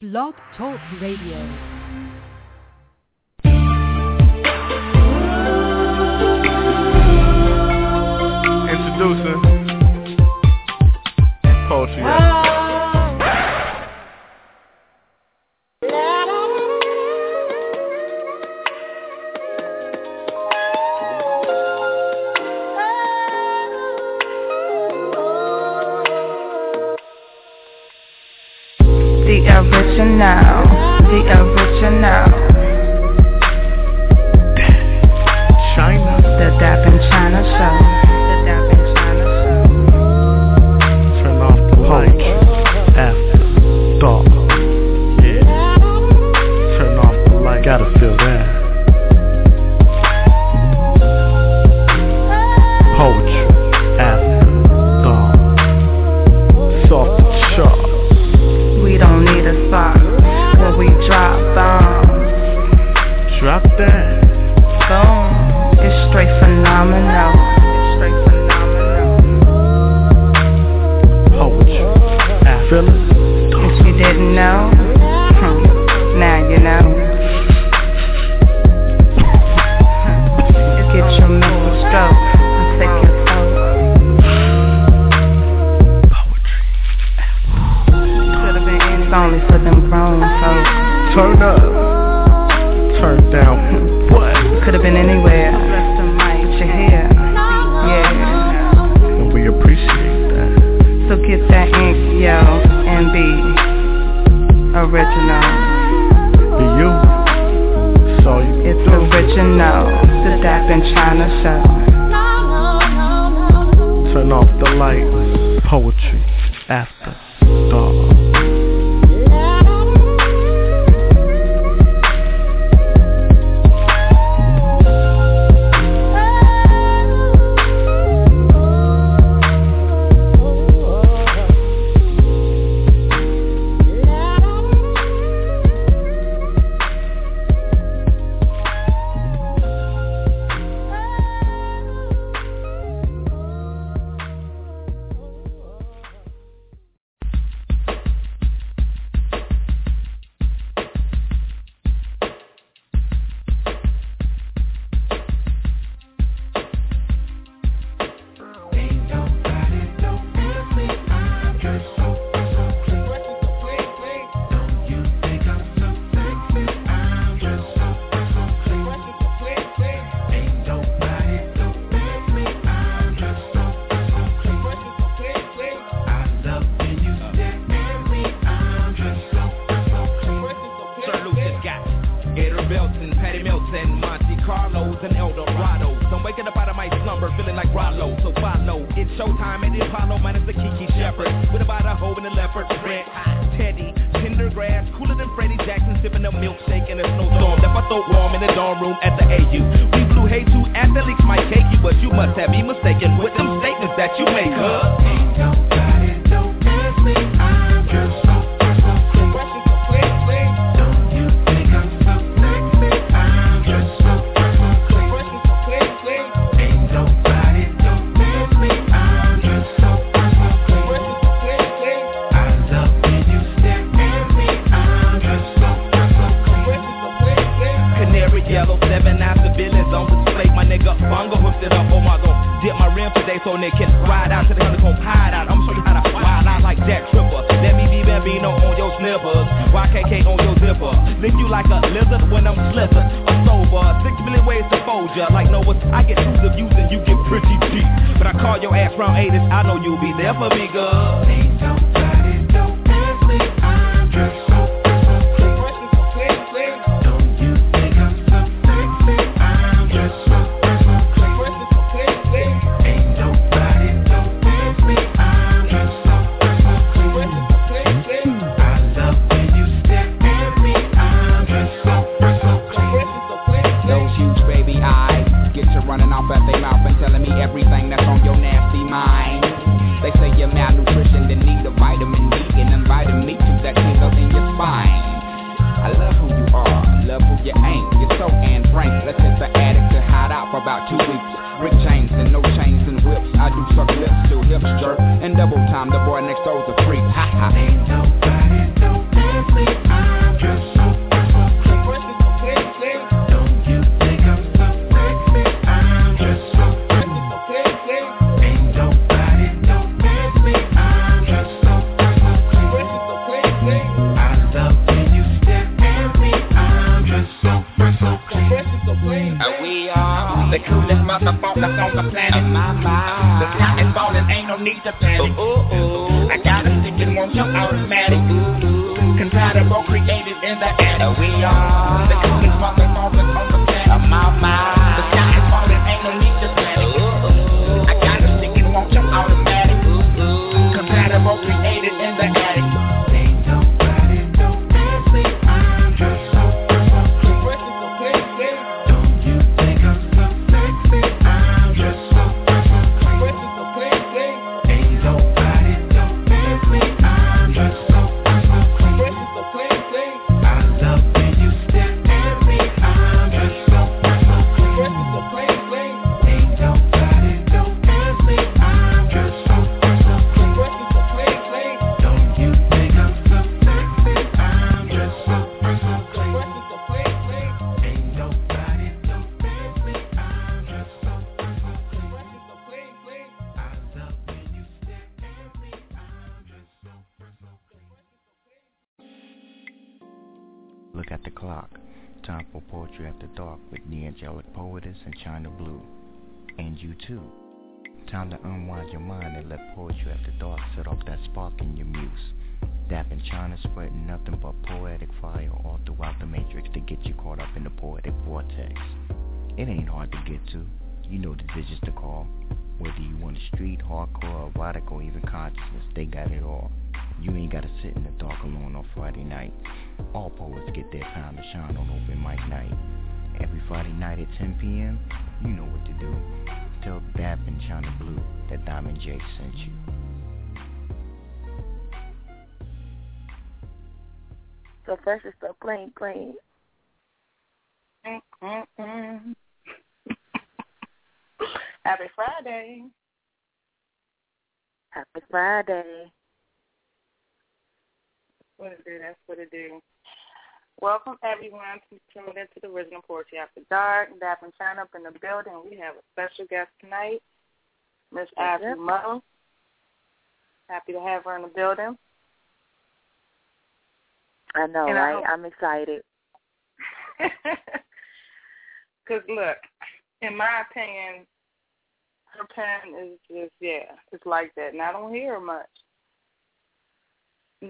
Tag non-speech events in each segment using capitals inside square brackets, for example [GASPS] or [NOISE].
Blog Talk Radio. Introducing Poetry Mm-mm-mm. Happy Friday. Happy Friday. What it do? That's what it do. Welcome everyone to tuned into the original Poetry After Dark. Dap and Chyna up in the building. We have a special guest tonight, Miss Ashley Yep. Happy to have her in the building. I know, And right? hope- I'm excited. [LAUGHS] Because look, in my opinion, her pen is just yeah, it's like that, and I don't hear her much.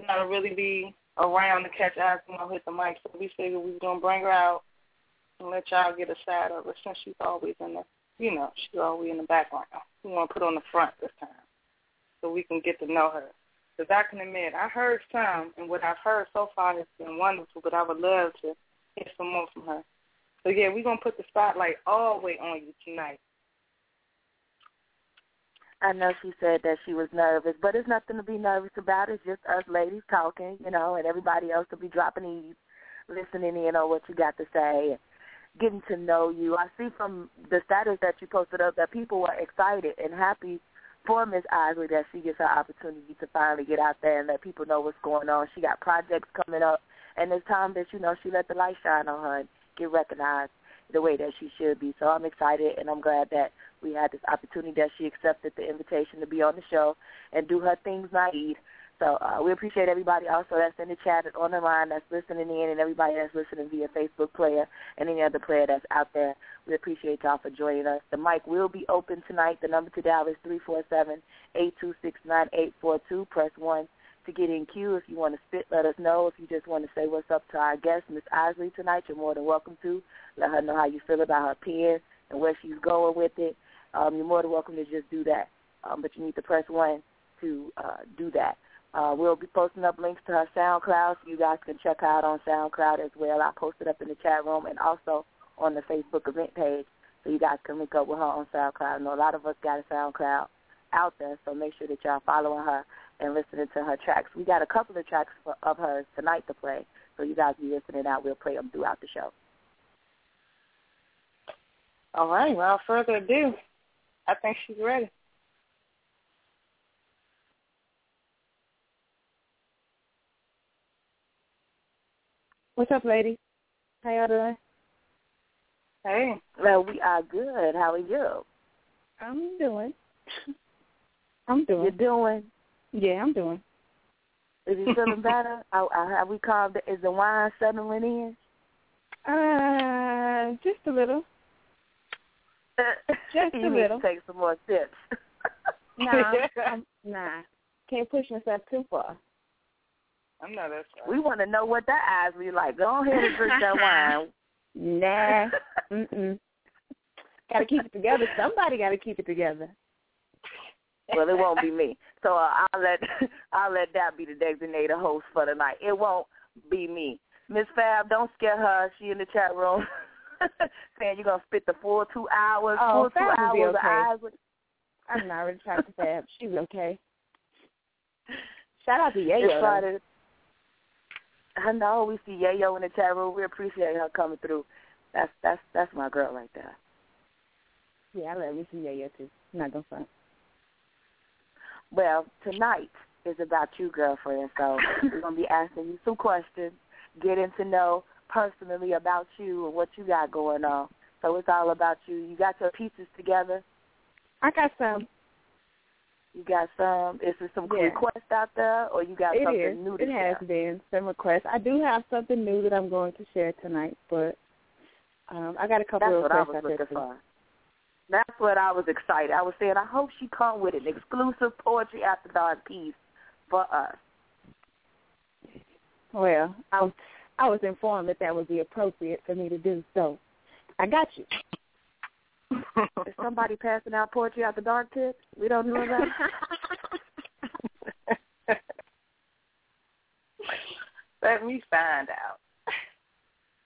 Gotta really be around to catch eyes when I hit the mic. So we figured we was gonna bring her out and let y'all get a side of her since she's always in the, you know, she's always in the background. We want to put her on the front this time so we can get to know her. Because I can admit, I heard some, and what I've heard so far has been wonderful, but I would love to hear some more from her. So yeah, we're gonna put the spotlight all the way on you tonight. I know she said that she was nervous, but it's nothing to be nervous about. It's just us ladies talking, you know, and everybody else will be dropping ease, listening in on what you got to say, getting to know you. I see from the status that you posted up that people were excited and happy for Miss Isly that she gets her opportunity to finally get out there and let people know what's going on. She got projects coming up, and it's time that you know she let the light shine on her and get recognized the way that she should be. So I'm excited, and I'm glad that we had this opportunity that she accepted the invitation to be on the show and do her things naive. So uh, we appreciate everybody also that's in the chat and on the line that's listening in and everybody that's listening via Facebook player and any other player that's out there. We appreciate y'all for joining us. The mic will be open tonight. The number to dial is three four seven eight two six nine eight four two. Press 1 to get in queue. If you want to spit, let us know. If you just want to say what's up to our guest, Miss Isly, tonight, you're more than welcome to. Let her know how you feel about her pen and where she's going with it. Um, you're more than welcome to just do that. Um, but you need to press 1 to uh, do that. Uh, we'll be posting up links to her SoundCloud, so you guys can check her out on SoundCloud as well. I posted up in the chat room and also on the Facebook event page, so you guys can link up with her on SoundCloud. I know a lot of us got a SoundCloud out there, so make sure that y'all following her and listening to her tracks. We got a couple of tracks for, of hers tonight to play, so you guys be listening out. We'll play them throughout the show. All right, without further ado, I think she's ready. What's up, lady? How y'all doing? Hey, Well, we are good. How are you? I'm doing. I'm doing. You're doing? Yeah, I'm doing. Is you feeling better? Are, [LAUGHS] are, have we calmed? Is the wine settling in? Uh, just a little. [LAUGHS] Just you a need little. to take some more sips. [LAUGHS] Nah, I'm, nah. Can't push myself too far. I know that's right. we want to know what that eyes be like. Go ahead and drink that wine. [LAUGHS] Nah. [LAUGHS] Mm-mm. Got to keep it together. Somebody got to keep it together. Well, it won't be me. So uh, I'll let [LAUGHS] I'll let that be the designated host for the night. It won't be me. Miss Fab, don't scare her. She in the chat room saying you're gonna spit the full two hours, Oh, full two Fab will be hours of okay. eyes. With, I'm not really trying to Fab. She's okay. Shout out to it's Yayo. though. Friday. I know we see Yayo in the chat room. We appreciate her coming through. That's that's that's my girl right there. Yeah, I love me some Yayo too. I'm not gonna front. Well, tonight is about you, girlfriend. So [LAUGHS] we're gonna be asking you some questions, getting to know personally about you and what you got going on. So it's all about you. You got your pieces together. I got some. You got some. Is there some Yeah. requests out there, or you got It something is. new to It share? has been some requests. I do have something new that I'm going to share tonight, but um, I got a couple That's of what I requests was looking for. That's what I was excited. I was saying, I hope she come with an exclusive poetry after dark piece for us. Well, I was I was informed that that would be appropriate for me to do, so I got you. Is somebody passing out poetry out the dark tips? We don't know that. [LAUGHS] Let me find out.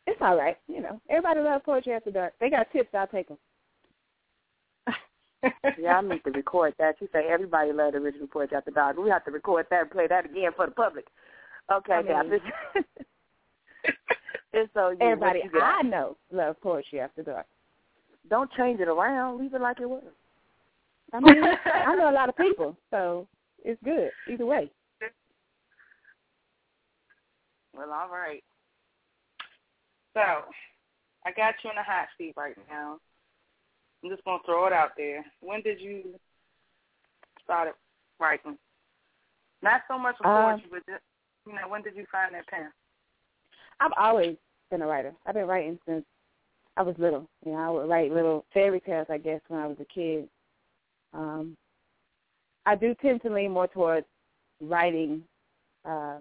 It's all right, you know. Everybody loves poetry after dark. They got tips, I'll take them. [LAUGHS] yeah, I need to record that. You say everybody loved original poetry after dark. We have to record that and play that again for the public. Okay, I mean- [LAUGHS] it's so you. Everybody you? I know love poetry after dark. Don't change it around. Leave it like it was. I [LAUGHS] mean, I know a lot of people, so it's good either way. Well, all right. So, I got you in a hot seat right now. I'm just gonna throw it out there. When did you start writing? Not so much of Um, poetry, but just, you know, when did you find that pen? I've always been a writer. I've been writing since I was little. You know, I would write little fairy tales, I guess, when I was a kid. Um, I do tend to lean more towards writing uh,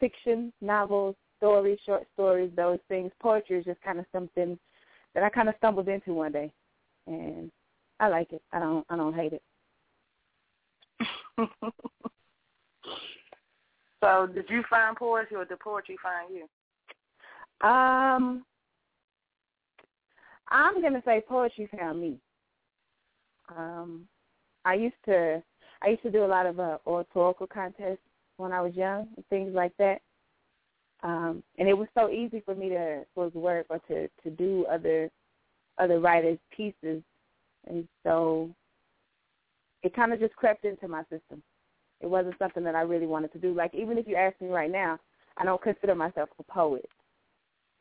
fiction, novels, stories, short stories, those things. Poetry is just kind of something that I kind of stumbled into one day, and I like it. I don't. I don't hate it. [LAUGHS] so, did you find poetry, or did poetry find you? Um, I'm gonna say poetry found me. Um, I used to I used to do a lot of uh, oratorical contests when I was young and things like that. Um, and it was so easy for me to for work or to to do other other writers' pieces, and so it kind of just crept into my system. It wasn't something that I really wanted to do. Like even if you ask me right now, I don't consider myself a poet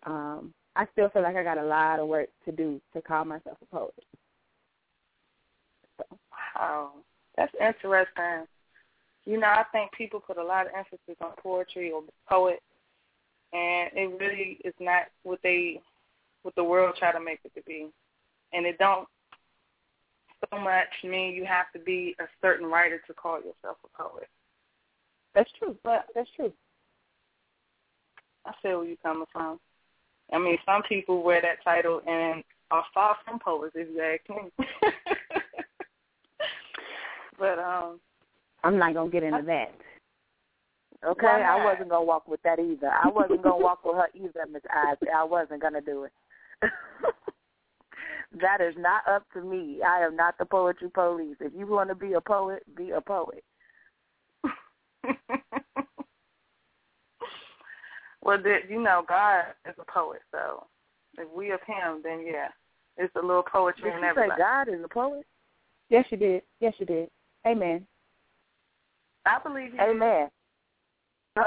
um, I still feel like I got a lot of work to do to call myself a poet. So, Wow, that's interesting. You know, I think people put a lot of emphasis on poetry or poet, and it really is not what they, what the world try to make it to be, and it don't so much mean you have to be a certain writer to call yourself a poet. that's true. But that's true. I feel where you're coming from. I mean, some people wear that title and are far from poets, if you ask me. but um, I'm not gonna get into that. Okay, I wasn't gonna walk with that either. I wasn't gonna walk with her either, Miss Isly. I wasn't gonna do it. [LAUGHS] that is not up to me. I am not the poetry police. If you want to be a poet, be a poet. [LAUGHS] well, you know, God is a poet, so if we of Him, then yeah, it's a little poetry Did in you say. God is a poet? Yes, you did. Yes, you did. Amen. I believe you. Amen. [LAUGHS]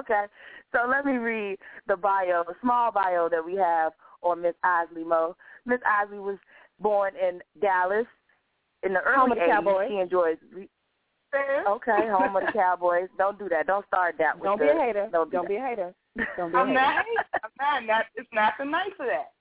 okay, so let me read the bio, the small bio that we have on Miss Isly Mo. Miss Isly was born in Dallas in the early the 80s. Cowboys. She enjoys. Re- okay, home of the Cowboys. Don't do that. Don't start that. With Don't the, be a hater. Don't, do Don't be a hater. Don't be a I'm hater. not. I'm not. Not. It's not the night for that.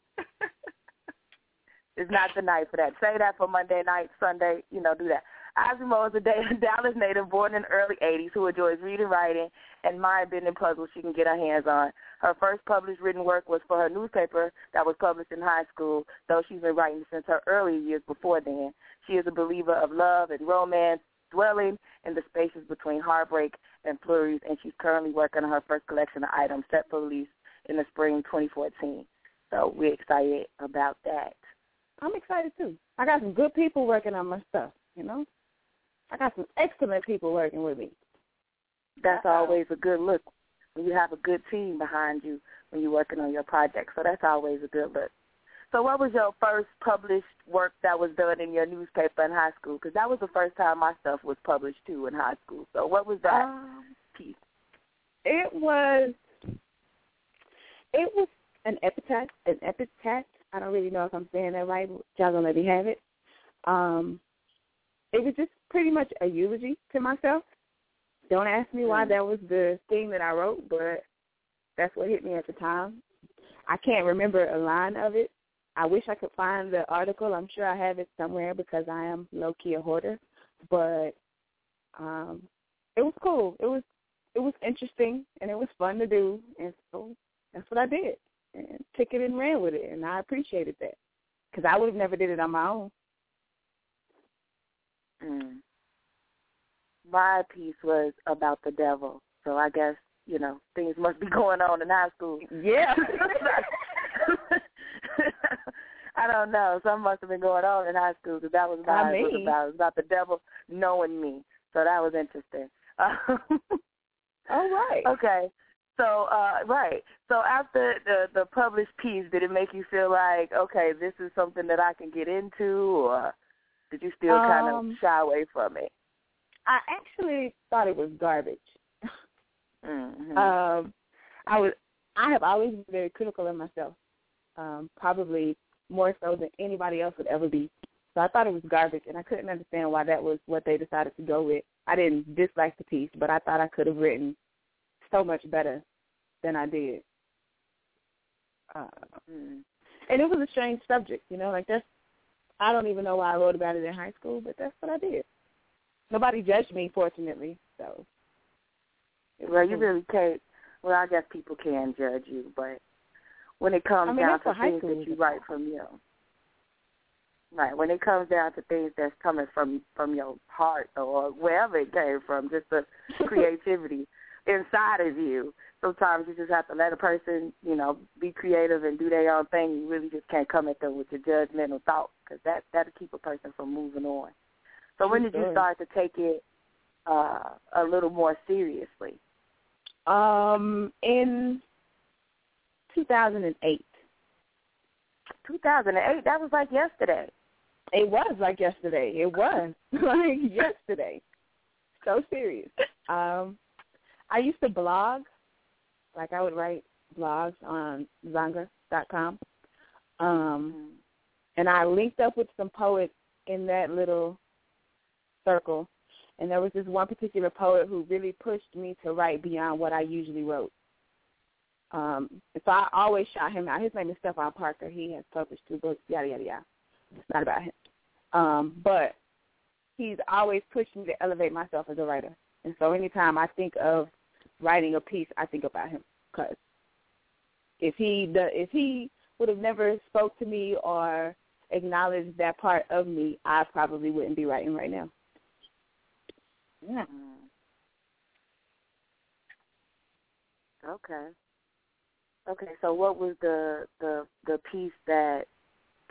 It's not the night for that. Say that for Monday night, Sunday, you know, do that. Isly Mo is a [LAUGHS] Dallas native born in the early 80s who enjoys reading, writing, and mind-bending puzzles she can get her hands on. Her first published written work was for her newspaper that was published in high school, though she's been writing since her early years before then. She is a believer of love and romance, dwelling in the spaces between heartbreak and flurries, and she's currently working on her first collection of items set for release in the spring 2014. So we're excited about that. I'm excited too. I got some good people working on my stuff, you know? I got some excellent people working with me. That's always a good look when you have a good team behind you when you're working on your project. So that's always a good look. So what was your first published work that was done in your newspaper in high school? Because that was the first time my stuff was published too in high school. So what was that um, piece? It was it was an epitaph. An epitaph. I don't really know if I'm saying that right. Y'all gonna let me have it. Um, it was just pretty much a eulogy to myself. Don't ask me why mm. that was the thing that I wrote, but that's what hit me at the time. I can't remember a line of it. I wish I could find the article. I'm sure I have it somewhere because I am low key a hoarder. But um it was cool. It was it was interesting and it was fun to do and so that's what I did. And took it and ran with it and I appreciated that. Cuz I would have never did it on my own. Mm. My piece was about the devil, so I guess you know things must be [LAUGHS] going on in high school. Yeah. [LAUGHS] [LAUGHS] I don't know. Something must have been going on in high school because that was what I mean. it was about. It was about the devil knowing me. So that was interesting. [LAUGHS] All right. Okay. So uh right. So after the the published piece, did it make you feel like okay, this is something that I can get into, or did you still um, kind of shy away from it? I actually thought it was garbage. mm-hmm. Um, I was. I have always been very critical of myself. Um, probably more so than anybody else would ever be. So I thought it was garbage, and I couldn't understand why that was what they decided to go with. I didn't dislike the piece, but I thought I could have written so much better than I did. Uh, mm. And it was a strange subject, you know, like that's I don't even know why I wrote about it in high school, but that's what I did. Nobody judged me, fortunately. So. Well, you really can't. Well, I guess people can judge you, but when it comes I mean, down to things that you write from you, right? When it comes down to things that's coming from from your heart or wherever it came from, just the [LAUGHS] creativity inside of you. Sometimes you just have to let a person, you know, be creative and do their own thing. You really just can't come at them with your judgmental thoughts because that that'll keep a person from moving on. So when did you start to take it uh, a little more seriously? Um, in 2008. 2008. That was like yesterday. It was like yesterday. It was [LAUGHS] like yesterday. So serious. Um, I used to blog. Like I would write blogs on Xanga.com. Um, mm-hmm. and I linked up with some poets in that little circle. And there was this one particular poet who really pushed me to write beyond what I usually wrote. Um, so I always shout him out. His name is Stephon Parker. He has published two books, yada, yada, yada. It's not about him. Um, but he's always pushed me to elevate myself as a writer. And so anytime I think of writing a piece, I think about him. Because if he, if he would have never spoke to me or acknowledged that part of me, I probably wouldn't be writing right now. Yeah. Okay. Okay, so what was the the the piece that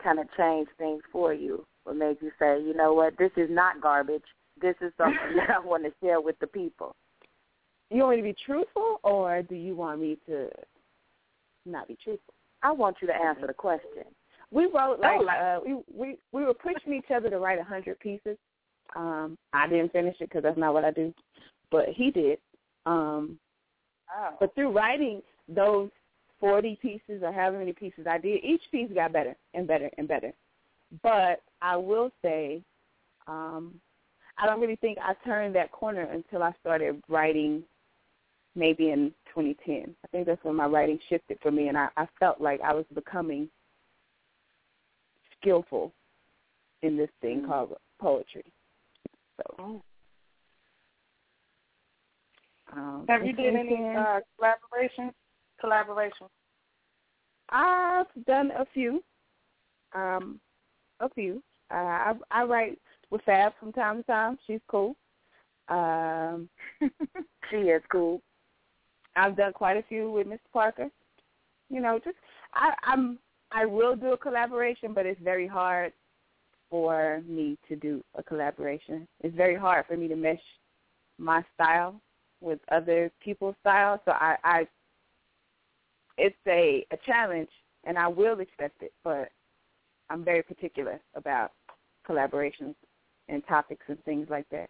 kind of changed things for you? What made you say, you know what, this is not garbage. This is something [LAUGHS] that I want to share with the people. You want me to be truthful, or do you want me to not be truthful? I want you to answer the question. We wrote like uh, we we we were pushing each other to write a hundred pieces. Um, I didn't finish it because that's not what I do, but he did. Um, oh. But through writing those 40 pieces or however many pieces I did, each piece got better and better and better. But I will say, um, I don't really think I turned that corner until I started writing maybe in 2010. I think that's when my writing shifted for me, and I, I felt like I was becoming skillful in this thing Mm. called poetry. So, Oh. um, Have you did any uh, collaboration? Collaboration. I've done a few. Um, a few. Uh, I I write with Fab from time to time. She's cool. Um, [LAUGHS] She is cool. I've done quite a few with Mr. Parker. You know, just I, I'm I will do a collaboration, but it's very hard for me to do a collaboration. It's very hard for me to mesh my style with other people's style. So I, I it's a, a challenge and I will accept it, but I'm very particular about collaborations and topics and things like that.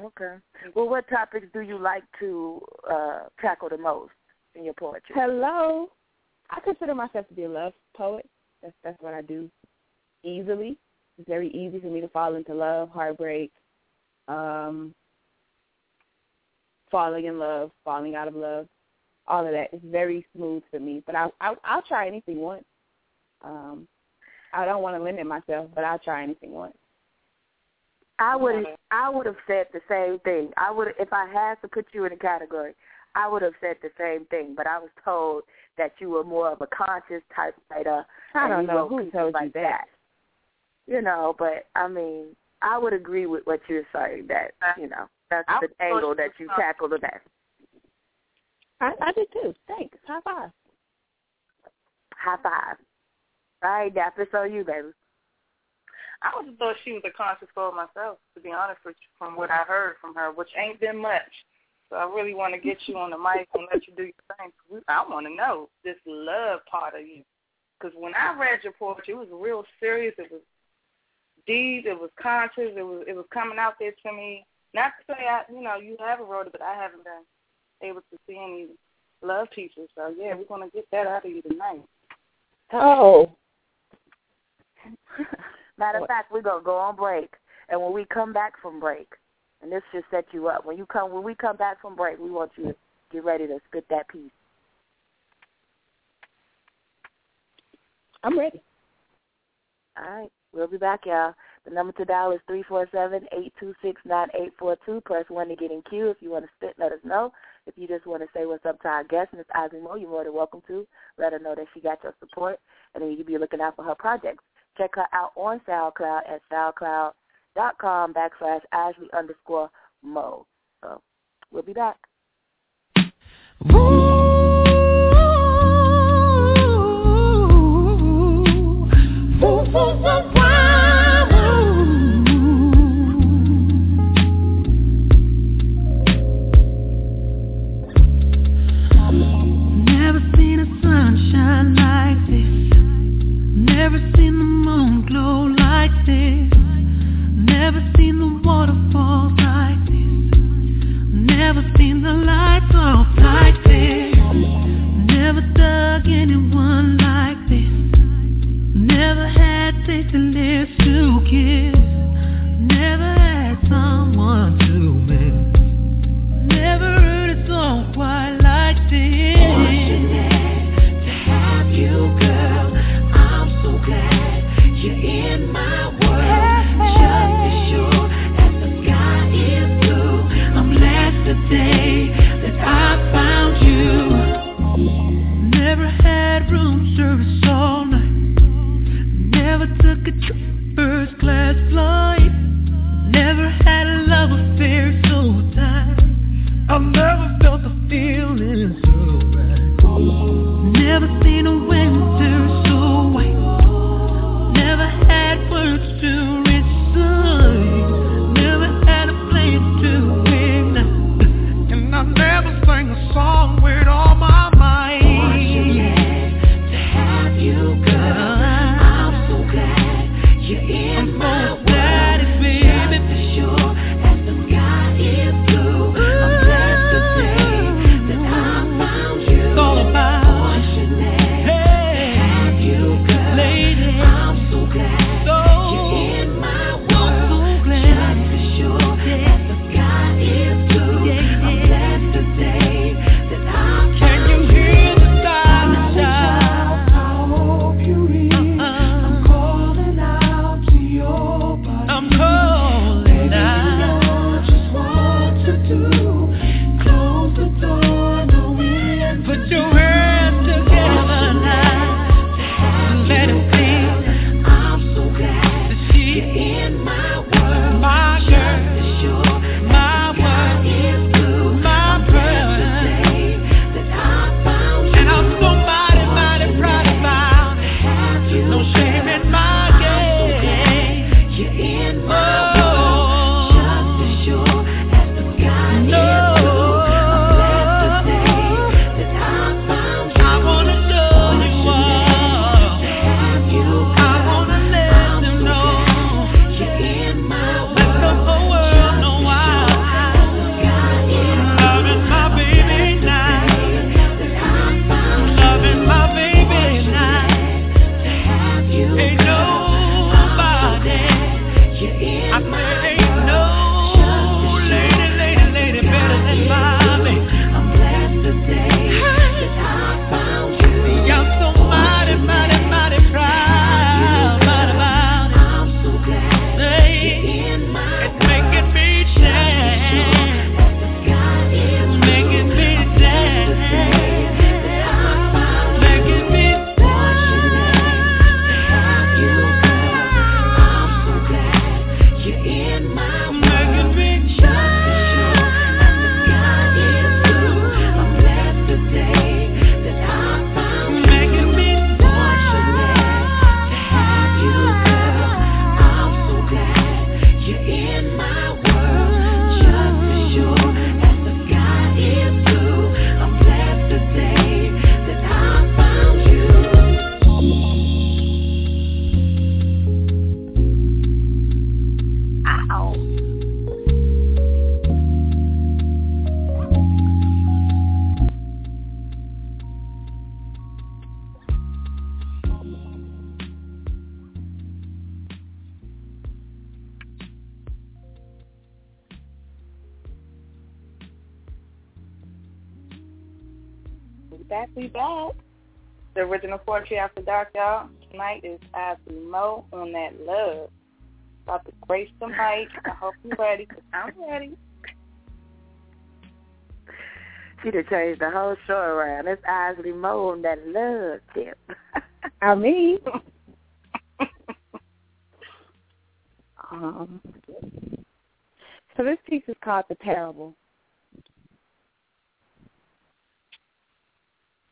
Okay. Well, what topics do you like to uh tackle the most in your poetry? Hello. I consider myself to be a love poet. That's that's what I do easily. It's very easy for me to fall into love, heartbreak, um, falling in love, falling out of love, all of that. It's very smooth for me. But I, I I'll try anything once. Um, I don't want to limit myself, but I'll try anything once. I would I would have said the same thing. I would if I had to put you in a category, I would have said the same thing. But I was told that you were more of a conscious type writer. I don't know who told you like that. You know, but I mean, I would agree with what you're saying. That you know, that's I the angle that you talk- tackle the best. I, I did too. Thanks. High five. High five. All right, Dap, it's on you, baby. I always thought she was a conscious girl myself, to be honest with you, from what I heard from her, which ain't been much. So I really want to get you on the mic and let you do your thing. I want to know this love part of you. Because when I read your poetry, it was real serious. It was deep. It was conscious. It was it was coming out there to me. Not to say I, you know, you haven't wrote it, but I haven't been able to see any love pieces. So yeah, we're gonna get that out of you tonight. Oh. [LAUGHS] Matter of fact, we're gonna go on break, and when we come back from break, and this should set you up. When you come, when we come back from break, we want you to get ready to spit that piece. I'm ready. All right, we'll be back, y'all. The number to dial is three four seven eight two six nine eight four two. Press one to get in queue. If you want to spit, let us know. If you just want to say what's up to our guest, Miss Isly Mo, you're more than welcome to. Let her know that she got your support, and then you can be looking out for her projects. Check her out on SoundCloud at soundcloud.com backslash Ashley underscore Mo. So we'll be back. Never had tasted to kiss. Never had someone to miss. Never heard a song quite I've never felt the feeling so right. Never seen a The original Poetry After Dark, y'all. Tonight is Ashley Mo on that love. About to grace the mic. I hope you're ready, because I'm ready. She done changed the whole show around. It's Isly Mo on that love tip. I mean, [LAUGHS] um, so this piece is called The Parable.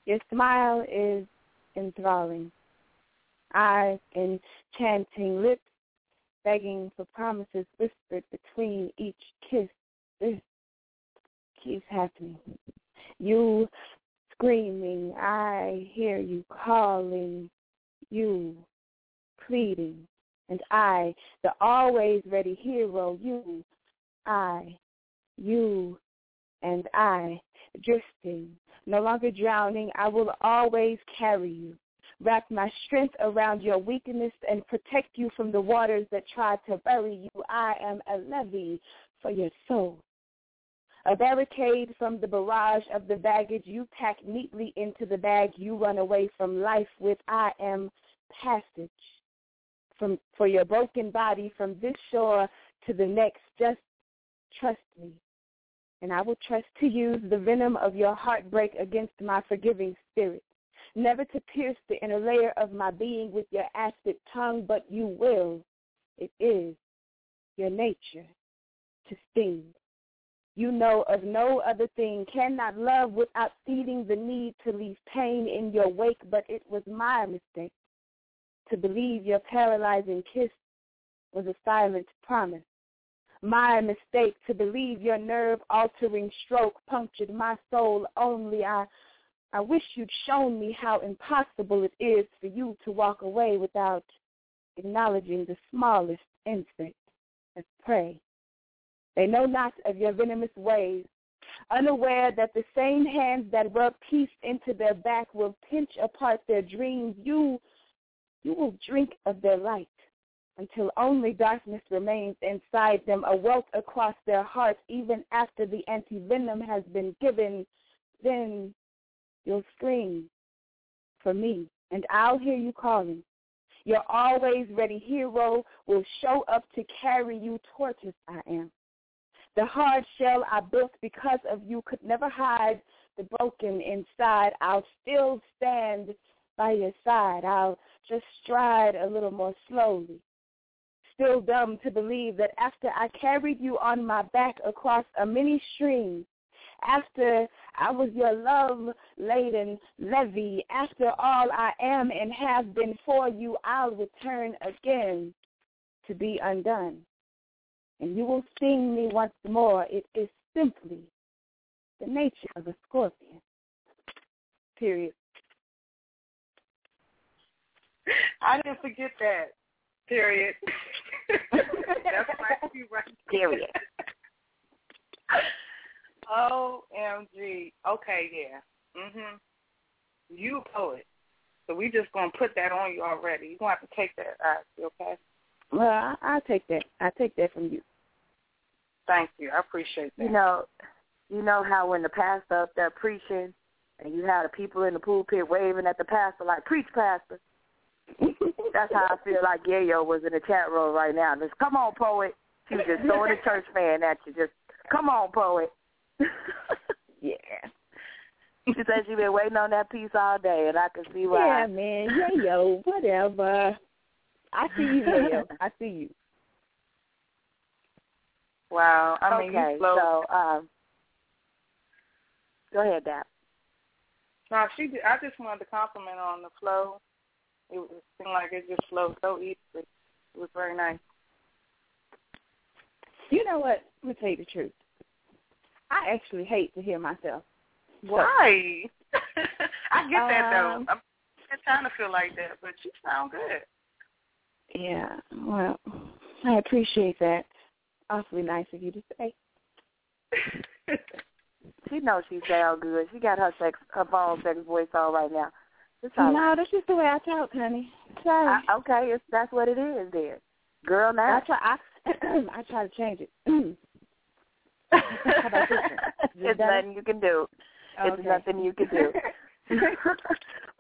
Your smile is enthralling. Eyes enchanting, lips begging for promises whispered between each kiss. This keeps happening. You screaming, I hear you calling, you pleading, and I, the always ready hero, you, I, you, and I, drifting, no longer drowning, I will always carry you. Wrap my strength around your weakness and protect you from the waters that try to bury you. I am a levee for your soul. A barricade from the barrage of the baggage you pack neatly into the bag you run away from life with. I am passage from for your broken body from this shore to the next. Just trust me and I will trust to use the venom of your heartbreak against my forgiving spirit. Never to pierce the inner layer of my being with your acid tongue, but you will. It is your nature to sting. You know of no other thing, cannot love without feeding the need to leave pain in your wake, but it was my mistake to believe your paralyzing kiss was a silent promise my mistake to believe your nerve altering stroke punctured my soul only. I I wish you'd shown me how impossible it is for you to walk away without acknowledging the smallest insect as prey. They know not of your venomous ways, unaware that the same hands that rub peace into their back will pinch apart their dreams. You you will drink of their light until only darkness remains inside them, a welt across their hearts, even after the anti-venom has been given, then you'll scream for me, and I'll hear you calling. Your always ready hero will show up to carry you tortoise I am. The hard shell I built because of you could never hide the broken inside. I'll still stand by your side. I'll just stride a little more slowly still dumb to believe that after I carried you on my back across a many stream, after I was your love-laden levee, after all I am and have been for you, I'll return again to be undone. And you will sting me once more. It is simply the nature of a scorpion. Period. I didn't forget that. Period. That's my cue right Period. OMG. Okay, yeah. Mhm. You a poet. So we just gonna put that on you already. You gonna have to take that, Ashley, okay? Well, I, I'll take that. I take that from you. Thank you. I appreciate that. You know, you know how when the pastor up there preaching, and you have the people in the pulpit waving at the pastor like, "Preach, pastor." [LAUGHS] That's how I feel like Yayo was in the chat room right now. Just come on, poet. She was just throwing a [LAUGHS] church fan at you. Just come on, poet. [LAUGHS] yeah. She said she been waiting on that piece all day, and I can see why. Yeah, man. Yayo, whatever. I see you, Yayo. [LAUGHS] I see you. Wow. I mean, okay, you flow. so um, go ahead, Dap. No, she. Did, I just wanted to compliment on the flow it, it seemed like it just flowed so easily. It was very nice. You know what? Let me tell you the truth. I actually hate to hear myself. Why? [LAUGHS] I get that though. Um, I'm trying to feel like that, but you sound good. Yeah, well, I appreciate that. Awfully nice of you to say. [LAUGHS] She knows she sounds good. She got her sex, her phone sex voice on right now. It's all no, that's just the way I talk, honey. Sorry. I, okay, it's, that's what it is, then. Girl, now. I try. I, [CLEARS THROAT] I try to change it. [CLEARS THROAT] How about this one? [LAUGHS] Is it It's nothing you can do. It's Okay. nothing you can do. [LAUGHS]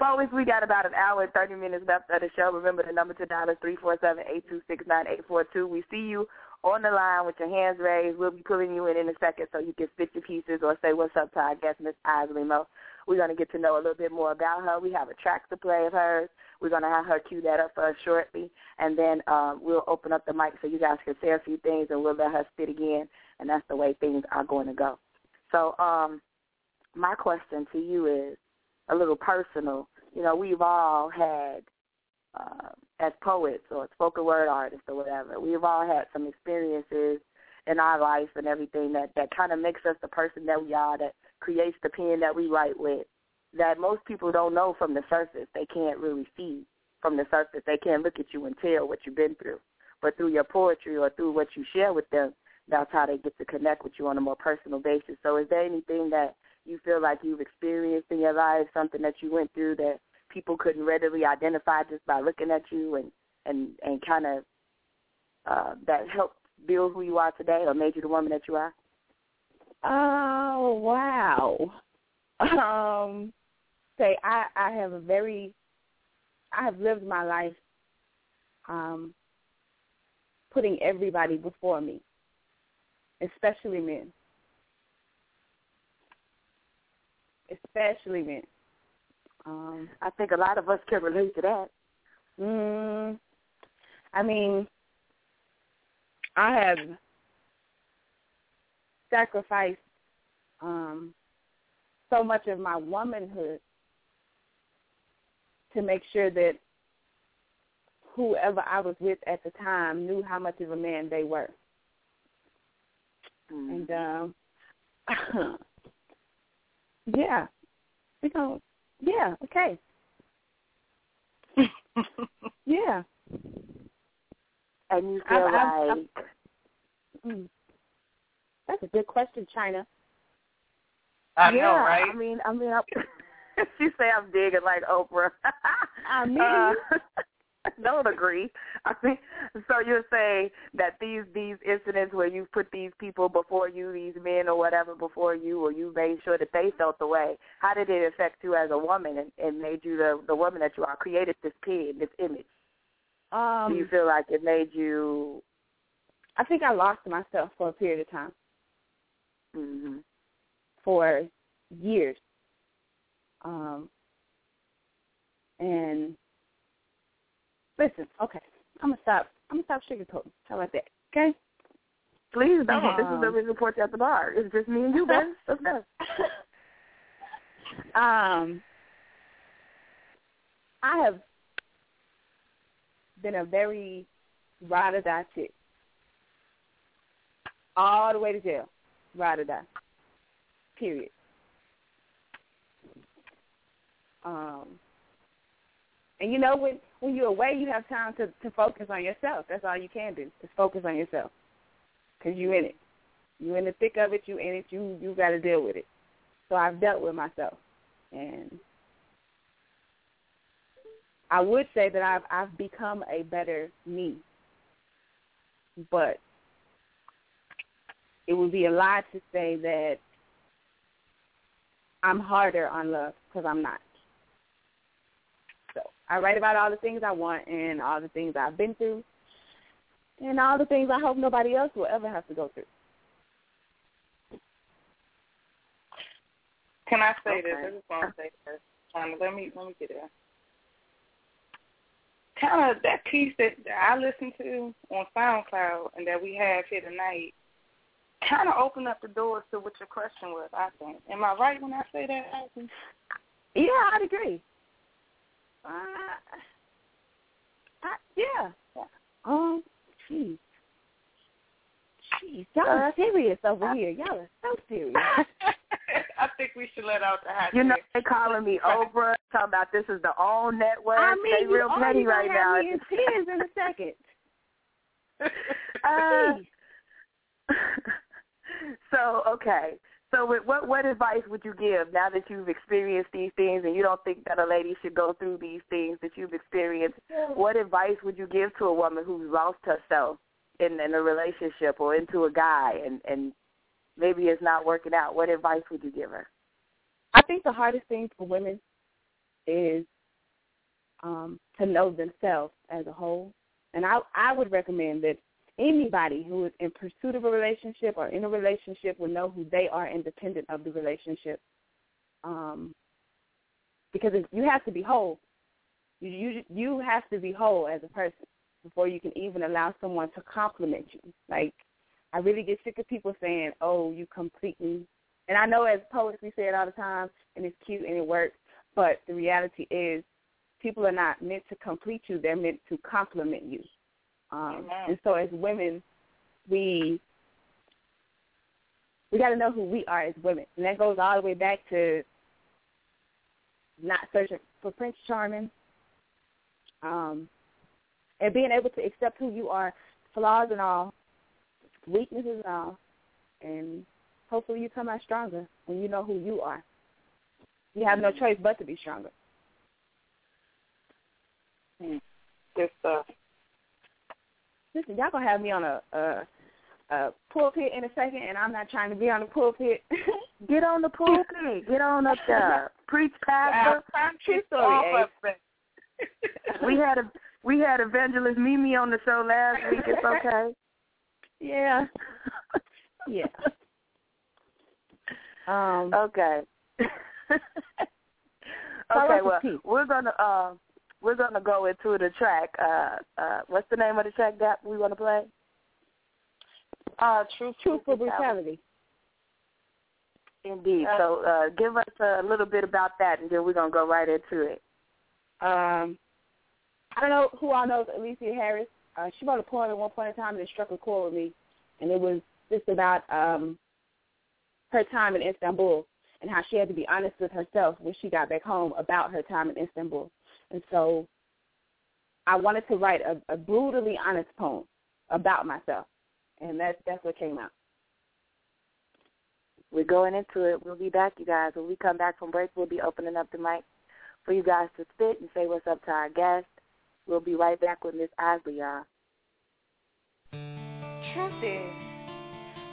Always, we got about an hour and 30 minutes left of the show. Remember the number to dial is 347-826-9842. We see you on the line with your hands raised. We'll be pulling you in in a second so you can spit your pieces or say what's up to our guest, Miss Isly Mo. We're going to get to know a little bit more about her. We have a track to play of hers. We're going to have her cue that up for us shortly. And then um, we'll open up the mic so you guys can say a few things and we'll let her spit again. And that's the way things are going to go. So um, my question to you is a little personal. You know, we've all had, uh, as poets or spoken word artists or whatever, we've all had some experiences in our life and everything that, that kind of makes us the person that we are, that creates the pen that we write with that most people don't know from the surface. They can't really see from the surface. They can't look at you and tell what you've been through. But through your poetry or through what you share with them, that's how they get to connect with you on a more personal basis. So is there anything that you feel like you've experienced in your life, something that you went through that people couldn't readily identify just by looking at you and, and, and kind of uh, that helped build who you are today or made you the woman that you are? Oh wow. Um, say I I have a very I have lived my life um putting everybody before me, especially men. Especially men. Um, I think a lot of us can relate to that. Mm, I mean, I have sacrificed um, so much of my womanhood to make sure that whoever I was with at the time knew how much of a man they were. Mm. And um [LAUGHS] yeah. We yeah, okay. [LAUGHS] yeah. And you feel I, I, like I, mm, that's a good question, Chyna. I yeah, know, right? I mean, I mean, I, [LAUGHS] she say I'm digging like Oprah. [LAUGHS] I mean, uh, [LAUGHS] don't agree. I mean, so you're saying that these these incidents where you put these people before you, these men or whatever before you, or you made sure that they felt the way. How did it affect you as a woman and, and made you the the woman that you are? Created this pin, this image. um, Do you feel like it made you? I think I lost myself for a period of time, hmm for years. Um, and listen, okay, I'm gonna stop. I'm gonna stop sugarcoating. How about that? Okay. Please don't. this is Um, the report at the bar. It's just me and you, [LAUGHS] baby. Let's go. [LAUGHS] um, I have been a very ride or die chick. All the way to jail. Ride or die. Period. Um and you know when when you're away you have time to to focus on yourself. That's all you can do. Is focus on yourself. Cuz you're in it. You're in the thick of it, you in it, you you got to deal with it. So I've dealt with myself. And I would say that I've I've become a better me. But it would be a lie to say that I'm harder on love because I'm not. So I write about all the things I want and all the things I've been through and all the things I hope nobody else will ever have to go through. Can I say Okay. this? I just want to say this. Chyna, let me let me get there. Kind of that piece that, that I listened to on SoundCloud and that we have here tonight kind of opened up the doors to what your question was. I think. Am I right when I say that? Yeah, I'd agree. Uh, I, yeah. Um, jeez. Jeez, y'all are serious over here. Y'all are so serious. [LAUGHS] I think we should let out the hot You know they calling me Oprah, talking about this is the all network. I mean, they real petty right now. me in tears in a second. [LAUGHS] [LAUGHS] Uh. [LAUGHS] so okay. So what- what what advice would you give now that you've experienced these things and you don't think that a lady should go through these things that you've experienced? What advice would you give to a woman who's lost herself in in a relationship or into a guy and and maybe it's not working out? What advice would you give her? I think the hardest thing for women is um, to know themselves as a whole. And I I would recommend that anybody who is in pursuit of a relationship or in a relationship will know who they are independent of the relationship. Um, because you have to be whole. You, you you have to be whole as a person before you can even allow someone to compliment you. Like I really get sick of people saying, "Oh, you complete me." And I know as poets we say it all the time, and it's cute and it works. But the reality is, people are not meant to complete you; they're meant to compliment you. Um, and so, as women, we we got to know who we are as women, and that goes all the way back to not searching for Prince Charming, um, and being able to accept who you are, flaws and all, weaknesses and all, and hopefully you come out stronger when you know who you are. You have no choice but to be stronger. Good stuff. Listen, y'all gonna have me on a, a a pulpit in a second, and I'm not trying to be on the pulpit. [LAUGHS] Get on the pulpit. Get on up there. [LAUGHS] Preach, pastor. True [LAUGHS] story. we had a we had evangelist Mimi on the show last week. It's okay. Yeah. yeah. Um. Okay. okay. Well, we're gonna uh, we're gonna go into the track. Uh, uh, what's the name of the track that we want to play? Uh, truth, truthful brutality. Indeed. Uh, so, uh, give us a little bit about that, and then we're gonna go right into it. Um, I don't know who all knows Alicia Harris. Uh, she wrote a poem at one point in time that struck a chord with me, and it was just about um, her time in Istanbul and how she had to be honest with herself when she got back home about her time in Istanbul. And so I wanted to write a, a brutally honest poem about myself, and that's that's what came out. We're going into it. We'll be back, you guys. When we come back from break, we'll be opening up the mic for you guys to spit and say what's up to our guest. We'll be right back with Miss Isly, y'all. Truth is,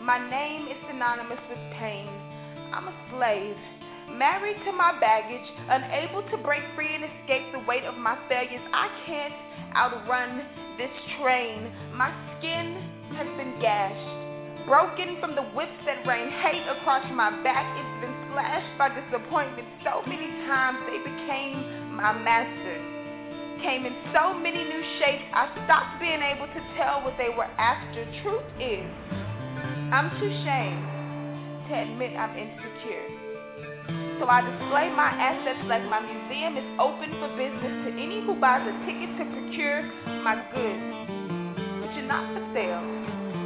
my name is synonymous with pain. I'm a slave, married to my baggage, unable to break free and escape the weight of my failures. I can't outrun this train. My skin has been gashed, broken from the whips that rain hate across my back. It's been slashed by disappointment so many times they became my masters came in so many new shapes, I stopped being able to tell what they were after. Truth is, I'm too ashamed to admit I'm insecure. So I display my assets like my museum is open for business to any who buys a ticket to procure my goods. But you're not for sale.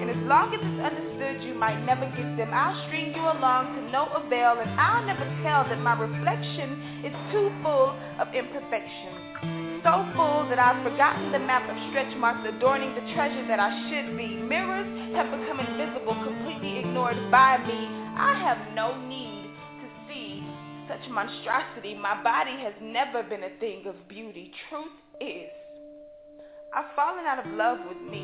And as long as it's understood you might never get them, I'll string you along to no avail, and I'll never tell that my reflection is too full of imperfections so full that I've forgotten the map of stretch marks adorning the treasure that I should be. Mirrors have become invisible, completely ignored by me. I have no need such monstrosity. My body has never been a thing of beauty. Truth is, I've fallen out of love with me.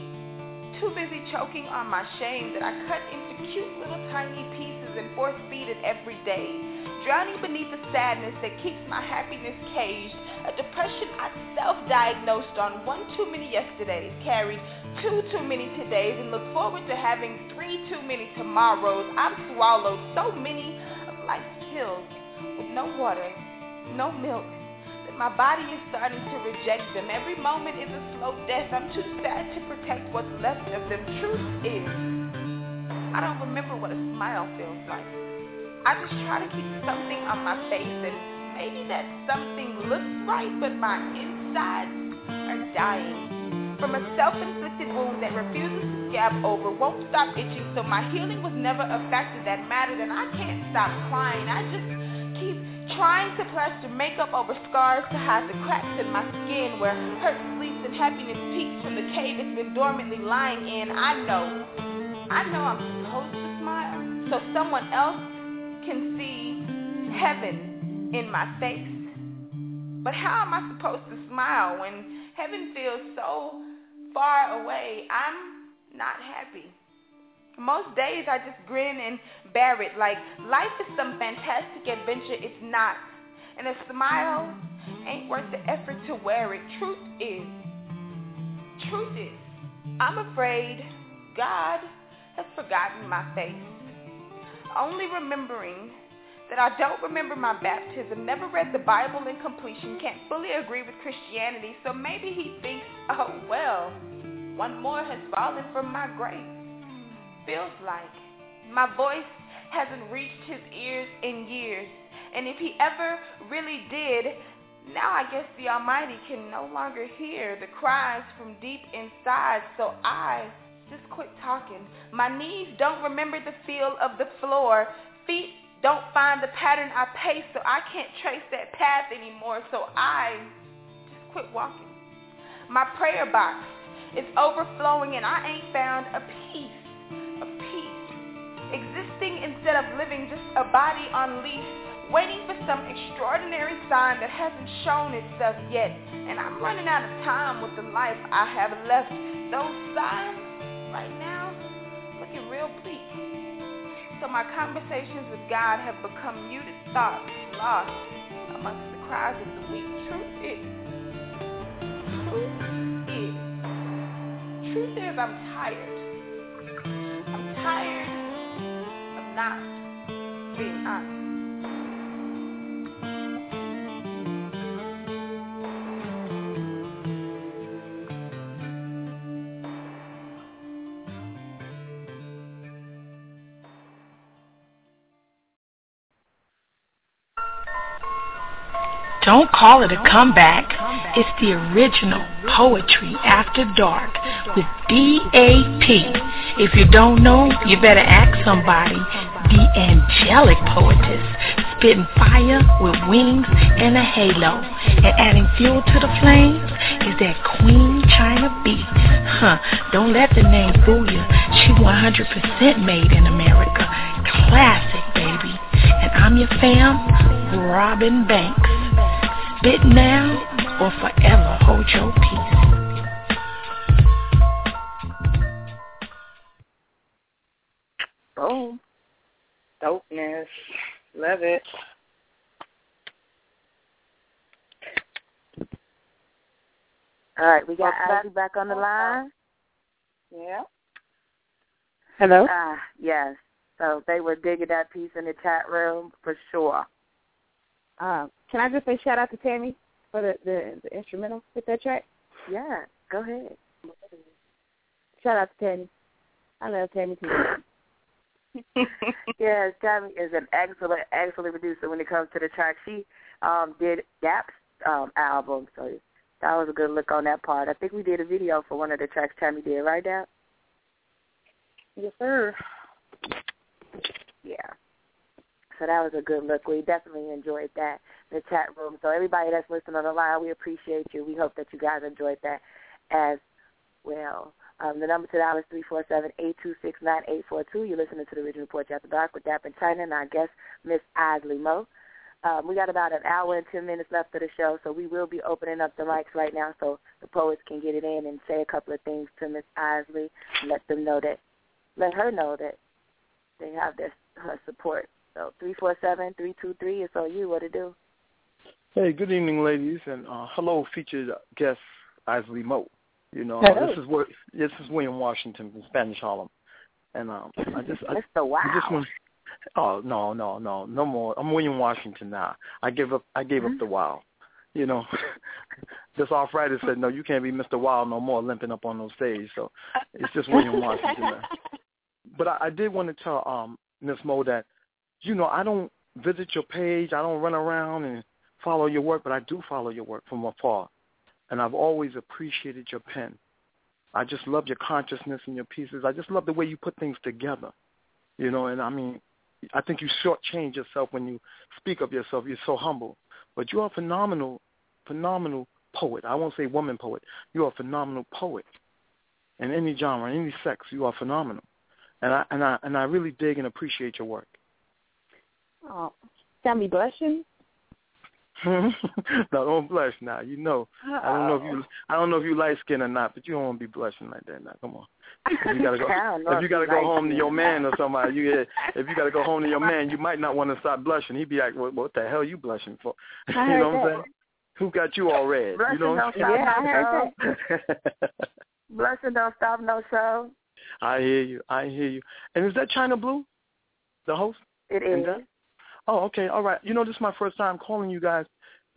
Too busy choking on my shame that I cut into cute little tiny pieces and force feed it every day drowning beneath the sadness that keeps my happiness caged, a depression I self-diagnosed on one too many yesterdays, carried two too many todays, and look forward to having three too many tomorrows. I've swallowed so many of life's pills no water, no milk, that my body is starting to reject them. Every moment is a slow death. I'm too sad to protect what's left of them. Truth is, I don't remember what a smile feels like. I just try to keep something on my face and maybe that something looks right, but my insides are dying. From a self-inflicted wound that refuses to scab over, won't stop itching, so my healing was never a factor that mattered, and I can't stop crying. I just keep trying to plaster makeup over scars to hide the cracks in my skin where hurt sleeps and happiness peeks from the cave it's been dormantly lying in. I know, I know I'm supposed to smile, so someone else can see heaven in my face. But how am I supposed to smile when heaven feels so far away? I'm not happy. Most days I just grin and bear it like life is some fantastic adventure. It's not. And a smile ain't worth the effort to wear it. Truth is, truth is, I'm afraid God has forgotten my face. Only remembering that I don't remember my baptism, never read the Bible in completion, can't fully agree with Christianity, so maybe he thinks, oh well, one more has fallen from my grace. Feels like my voice hasn't reached his ears in years, and if he ever really did, now I guess the Almighty can no longer hear the cries from deep inside, so I just quit talking. My knees don't remember the feel of the floor. Feet don't find the pattern I pace, so I can't trace that path anymore, so I just quit walking. My prayer box is overflowing and I ain't found a peace. Instead of living just a body on leash, waiting for some extraordinary sign that hasn't shown itself yet. And I'm running out of time with the life I have left. Those signs right now looking real bleak. So my conversations with God have become muted thoughts lost amongst the cries of the weak. Truth is, truth is, truth is I'm tired. I'm tired not. Don't call it a comeback. It's the original Poetry After Dark with DAP. If you don't know, you better ask somebody. The angelic poetess, spitting fire with wings and a halo. And adding fuel to the flames is that Queen Chyna beat. Huh, don't let the name fool you. She 100% made in America. Classic, baby. And I'm your fam, Robin Banks. Spit now or forever hold your peace. Dopeness. Love it. All right, we got Ivy back on the line. Yeah. Hello? Ah, yes. So they were digging that piece in the chat room for sure. Uh, can I just say shout out to Tammy for the, the, the instrumental with that track? Yeah, go ahead. Shout out to Tammy. I love Tammy too. [LAUGHS] [LAUGHS] yes, Tammy is an excellent, excellent producer when it comes to the track. She um, did Dap's um, album, so that was a good look on that part. I think we did a video for one of the tracks Tammy did, right, Dap? Yes, sir. Yeah. So that was a good look. We definitely enjoyed that the chat room. So everybody that's listening on the line, we appreciate you. We hope that you guys enjoyed that as well. Um, the number to dial is three four seven eight two six nine eight four two. You're listening to the Original Report After Dark with Dap and Chyna and our guest, Miss Isly Mo. Um, we got about an hour and ten minutes left of the show, so we will be opening up the mics right now so the poets can get it in and say a couple of things to Miss Isly and let them know that, let her know that they have this her support. So three four seven three two three. It's on you. What to do? Hey, good evening, ladies, and uh, hello, featured guest Isly Mo. You know, Hello. this is what this is William Washington from Spanish Harlem, and um, I just I, Mr. Wow. I just want. Oh no no no no more! I'm William Washington now. I give up. I gave up the wow. You know, [LAUGHS] this arthritis said no. You can't be Mr. Wild no more, limping up on those stage. So it's just William Washington now. [LAUGHS] But I, I did want to tell um Miss Mo that, you know, I don't visit your page. I don't run around and follow your work, but I do follow your work from afar and I've always appreciated your pen. I just love your consciousness and your pieces. I just love the way you put things together, you know. And I mean, I think you shortchange yourself when you speak of yourself. You're so humble, but you're a phenomenal, phenomenal poet. I won't say woman poet. You're a phenomenal poet, in any genre, in any sex. You are phenomenal, and I and I and I really dig and appreciate your work. Oh, me blushing. [LAUGHS] no, don't blush now. You know, I don't know if you, I don't know if you light skin or not, but you don't want to be blushing like that now. Come on. [LAUGHS] If you gotta go, if you gotta go home to your man or somebody, you [LAUGHS] if you gotta go home to your man, you might not want to start blushing. He'd be like, "What, what the hell are you blushing for?" you know what I'm saying? Who got you all red? Blushing you know don't what I'm stop saying? no show. Blushing don't stop no show. I hear you. I hear you. And is that Chyna Blue, the host? It is. That- Oh, okay. All right. You know, this is my first time calling you guys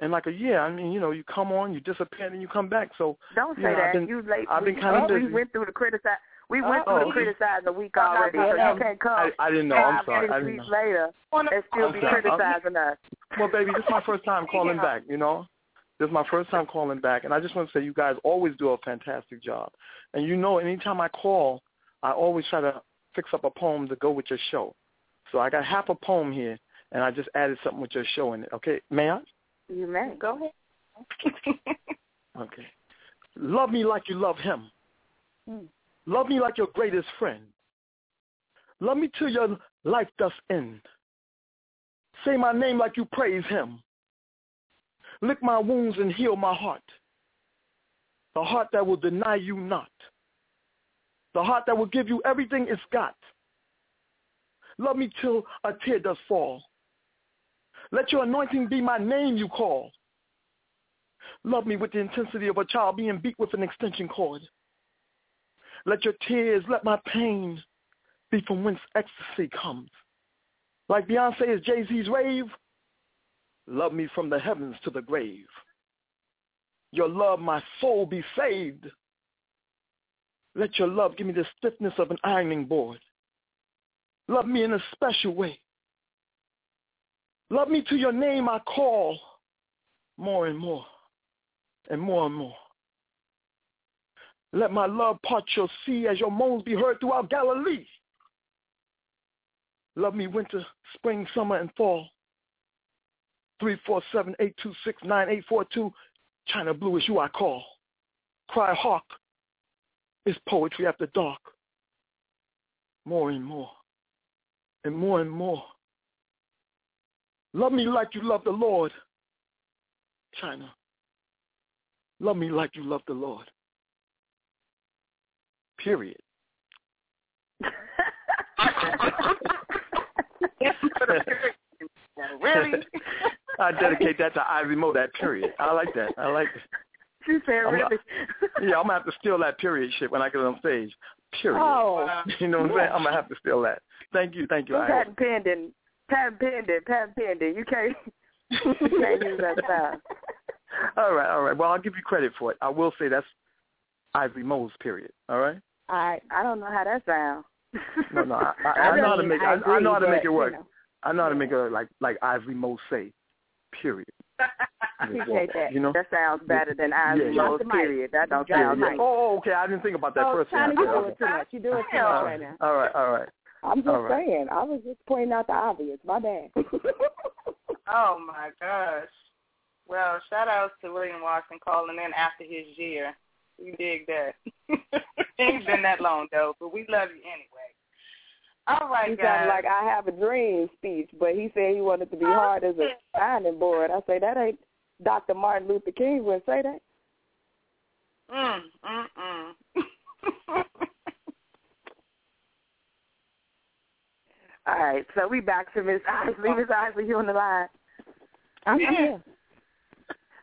in like a year. I mean, you know, you come on, you disappear, and you come back. So Don't you say know, that. I've been, you late. I've been we, kind of we went through the criticize. We uh, went Oh, through the oh, okay. criticizing a week already, so you can't come. I, I didn't know. I'm sorry. I didn't know. weeks later and still I'm be sorry. criticizing us. Well, baby, this is my first time [LAUGHS] calling back. You know, this is my first time calling back, and I just want to say you guys always do a fantastic job. And you know, anytime I call, I always try to fix up a poem to go with your show. So I got half a poem here, and I just added something with your show in it. Okay, may I? You may. Go ahead. [LAUGHS] Okay. Love me like you love him. Hmm. Love me like your greatest friend. Love me till your life does end. Say my name like you praise him. Lick my wounds and heal my heart. The heart that will deny you not. The heart that will give you everything it's got. Love me till a tear does fall. Let your anointing be my name you call. Love me with the intensity of a child being beat with an extension cord. Let your tears, let my pain be from whence ecstasy comes. Like Beyonce is Jay-Z's rave, love me from the heavens to the grave. Your love, my soul be saved. Let your love give me the stiffness of an ironing board. Love me in a special way. Love me to your name I call more and more and more and more. Let my love part your sea as your moans be heard throughout Galilee. Love me winter, spring, summer, and fall. Three, four, seven, eight, two, six, nine, eight, four, two. Chyna Blue is you I call. Cry hawk. It's poetry after dark. More and more. And more and more. Love me like you love the Lord. Chyna. Love me like you love the Lord. Period. really? I dedicate that to Ivy Mo, that period. I like that. I like it. She said, I'm really? Yeah, I'm going to have to steal that period shit when I get on stage. Period. Oh. You know what I'm saying? I'm going to have to steal that. Thank you. Thank you, Ivy. Patent pending. Patent pending. Patent pending. You can't, [LAUGHS] you can't use that style. [LAUGHS] All right, all right. Well, I'll give you credit for it. I will say that's Ivory Mo's period. All right? All right. I don't know how that sounds. No, no. I, I, [LAUGHS] I know how to make I I, I know how to make it but, work. you know. I know how to make it like like Ivory Mo say. Period. Appreciate that. You know? That sounds better than Ivory Yeah, yeah. Mo's period. That don't Yeah, sound yeah. nice. Oh, okay. I didn't think about that Oh, first. Chyna, you Okay. do it too much. You do it too much right now. All right, all right. I'm just All right. saying. I was just pointing out the obvious. My bad. [LAUGHS] Oh my gosh. Well, shout outs to William Watson calling in after his year. We dig that. [LAUGHS] Ain't been that long though, but we love you anyway. All right, he guys. like I have a dream speech, but he said he wanted to be hard as a signing board. I say that ain't Dr. Martin Luther King would say that. Mm, mm, mm. [LAUGHS] All right. So we back to Miss Isly. Miss Isly, you on the line? I'm here.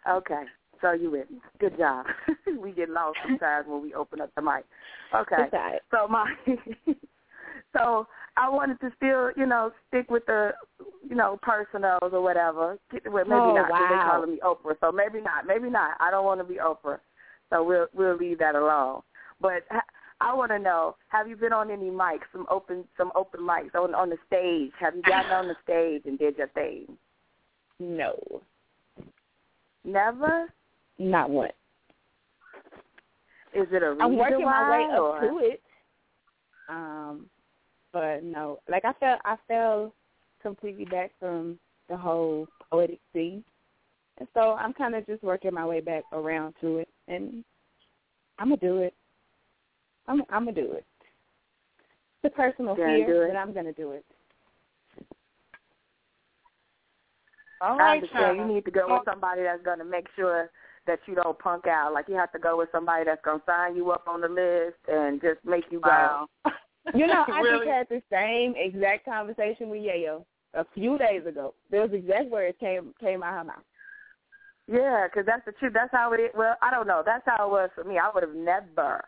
Okay. So you with me. Good job. [LAUGHS] we get lost sometimes when we open up the mic. Okay. It's all right. So my [LAUGHS] so I wanted to still, you know, stick with the, you know, personals or whatever. Well, maybe Oh, not. 'cause They wow. calling me Oprah, so maybe not. Maybe not. I don't want to be Oprah, so we'll we'll leave that alone. But ha- I want to know: Have you been on any mics, some open some open mics on on the stage? Have you gotten on the stage and did your thing? No, Never. not one. Is it a reason I'm working my way why, up or? to it. Um, but no, like I felt I fell completely back from the whole poetic scene, and so I'm kind of just working my way back around to it, and I'm gonna do it. I'm I'm gonna do it. It's a personal Gonna fear, it. but I'm gonna do it. All I understand. Chyna. You need to go with somebody that's going to make sure that you don't punk out. Like you have to go with somebody that's going to sign you up on the list and just make you go. Wow. [LAUGHS] You know, [LAUGHS] I Really? just had the same exact conversation with Yayo a few days ago. Those exact words came came out her mouth. Yeah, because that's the truth. That's how it. Well, I don't know. That's how it was for me. I would have never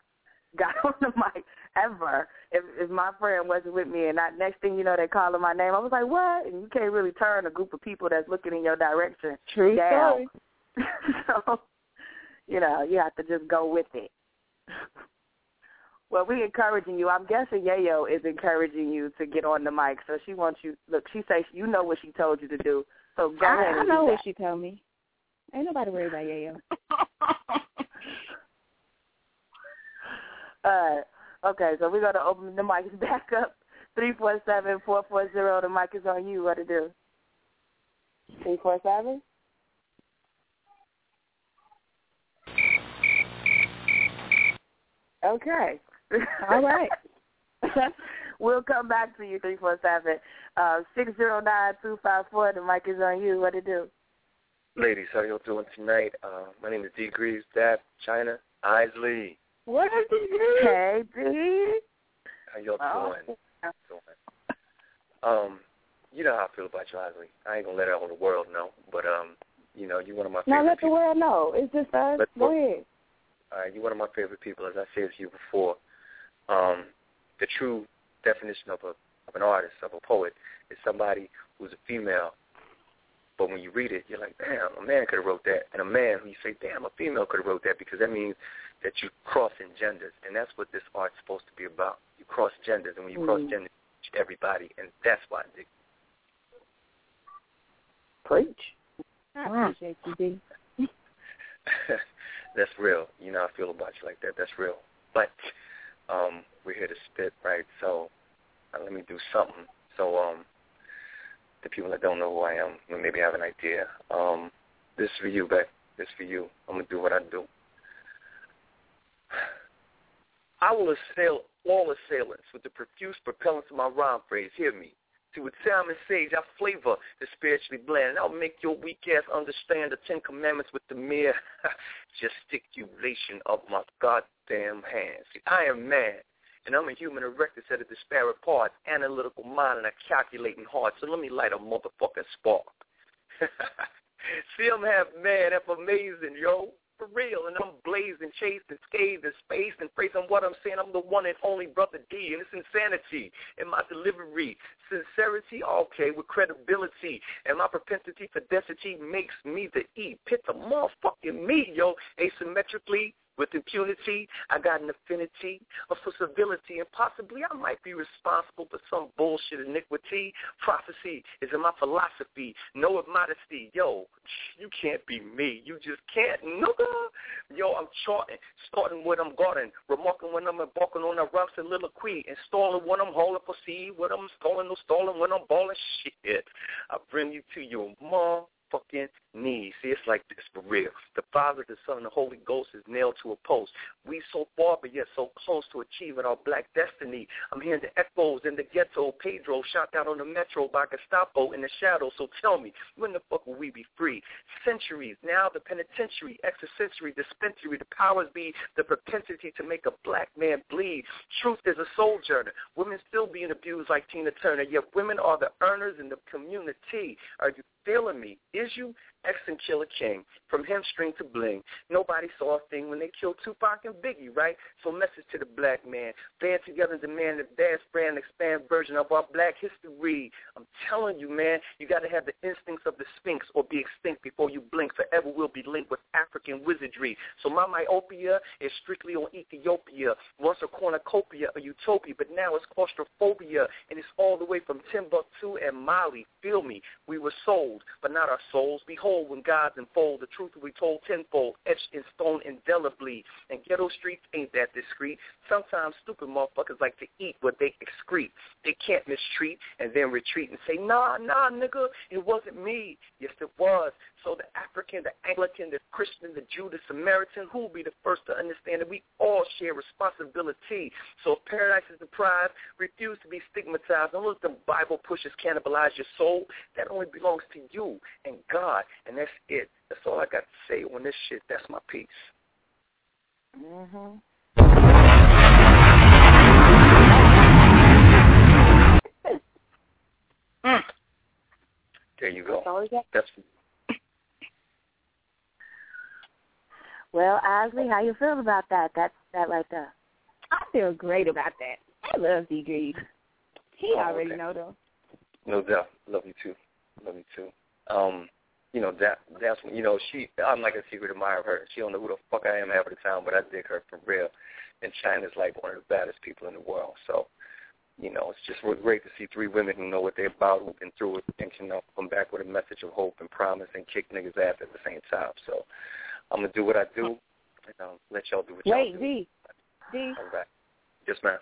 got on the mic ever if if my friend wasn't with me. And I, next thing you know, they calling my name. I was like, what? And you can't really turn a group of people that's looking in your direction True down. story. [LAUGHS] so, you know, you have to just go with it. Well, we encouraging you. I'm guessing Yayo is encouraging you to get on the mic. So she wants you. Look, she says you know what she told you to do. So go I, ahead. I know do what that. she told me. Ain't nobody worried about Yayo. [LAUGHS] All right. Okay, so we're gonna open the mic [LAUGHS] back up. Three four seven four four zero. The mic is on you. What to do? Three four seven. Okay. All right. [LAUGHS] we'll come back to you. Three four seven uh, six zero nine two five four. The mic is on you. What to do? Ladies, how y'all doing tonight? Uh, my name is D. Greaves, Dap, Chyna, Isly. What is this? Hey, D. How y'all Oh. doing? doing? Um, you know how I feel about you, Isly. I ain't gonna let all the world know, but um, you know, you're one of my favorite. Now favorite let the people. world know. It's just us. Let the Go ahead. All right, you're one of my favorite people, as I said to you before. Um, the true definition of a of an artist, of a poet, is somebody who's a female. But when you read it, you're like, damn, a man could have wrote that, and a man who you say, damn, a female could have wrote that, because that means that you crossing genders, and that's what this art's supposed to be about. You cross genders, and when you cross Mhm. genders, you everybody, and that's why I dig. Preach. I appreciate you, D. [LAUGHS] that's real. You know I feel about you like that. That's real. But um, we're here to spit, right? So uh, let me do something. So um, the people that don't know who I am will maybe have an idea. Um, this is for you, Beck. This is for you. I'm gonna do what I do. I will assail all assailants with the profuse propellants of my rhyme phrase. Hear me. See, with and sage, I flavor the spiritually bland. I'll make your weak ass understand the Ten Commandments with the mere [LAUGHS] gesticulation of my goddamn hands. See, I am man, and I'm a human erected set of disparate parts, analytical mind, and a calculating heart. So let me light a motherfucking spark. [LAUGHS] See, I'm half man, half amazing, yo. For real, and I'm blazing, chased and scathed and and phrasing what I'm saying. I'm the one and only brother D, and it's insanity in my delivery. Sincerity, okay, with credibility, and my propensity for density makes me the E. Pit the motherfucking me, yo, asymmetrically. With impunity, I got an affinity for civility, and possibly I might be responsible for some bullshit iniquity. Prophecy is in my philosophy. No modesty. Yo, you can't be me. You just can't, nigga. Yo, I'm charting, starting when I'm guarding, remarking when I'm embarking on a rhyme soliloquy, installing when I'm hauling for seed, when I'm stalling, no stalling, when I'm balling shit. I bring you to your mom fucking knees. See, it's like this for real. The Father, the Son, and the Holy Ghost is nailed to a post. We so far, but yet so close to achieving our black destiny. I'm hearing the echoes in the ghetto. Pedro shot down on the metro by Gestapo in the shadows. So tell me, when the fuck will we be free? Centuries, now the penitentiary, extrasensory, dispensary, the powers be the propensity to make a black man bleed. Truth is a sojourner. Women still being abused like Tina Turner, yet women are the earners in the community. Are you feeling me? You? X and Killer King, from hamstring to bling. Nobody saw a thing when they killed Tupac and Biggie, right? So message to the black man. Band together and demand a dance brand expand version of our black history. I'm telling you, man, you got to have the instincts of the Sphinx or be extinct before you blink. Forever will be linked with African wizardry. So my myopia is strictly on Ethiopia. Once a cornucopia, a utopia, but now it's claustrophobia, and it's all the way from Timbuktu and Mali. Feel me? We were sold, but not our souls. Behold, when God's unfold, the truth will be told tenfold, etched in stone indelibly. And ghetto streets ain't that discreet. Sometimes stupid motherfuckers like to eat what they excrete. They can't mistreat and then retreat and say, nah, nah, nigga, it wasn't me. Yes, it was. So the African, the Anglican, the Christian, the Jew, the Samaritan, who will be the first to understand that we all share responsibility. So if paradise is the prize, refuse to be stigmatized. Don't let the Bible pushes cannibalize your soul. That only belongs to you and God, and that's it. That's all I got to say on this shit. That's my piece. Mhm. Mm. There you go. That's all we got. That's Well, Isly, how you feel about that? That that right there. I feel great about that. I love D Greaves. He Oh, already okay. know though. No doubt. Love you too. Love you too. Um, you know that that's when you know she. I'm like a secret admirer of her. She don't know who the fuck I am half of the time, but I dig her for real. And Chyna's like one of the baddest people in the world. So, you know, it's just really great to see three women who know what they're about, who've been through it, and can uh, come back with a message of hope and promise and kick niggas' ass at the same time. So, I'm gonna do what I do, and um, let y'all do what y'all Wait, do. D. D. All right. Yes, ma'am.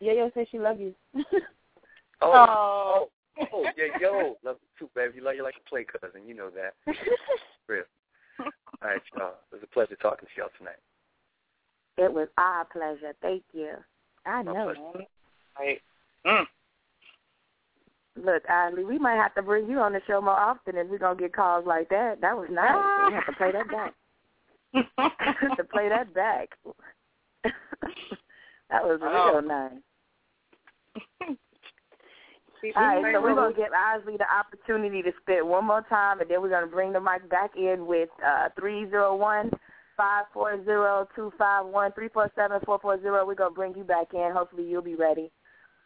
Yo-Yo says she love you. [LAUGHS] Oh, oh, oh, yeah, yo, love you too, baby. You like you like to play cousin, you know that. [LAUGHS] Real. All right, y'all. It was a pleasure talking to y'all tonight. It was our pleasure. Thank you. I My know. pleasure. Right. Mm. Look, Isly, we might have to bring you on the show more often if we're gonna get calls like that. That was nice. We have to play that back. [LAUGHS] to play that back. [LAUGHS] that was real Oh. nice. All right, so we're gonna give Isly the opportunity to spit one more time, and then we're gonna bring the mic back in with uh three zero one five four zero two five one three four seven four four zero. We're gonna bring you back in. Hopefully, you'll be ready.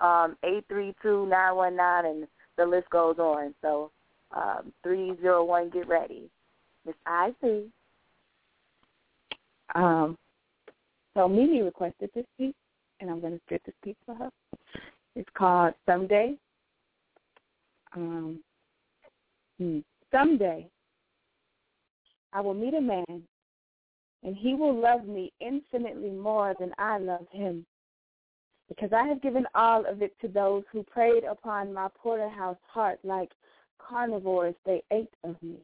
Um, eight three two nine one nine, and the list goes on. So, um, three zero one, get ready, Miss Icy. Um, so Mimi requested this piece, and I'm going to spit this piece for her. It's called Someday. Um, hmm. Someday, I will meet a man, and he will love me infinitely more than I love him, because I have given all of it to those who preyed upon my porterhouse heart like carnivores. They ate of me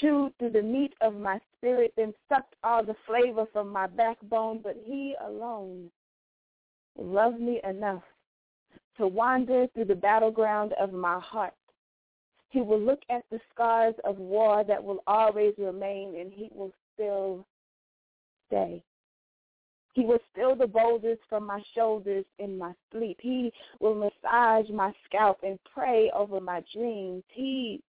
chewed through the meat of my spirit, then sucked all the flavor from my backbone, but he alone loved me enough to wander through the battleground of my heart. He will look at the scars of war that will always remain, and he will still stay. He will still the boulders from my shoulders in my sleep. He will massage my scalp and pray over my dreams. He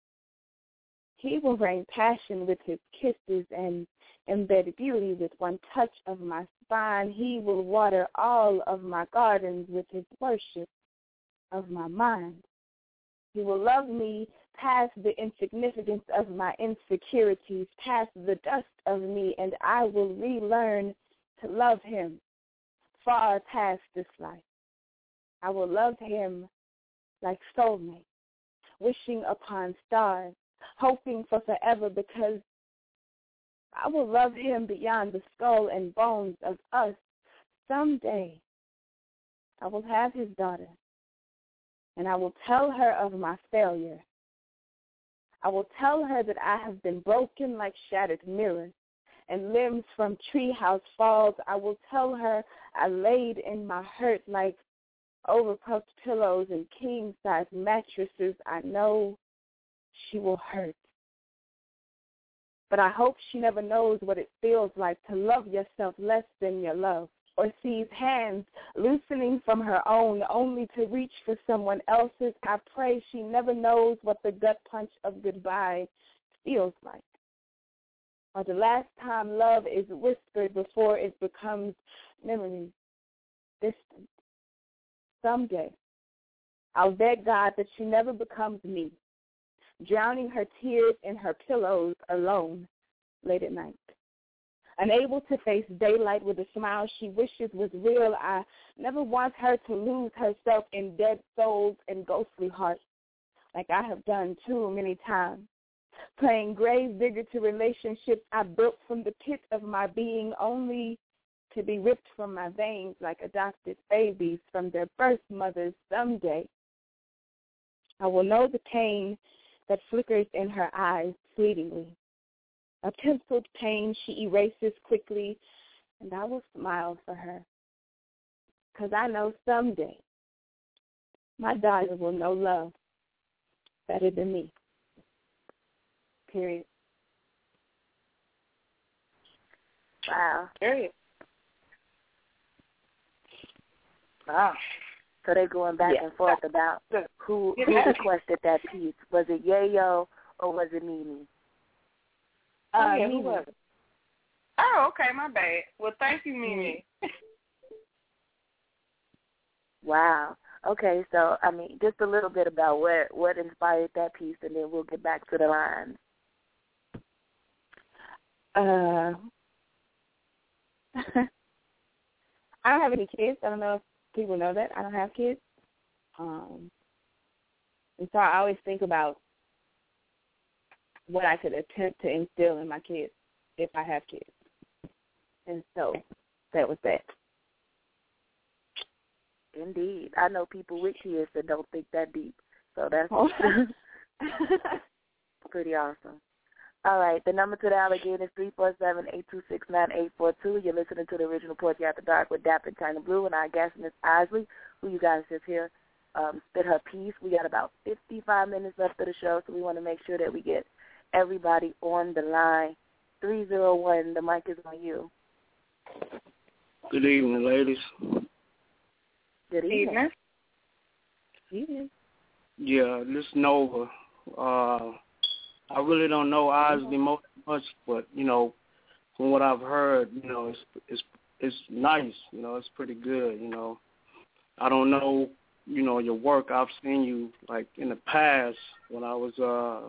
he will rain passion with his kisses and embed beauty with one touch of my spine. He will water all of my gardens with his worship of my mind. He will love me past the insignificance of my insecurities, past the dust of me, and I will relearn to love him far past this life. I will love him like soulmate, wishing upon stars, hoping for forever because I will love him beyond the skull and bones of us. Someday I will have his daughter, and I will tell her of my failure. I will tell her that I have been broken like shattered mirrors and limbs from treehouse falls. I will tell her I laid in my hurt like overpuffed pillows and king size mattresses. I know she will hurt. But I hope she never knows what it feels like to love yourself less than your love, or sees hands loosening from her own only to reach for someone else's. I pray she never knows what the gut punch of goodbye feels like. Or the last time love is whispered before it becomes memory distant. Someday, I'll beg God that she never becomes me, drowning her tears in her pillows alone late at night. Unable to face daylight with a smile she wishes was real, I never want her to lose herself in dead souls and ghostly hearts like I have done too many times. Playing grave digger to relationships I built from the pit of my being only to be ripped from my veins like adopted babies from their birth mothers someday. I will know the pain that flickers in her eyes fleetingly a penciled pain she erases quickly, and I will smile for her. Because I know someday my daughter will know love better than me. Period. Wow. Period. Wow. So they're going back Yeah. and forth about who who requested that piece. Was it Yayo or was it Mimi? Oh, Uh, yeah, who Mimi. was it? Oh, okay, my bad. Well, thank you, Mimi. Wow. Okay, so I mean, just a little bit about what what inspired that piece, and then we'll get back to the lines. Uh, [LAUGHS] I don't have any kids. I don't know if people know that. I don't have kids. Um, and so I always think about what I could attempt to instill in my kids if I have kids. And so that was that. Indeed, I know people with kids that don't think that deep, so that's Oh. [LAUGHS] [LAUGHS] pretty awesome. All right, the number to the alligator is three four seven eight two six nine eight four two. You're listening to the original Poetry After Dark with Dap and Chyna Blue, and our guest Miss Isly, who you guys just hear um, spit her piece. We got about 55 minutes left of the show, so we want to make sure that we get everybody on the line. 301, the mic is on you. Good evening, ladies. Good evening. Evening. Yeah, this Nova. Uh, I really don't know mo- much, but you know, from what I've heard, you know, it's it's it's nice. You know, it's pretty good. You know, I don't know, you know, your work. I've seen you like in the past when I was uh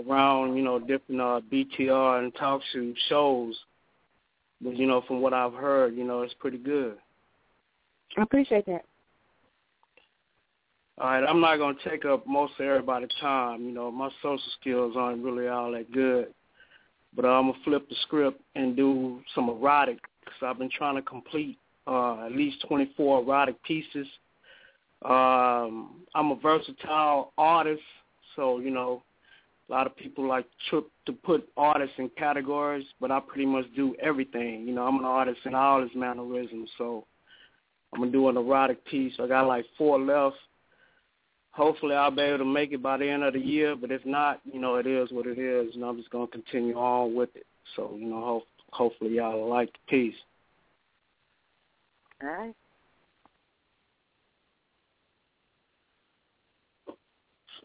around, you know, different uh BTR and talk show shows. But you know, from what I've heard, you know, it's pretty good. I appreciate that. All right, I'm not to take up most of everybody's time. You know, my social skills aren't really all that good. But I'm to flip the script and do some erotic because I've been trying to complete uh, at least 24 erotic pieces. Um, I'm a versatile artist, so, you know, a lot of people like trip to put artists in categories, but I pretty much do everything. You know, I'm an artist in all his mannerisms, so I'm to do an erotic piece. I got like four left hopefully I'll be able to make it by the end of the year. But if not, you know, it is what it is, and I'm just gonna continue on with it. So, you know, ho- hopefully y'all like the piece. All right.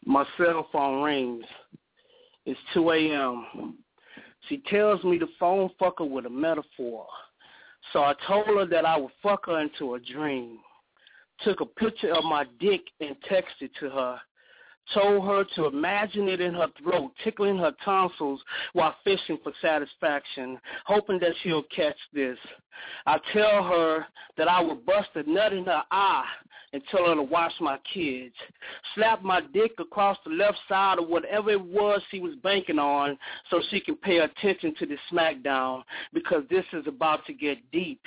My cell phone rings. It's 2 a.m. She tells me the phone fuck her with a metaphor. So I told her that I would fuck her into a dream. Took a picture of my dick and texted to her. Told her to imagine it in her throat, tickling her tonsils while fishing for satisfaction, hoping that she'll catch this. I tell her that I will bust a nut in her eye and tell her to watch my kids. Slap my dick across the left side of whatever it was she was banking on so she can pay attention to the smackdown because this is about to get deep.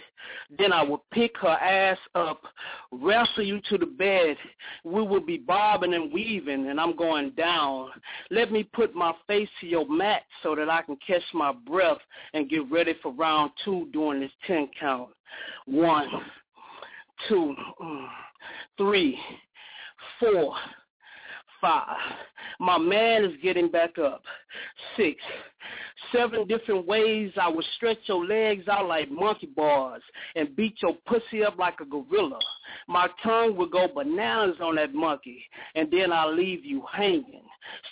Then I will pick her ass up, wrestle you to the bed. We will be bobbing and weaving and I'm going down. Let me put my face to your mat so that I can catch my breath and get ready for round two during this 10 count. One, two, mm, three, four, five. My man is getting back up. Six, seven different ways I would stretch your legs out like monkey bars and beat your pussy up like a gorilla. My tongue would go bananas on that monkey, and then I'll leave you hanging.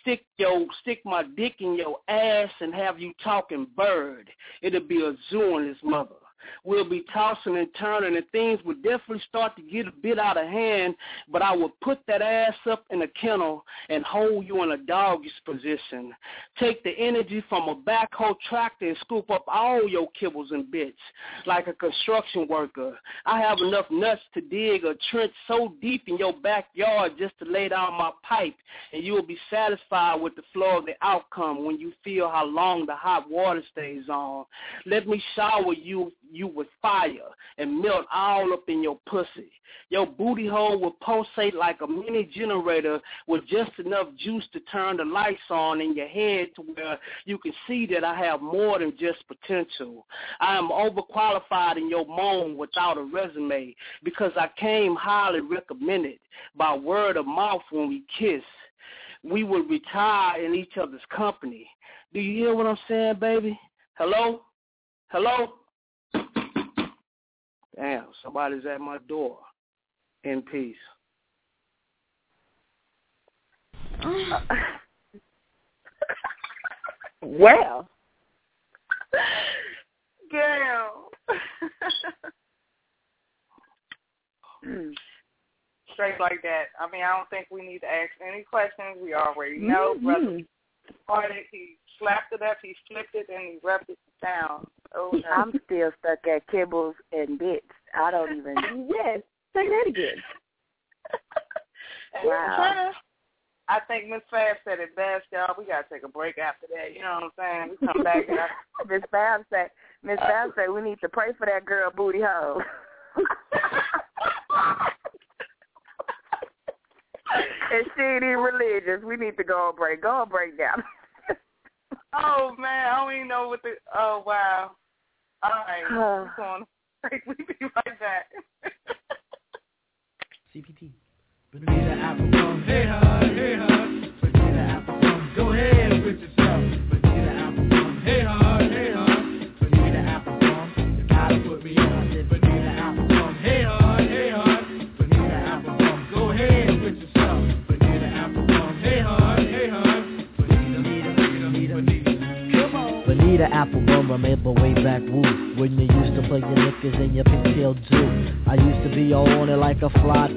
Stick your stick my dick in your ass and have you talking bird. It'll be a zoo in this mother. We'll be tossing and turning, and things would definitely start to get a bit out of hand. But I will put that ass up in a kennel and hold you in a dog's position. Take the energy from a backhoe tractor and scoop up all your kibbles and bits like a construction worker. I have enough nuts to dig a trench so deep in your backyard just to lay down my pipe, and you will be satisfied with the flow of the outcome when you feel how long the hot water stays on. Let me shower you you with fire and melt all up in your pussy. Your booty hole will pulsate like a mini generator with just enough juice to turn the lights on in your head to where you can see that I have more than just potential. I am overqualified in your moan without a resume because I came highly recommended by word of mouth when we kiss. We would retire in each other's company. Do you hear what I'm saying, baby? Hello? Hello? Damn, somebody's at my door. In peace. well. Damn. Mm. Straight like that. I mean, I don't think we need to ask any questions. We already know, Mhm. brother. Parted, he slapped it up, he flipped it, and he rubbed it down. Oh. I'm still stuck at kibbles and bits. I don't even. [LAUGHS] yes, say that again. Wow. I think Miss Fab said it best, y'all. We gotta take a break after that. You know what I'm saying? We come back [LAUGHS] Miss Fab said, Miss uh, Fab said we need to pray for that girl booty hole. [LAUGHS] and she ain't even religious. We need to go on break. Go on break down. oh man, I don't even know what the. Oh wow. All right, we're going [LAUGHS] to. We be right back. [LAUGHS] CPT. Bonita Applebum, hey hun, hey hun. Bonita Applebum, go ahead with yourself. Bonita Applebum, hey hun, hey hun. Bonita Applebum, you gotta put me on. I said Bonita Applebum, hey hun, hey hun. Bonita Applebum, go ahead with yourself. Bonita Applebum, hey hun, hey hun. Bonita, Bonita, Bonita, Bonita. Come on. Bonita Applebum, remember way back woo. When you used to play your knickers and your pigtail too I used to be all on it like a fly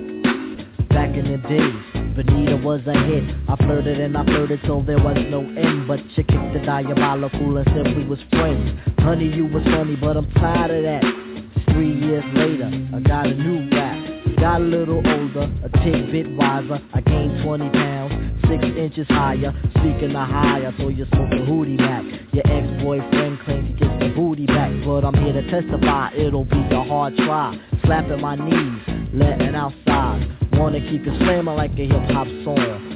Back in the days Bonita was a hit. I flirted and I flirted till there was no end. But you kicked the diabolical and said we was friends. Honey, you was funny, but I'm tired of that. Three years later, I got a new rap. Got a little older, a tidbit wiser. I gained 20 pounds, 6 inches higher Speaking the higher, so you smoke a hootie back Your ex-boyfriend claims he gets the booty back But I'm here to testify, it'll be a hard try. Slapping my knees, letting outside Wanna keep it slamming like a hip-hop song.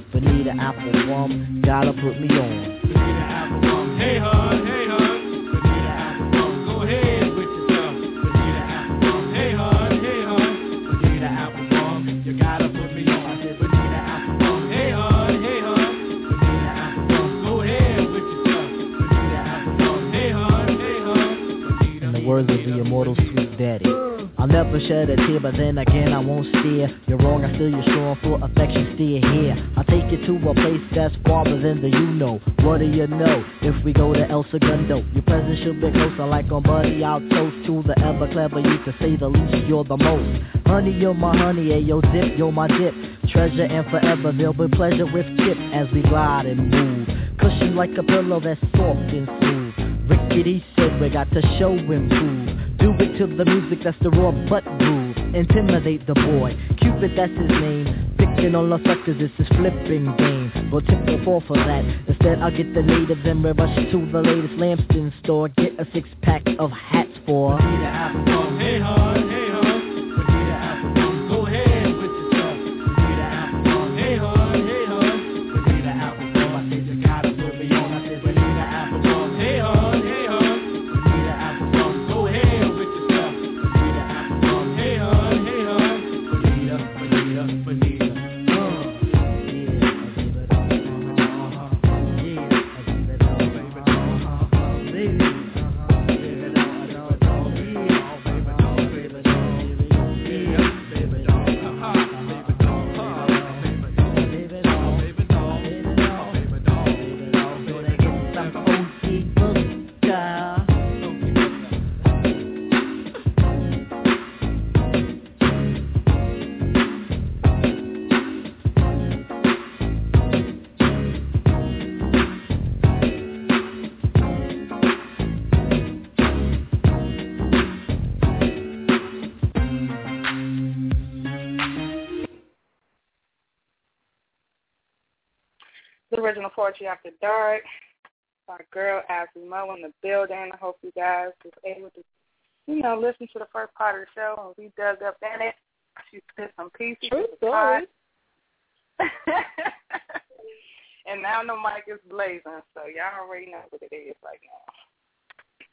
Apple Applebum, gotta put me on. Bonita Applebum, hey hun, hey hun. Words of the immortal sweet daddy. I'll never shed a tear, but then again I won't steer. You're wrong, I feel you're strong, for affection steer here. I'll take you to a place that's farther than the you know. What do you know, if we go to El Segundo Your presence should be closer like on Buddy I'll toast to the ever clever you to say the least You're the most. Honey, you're my honey, and yo dip, you're my dip. Treasure and forever, there'll be pleasure with Chip As we glide and move. Cushion like a pillow that's soft and smooth Rickety said we got to show and prove do it to the music, that's the raw butt groove. Intimidate the boy, Cupid, that's his name. Picking on the suckers, it's his flipping game. Go tip the fall for that. Instead, I'll get the natives and we rush to the latest Lambston store. Get a six pack of hats for. Hey Poetry After Dark. Our girl Isly Mo in the building. I hope you guys was able to you know, listen to the first part of the show and we dug up in it. She put some pieces. True story. [LAUGHS] and now the mic is blazing, so y'all already know what it is right now.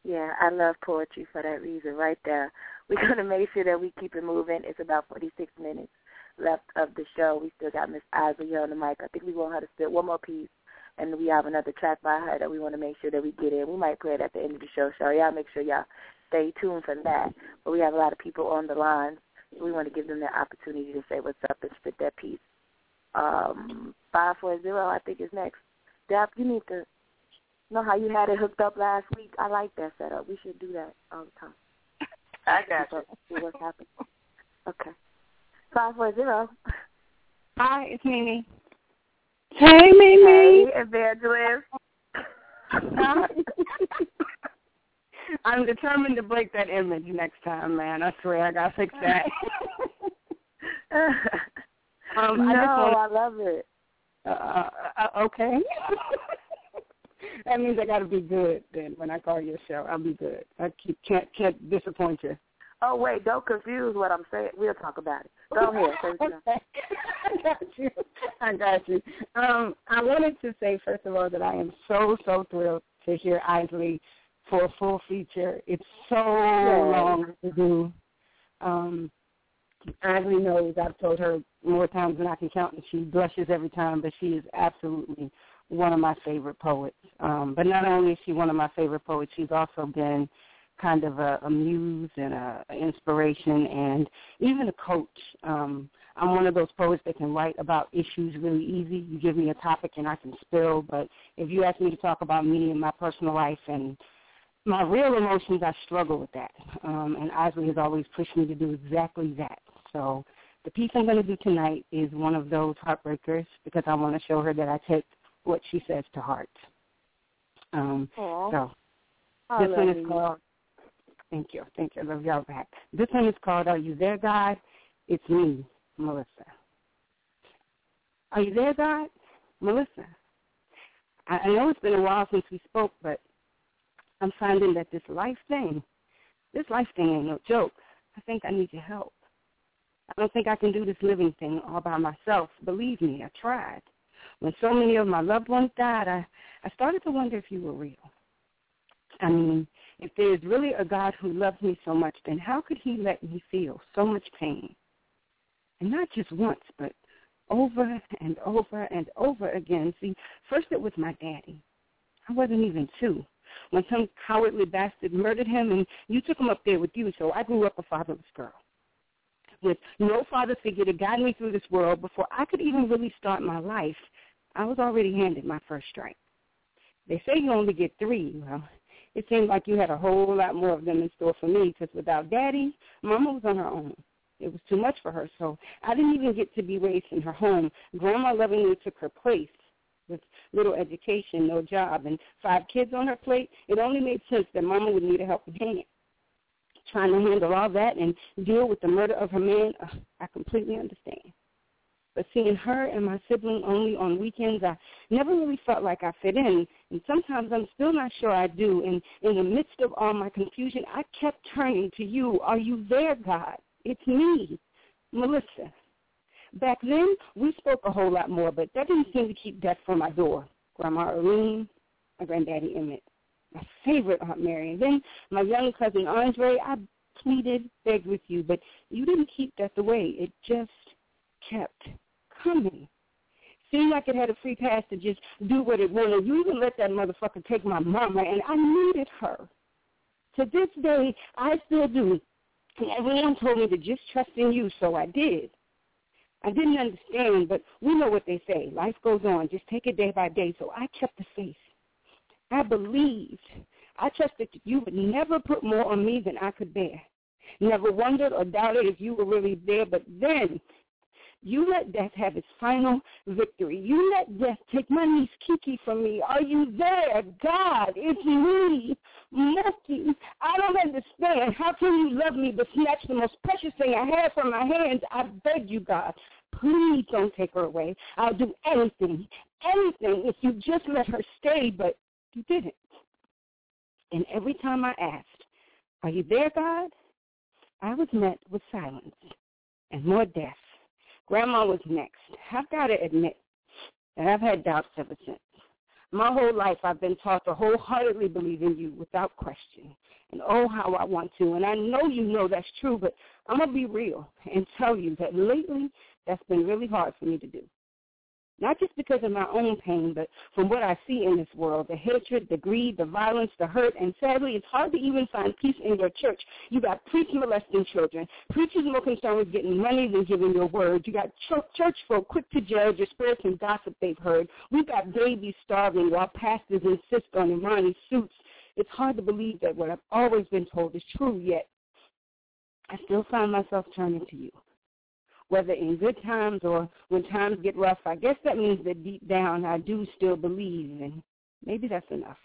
Yeah, I love poetry for that reason right there. [LAUGHS] We're going to make sure that we keep it moving. It's about 46 minutes left of the show. We still got Miss Isly here on the mic. I think we want her to spit one more piece, and we have another track by her that we want to make sure that we get in. We might play it at the end of the show, so y'all make sure y'all stay tuned for that. But we have a lot of people on the line. So we want to give them the opportunity to say what's up and spit that piece. Um, 540, I think, is next. Dap, you need to know how you had it hooked up last week. I like that setup. We should do that all the time. [LAUGHS] I got you. See what's happening. Okay. Five four zero. Hi, it's Mimi. Hey, Mimi. Hey, Evangelist. [LAUGHS] I'm determined to break that image next time, man. I swear, I gotta fix that. [LAUGHS] um, no, I, just wanna, I love it. Uh, uh, okay. [LAUGHS] that means I got to be good. Then when I call your show, I'll be good. I keep, can't can't disappoint you. Oh wait, don't confuse what I'm saying. We'll talk about it. Go ahead. [LAUGHS] [LAUGHS] I got you. I got you. Um, I wanted to say first of all that I am so so thrilled to hear Isly for a full feature. It's so long to do. Um, Isly knows I've told her more times than I can count, and she blushes every time. But she is absolutely one of my favorite poets. Um, but not only is she one of my favorite poets, she's also been kind of a, a muse and a, a inspiration and even a coach. Um, I'm one of those poets that can write about issues really easy. You give me a topic and I can spill, but if you ask me to talk about me and my personal life and my real emotions, I struggle with that. Um, and Isly has always pushed me to do exactly that. So the piece I'm going to do tonight is one of those heartbreakers because I want to show her that I take what she says to heart. Um, so this one is called. Thank you, thank you. I love y'all back. This one is called "Are You There, God?" It's me, Melissa. Are you there, God? Melissa. I, I know it's been a while since we spoke, but I'm finding that this life thing, this life thing ain't no joke. I think I need your help. I don't think I can do this living thing all by myself. Believe me, I tried. When so many of my loved ones died, I, I started to wonder if you were real. I mean, if there is really a God who loves me so much, then how could he let me feel so much pain? And not just once, but over and over and over again. See, first it was my daddy. I wasn't even two. When some cowardly bastard murdered him and you took him up there with you, so I grew up a fatherless girl. With no father figure to guide me through this world before I could even really start my life, I was already handed my first strike. They say you only get three. Well, it seemed like you had a whole lot more of them in store for me because without daddy, mama was on her own. It was too much for her, so I didn't even get to be raised in her home. Grandma lovingly took her place with little education, no job, and five kids on her plate. It only made sense that mama would need a helping hand. Trying to handle all that and deal with the murder of her man, uh, I completely understand. But seeing her and my sibling only on weekends, I never really felt like I fit in. And sometimes I'm still not sure I do. And in the midst of all my confusion, I kept turning to you. Are you there, God? It's me, Melissa. Back then, we spoke a whole lot more, but that didn't seem to keep death from my door. Grandma Irene, my granddaddy Emmett, my favorite Aunt Mary, and then my young cousin Andre. I pleaded, begged with you, but you didn't keep death away. It just kept coming. Seemed like it had a free pass to just do what it wanted. You even let that motherfucker take my mama, and I needed her. To this day, I still do. And everyone told me to just trust in you, so I did. I didn't understand, but we know what they say. Life goes on. Just take it day by day. So I kept the faith. I believed. I trusted that you would never put more on me than I could bear. Never wondered or doubted if you were really there, but then you let death have its final victory. You let death take my niece Kiki from me. Are you there? God, it's me, Matthew. I don't understand. How can you love me but snatch the most precious thing I have from my hands? I beg you, God. Please don't take her away. I'll do anything, anything if you just let her stay, but you didn't. And every time I asked, Are you there, God? I was met with silence and more death. Grandma was next. I've got to admit that I've had doubts ever since. My whole life I've been taught to wholeheartedly believe in you without question. And oh, how I want to. And I know you know that's true, but I'm going to be real and tell you that lately that's been really hard for me to do. Not just because of my own pain, but from what I see in this world, the hatred, the greed, the violence, the hurt, and sadly, it's hard to even find peace in your church. You got priests molesting children, preachers more concerned with getting money than giving your word. You got church folk quick to judge your spirits and gossip they've heard. We've got babies starving while pastors insist on Armani suits. It's hard to believe that what I've always been told is true, yet I still find myself turning to you whether in good times or when times get rough. I guess that means that deep down I do still believe, and maybe that's enough.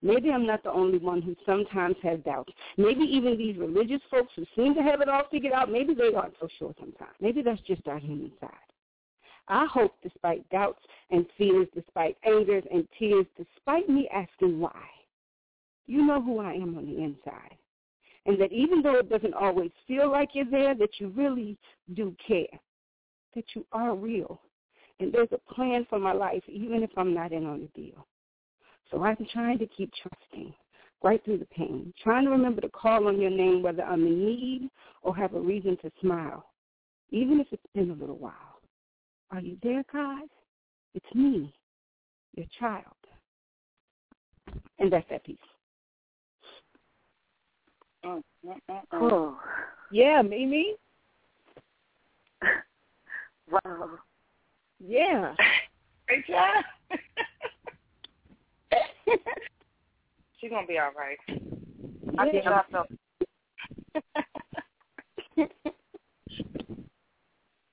Maybe I'm not the only one who sometimes has doubts. Maybe even these religious folks who seem to have it all figured out, maybe they aren't so sure sometimes. Maybe that's just our human side. I hope despite doubts and fears, despite angers and tears, despite me asking why, you know who I am on the inside and that even though it doesn't always feel like you're there, that you really do care, that you are real, and there's a plan for my life, even if I'm not in on the deal. So I'm trying to keep trusting right through the pain, trying to remember to call on your name whether I'm in need or have a reason to smile, even if it's been a little while. Are you there, God? It's me, your child. And that's that piece. Oh. Yeah, Mimi. [LAUGHS] wow. Yeah. [LAUGHS] Great job. [LAUGHS] She's gonna be all right. I think Yeah. I felt.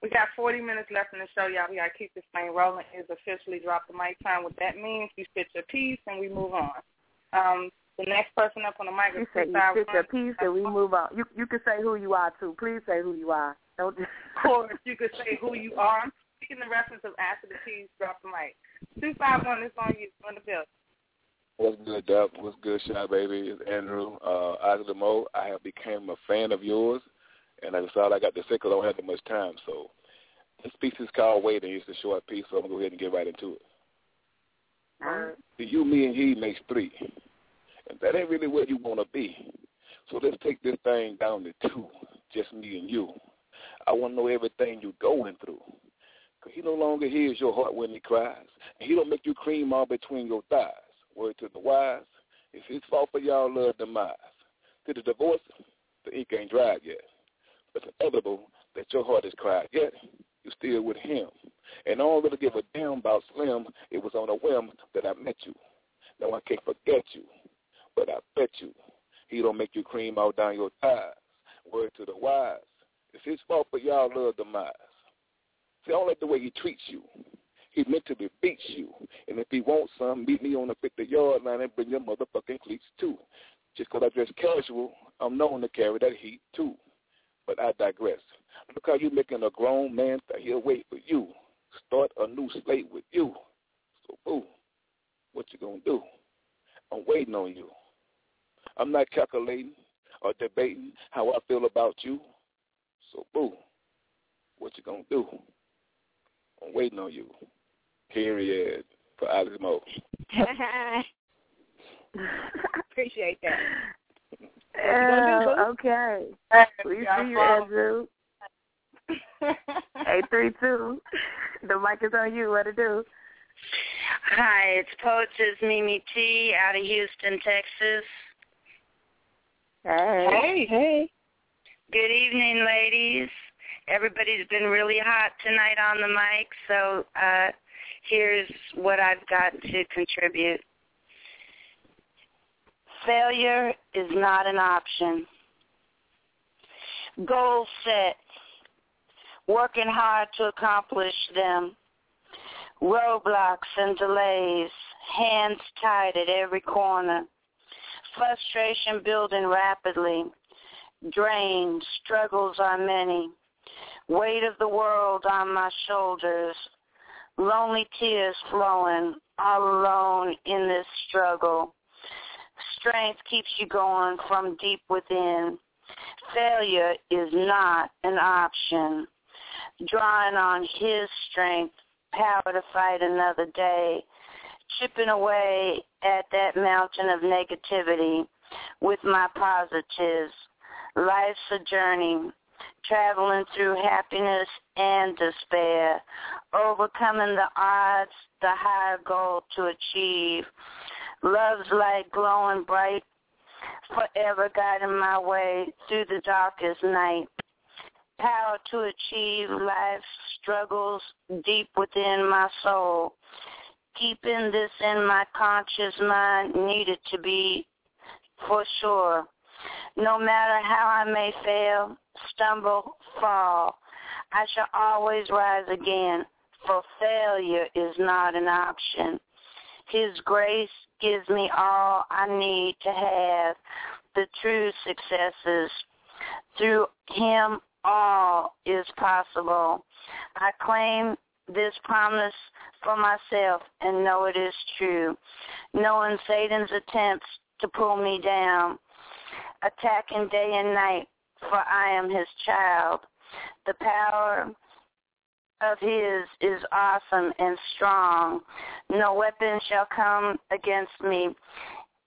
we got 40 minutes left in the show, y'all. We gotta keep this thing rolling. Is officially drop the mic time. What that means, you spit your piece and we move on. Um, the next person up on the mic You is said you fit your piece and we move on. You you can say who you are too. Please say who you are. Don't just Or if you can say who you are. I'm speaking the reference of after the piece, drop the mic. Two five one is on you on the bill. What's good, Duck? What's good, Shy Baby? It's Andrew. Uh, Isly Mo. I have became a fan of yours, and that's all I got to say because I don't have that much time. So this piece is called Waiting. It's a short piece, so I'm going to go ahead and get right into it. The you, me, and he makes three. And that ain't really where you want to be. So let's take this thing down to two, just me and you. I want to know everything you're going through. Because he no longer hears your heart when he cries. And he don't make you cream all between your thighs. Word to the wise, it's his fault for y'all love demise. To the divorce, the ink ain't dried yet. But it's inevitable that your heart is cried yet. You're still with him. And all that I give a damn about Slim, it was on a whim that I met you. Now I can't forget you. But I bet you he don't make you cream all down your thighs. Word to the wise, it's his fault for y'all love demise. See, I don't like the way he treats you. He mentally beats you. And if he wants some, meet me on the 50-yard line and bring your motherfucking cleats too. Just 'cause I dress casual, I'm known to carry that heat too. But I digress. Look how you making a grown man he'll wait for you. Start a new slate with you. So, boo, what you gonna do? I'm waiting on you. I'm not calculating or debating how I feel about you. So, boo, what you gonna do? I'm waiting on you. Period. For Alex Mo. I [LAUGHS] appreciate that. Uh, okay. We see you, Andrew. [LAUGHS] Eight three two. The mic is on you. What to do? Hi, it's Poetess Mimi T out of Houston, Texas. Hey. Hey. Good evening, ladies. Everybody's been really hot tonight on the mic, so uh, here's what I've got to contribute. Failure is not an option. Goals set, working hard to accomplish them. Roadblocks and delays, hands tied at every corner. Frustration building rapidly. Drained, struggles are many. Weight of the world on my shoulders. Lonely tears flowing, all alone in this struggle. strength keeps you going from deep within. Failure is not an option. Drawing on his strength, power to fight another day, chipping away at that mountain of negativity with my positives. Life's a journey, traveling through happiness and despair, overcoming the odds, the higher goal to achieve. Love's light glowing bright, forever guiding my way through the darkest night. Power to achieve life's struggles deep within my soul. Keeping this in my conscious mind needed to be for sure. No matter how I may fail, stumble, fall, I shall always rise again, for failure is not an option. His grace gives me all I need to have the true successes. Through him, all is possible. I claim this promise for myself and know it is true. Knowing Satan's attempts to pull me down, attacking day and night, for I am his child. The power of his is awesome and strong. No weapon shall come against me,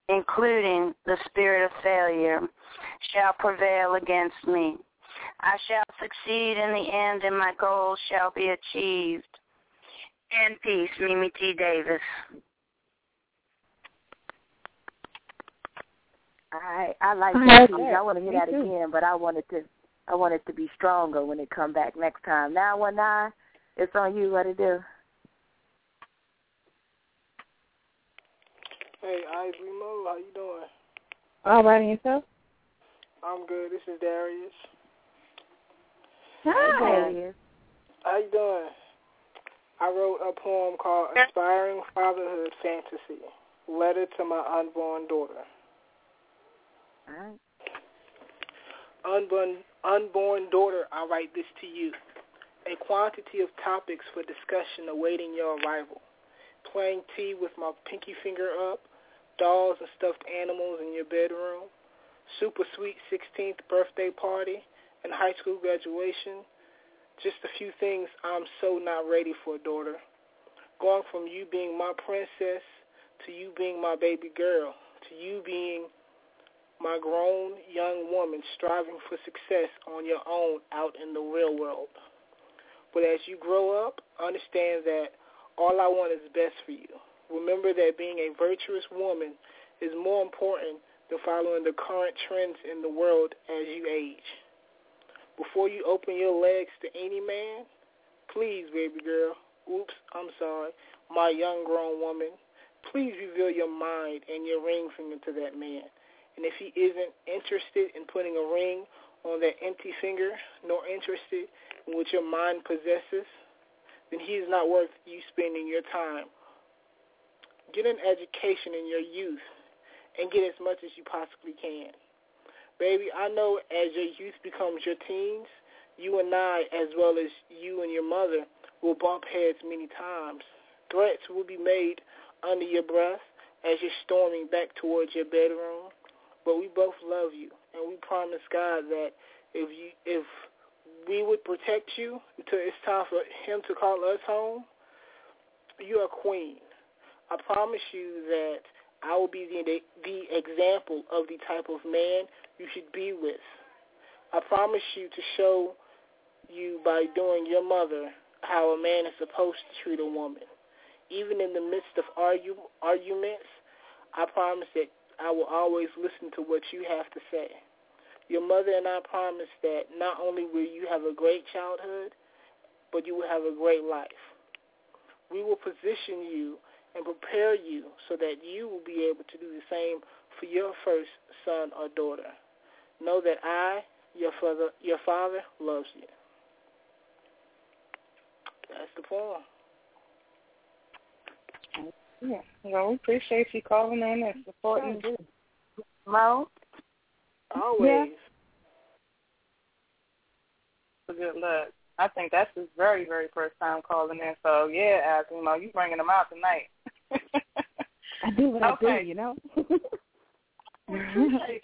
including the spirit of failure, shall prevail against me. I shall succeed in the end, and my goals shall be achieved. In peace, Mimi T. Davis. I I like that piece. I want to hear that again, but I want it to I want it to be stronger when it come back next time. Now one nine, it's on you. What to do? Hey, Ivory Mo, how you doing? All right, and yourself? I'm good. This is Darius. Hi. How you doing? I wrote a poem called Inspiring Fatherhood Fantasy, Letter to My Unborn Daughter. All right. Unborn, unborn daughter, I write this to you. A quantity of topics for discussion awaiting your arrival. Playing tea with my pinky finger up, dolls and stuffed animals in your bedroom, super sweet 16th birthday party, and high school graduation. Just a few things I'm so not ready for, daughter. Going from you being my princess to you being my baby girl to you being my grown young woman striving for success on your own out in the real world. But as you grow up, understand that all I want is best for you. Remember that being a virtuous woman is more important than following the current trends in the world as you age. Before you open your legs to any man, please, baby girl, oops, I'm sorry, my young grown woman, please reveal your mind and your ring finger to that man. And if he isn't interested in putting a ring on that empty finger, nor interested in what your mind possesses, then he is not worth you spending your time. Get an education in your youth and get as much as you possibly can. Baby, I know as your youth becomes your teens, you and I, as well as you and your mother, will bump heads many times. Threats will be made under your breath as you're storming back towards your bedroom. But we both love you, and we promise God that if you if we would protect you until it's time for him to call us home, you're queen. I promise you that I will be the the example of the type of man you should be with. I promise you to show you by doing your mother how a man is supposed to treat a woman. Even in the midst of argue, arguments, I promise that I will always listen to what you have to say. Your mother and I promise that not only will you have a great childhood, but you will have a great life. We will position you and prepare you so that you will be able to do the same for your first son or daughter. Know that I, your father, your father, loves you. That's the poem. Yeah. Well, we appreciate you calling in and supporting me. Mo? Always. Yeah. Good luck. I think that's his very, very first time calling in. So, yeah, Isly Mo, you bringing him out tonight. [LAUGHS] I do what I Okay. do, you know. I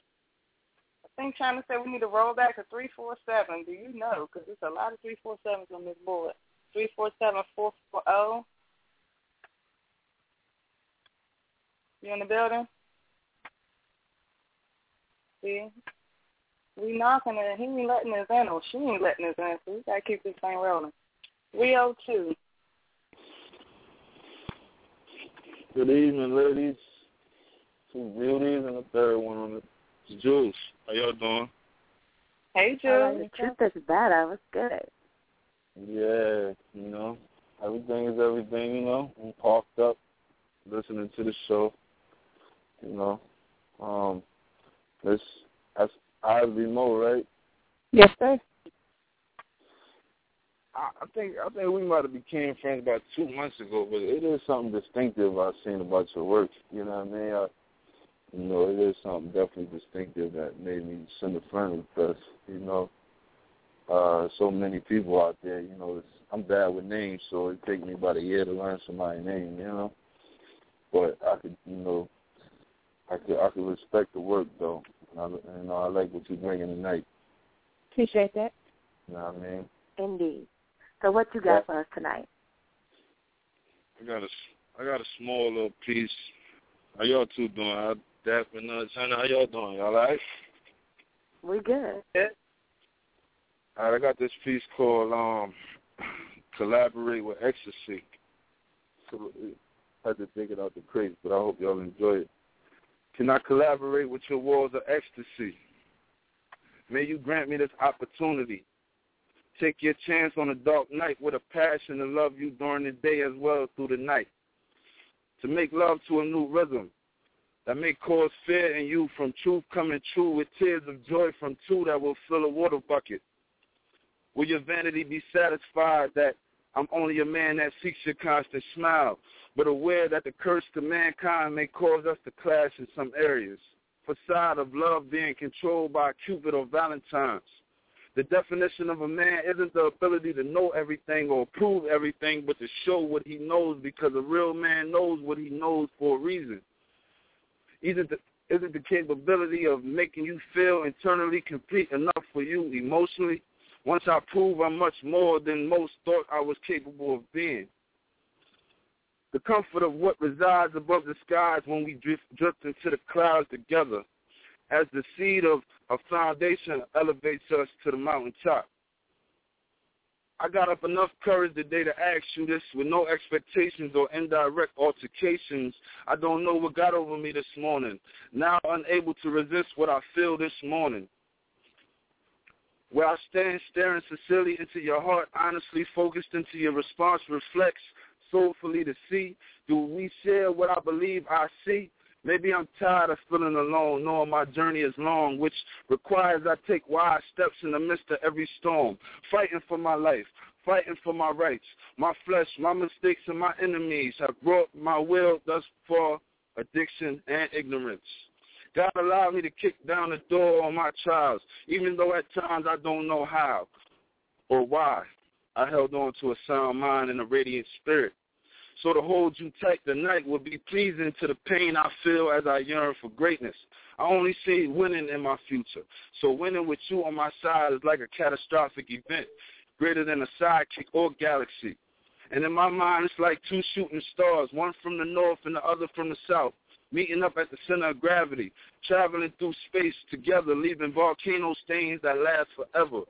think Chyna said we need to roll back to 347. Do you know? Because there's a lot of 347s on this board. 347 440. You in the building? See? We knocking it. He ain't letting us in, or she ain't letting us in, so we got to keep this thing rolling. 302. Good evening, ladies. Two beauties and a third one on the Juice. How y'all doing? Hey, Hello, Juice. the truth is I was good? Yeah, you know, everything is everything, you know. I'm parked up, listening to the show. You know, um, this that's Isly Mo, right? Yes, sir. I, I think I think we might have became friends about two months ago, but it is something distinctive I've seen about your work. You know what I mean? I, you know, it is something definitely distinctive that made me send a friend request. You know, uh, so many people out there. You know, it's, I'm bad with names, so it take me about a year to learn somebody's name. You know, but I could, you know, I could I could respect the work though. And I, you know, I like what you bringing tonight. Appreciate that. You know what I mean? Indeed. So what you got for us tonight? I got a, I got a small little piece. How y'all two doing? I, Dap and uh, Chyna, how y'all doing? Y'all all right? We good. Yeah. All right, I got this piece called um, [CLEARS THROAT] "Collaborate with Ecstasy." So I had to dig it out the crate, but I hope y'all enjoy it. Can I collaborate with your walls of ecstasy? May you grant me this opportunity. Take your chance on a dark night with a passion to love you during the day as well as through the night. To make love to a new rhythm that may cause fear in you from truth coming true with tears of joy from two that will fill a water bucket. Will your vanity be satisfied that I'm only a man that seeks your constant smile, but aware that the curse to mankind may cause us to clash in some areas? Facade of love being controlled by Cupid or Valentine's. The definition of a man isn't the ability to know everything or prove everything, but to show what he knows because a real man knows what he knows for a reason. Isn't the, isn't the capability of making you feel internally complete enough for you emotionally? Once I prove I'm much more than most thought I was capable of being. The comfort of what resides above the skies when we drift, drift into the clouds together as the seed of a foundation elevates us to the mountaintop. I got up enough courage today to ask you this with no expectations or indirect altercations. I don't know what got over me this morning. Now unable to resist what I feel this morning. Where I stand staring sincerely into your heart, honestly focused into your response reflects soulfully to see. Do we share what I believe I see? Maybe I'm tired of feeling alone, knowing my journey is long, which requires I take wise steps in the midst of every storm, fighting for my life, fighting for my rights. My flesh, my mistakes, and my enemies have brought my will thus far, addiction and ignorance. God allowed me to kick down the door on my trials, even though at times I don't know how or why. I held on to a sound mind and a radiant spirit. So to hold you tight tonight will be pleasing to the pain I feel as I yearn for greatness. I only see winning in my future. So winning with you on my side is like a catastrophic event, greater than a sidekick or galaxy. And in my mind, it's like two shooting stars, one from the north and the other from the south, meeting up at the center of gravity, traveling through space together, leaving volcano stains that last forever.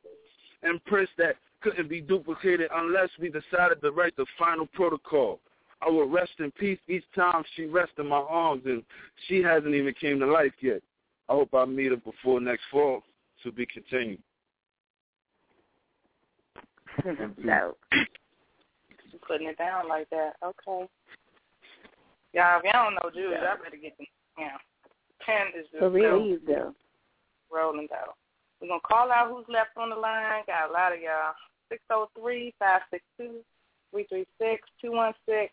Imprints that couldn't be duplicated unless we decided to write the final protocol. I will rest in peace each time she rests in my arms, and she hasn't even came to life yet. I hope I meet her before next fall. To be continued. [LAUGHS] no. She's putting it down like that. Okay. Y'all, if y'all don't know Jews, Yeah. I better get them. Yeah. Pen is just For real, still you do. rolling down. We're going to call out who's left on the line. Got a lot of y'all. 603-562-336-216.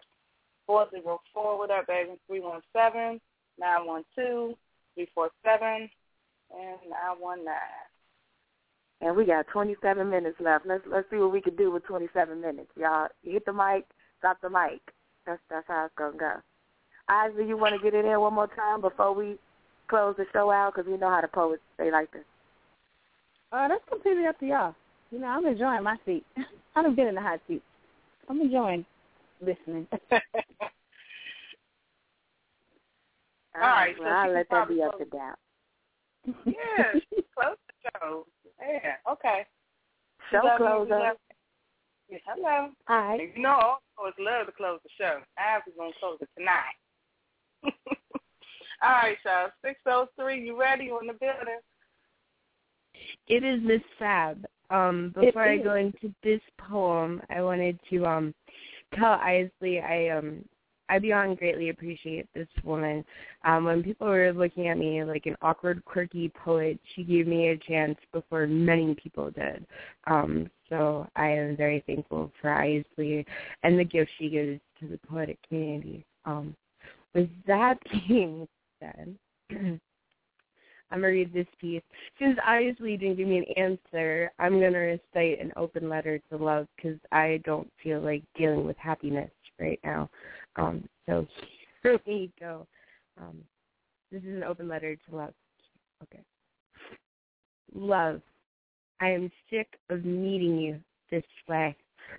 404, what up, baby? 317 912 347 and 919. And we got 27 minutes left. Let's let's see what we can do with 27 minutes, y'all. You hit the mic, drop the mic. That's that's how it's gonna go. Isaac, you want to get in there one more time before we close the show out? Because you know how the poets say like this. Uh, that's completely up to y'all. You know, I'm enjoying my seat. [LAUGHS] I don't been in the hot seat. I'm enjoying listening. [LAUGHS] All right, well, so I'll let that be probably up to doubt. Yeah, [LAUGHS] she close the show. Yeah, okay. Show Love you, closer. Yeah, hello. Hi. And You know, I always love to close the show. I was going to close it tonight. [LAUGHS] All right, y'all. 603, you ready? You in the building? It is Miss Fab. Um, before I go into this poem, I wanted to um tell Isly I um I beyond greatly appreciate this woman. Um, when people were looking at me like an awkward, quirky poet, she gave me a chance before many people did. Um, so I am very thankful for Isly and the gift she gives to the poetic community. Um, with that [LAUGHS] being said, [CLEARS THROAT] I'm gonna read this piece. Since Isly didn't give me an answer, I'm gonna recite an open letter to love because I don't feel like dealing with happiness right now. Um, so [LAUGHS] here we go. Um, this is an open letter to love. Okay. Love, I am sick of meeting you this way.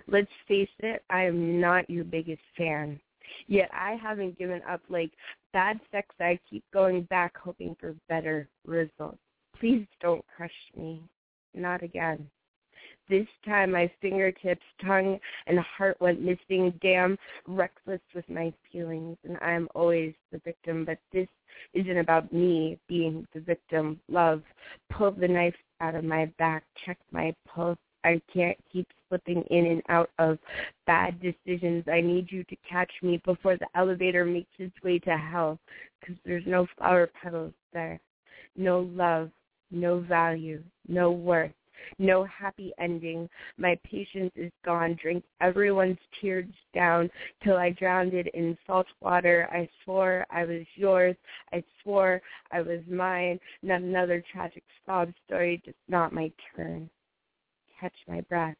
Let's face it, I am not your biggest fan. Yet I haven't given up like bad sex. I keep going back hoping for better results. Please don't crush me. Not again. This time my fingertips, tongue, and heart went missing. Damn, reckless with my feelings, and I am always the victim. But this isn't about me being the victim. Love, pull the knife out of my back, check my pulse. I can't keep slipping in and out of bad decisions. I need you to catch me before the elevator makes its way to hell, because there's no flower petals there, no love, no value, no worth no happy ending. My patience is gone. Drink everyone's tears down till I drowned it in salt water. I swore I was yours. I swore I was mine. Not another tragic sob story, just not my turn. Catch my breath.